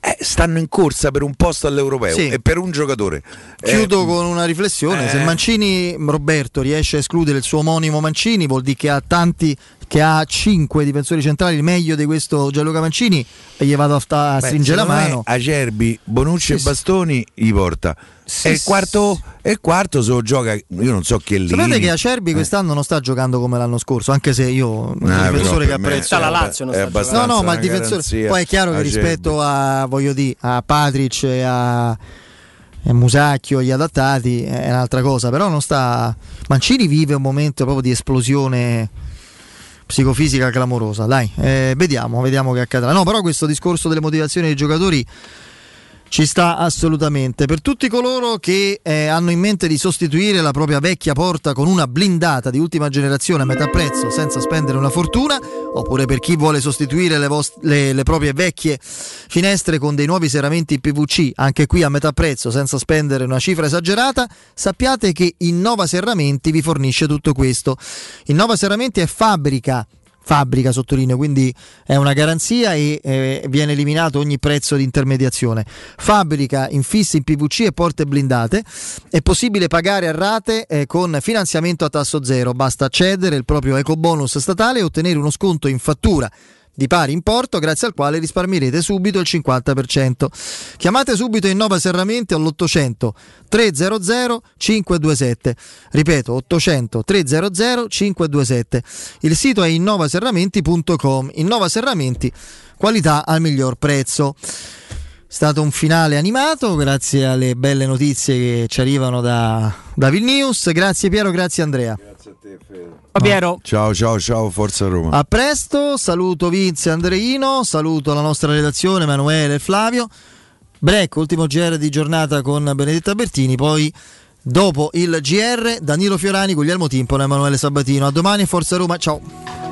Eh, stanno in corsa per un posto all'europeo Sì. e per un giocatore. Eh, Chiudo con una riflessione: se eh. Mancini Roberto riesce a escludere il suo omonimo Mancini, vuol dire che ha tanti, che ha cinque difensori centrali, il meglio di questo Gianluca Mancini, e gli vado a, a beh, stringere la mano. Acerbi, Bonucci Sì, e. Bastoni gli porta. Sì, e, il sì. quarto, e il quarto se lo gioca, io non so che lì. Sapete che Acerbi quest'anno non sta giocando come l'anno scorso, anche se io un difensore che apprezzo. Sta la Lazio, non è sta No, no, ma il difensore. garanzia. Poi è chiaro che Acerbi. rispetto a, voglio dire, a Patric e a, e a Musacchio, gli adattati, è un'altra cosa. Però non sta. Mancini vive un momento proprio di esplosione psicofisica clamorosa. Dai, eh, vediamo, vediamo che accadrà. No, però questo discorso delle motivazioni dei giocatori. Ci sta assolutamente. Per tutti coloro che eh, hanno in mente di sostituire la propria vecchia porta con una blindata di ultima generazione a metà prezzo senza spendere una fortuna, oppure per chi vuole sostituire le, vost- le- le proprie vecchie finestre con dei nuovi serramenti PVC, anche qui a metà prezzo senza spendere una cifra esagerata, sappiate che Innova Serramenti vi fornisce tutto questo. Innova Serramenti è fabbrica fabbrica sottolineo, quindi è una garanzia e eh, viene eliminato ogni prezzo di intermediazione. Fabbrica infissi in PVC e porte blindate, è possibile pagare a rate eh, con finanziamento a tasso zero, basta cedere il proprio ecobonus statale e ottenere uno sconto in fattura di pari importo grazie al quale risparmierete subito il 50%. Chiamate subito Innova Serramenti all'800 300 527. Ripeto, 800 300 527. Il sito è innovaserramenti.com. Innova Serramenti, qualità al miglior prezzo. È stato un finale animato, grazie alle belle notizie che ci arrivano da, da Vilnius. Grazie Piero, grazie Andrea. Piero. Ciao, ciao, ciao, Forza Roma. A presto, saluto Vince Andreino, saluto la nostra redazione Emanuele e Flavio. Break, ultimo GR di giornata con Benedetta Bertini, poi dopo il GR Danilo Fiorani, Guglielmo Timpone e Emanuele Sabatino. A domani, Forza Roma, ciao.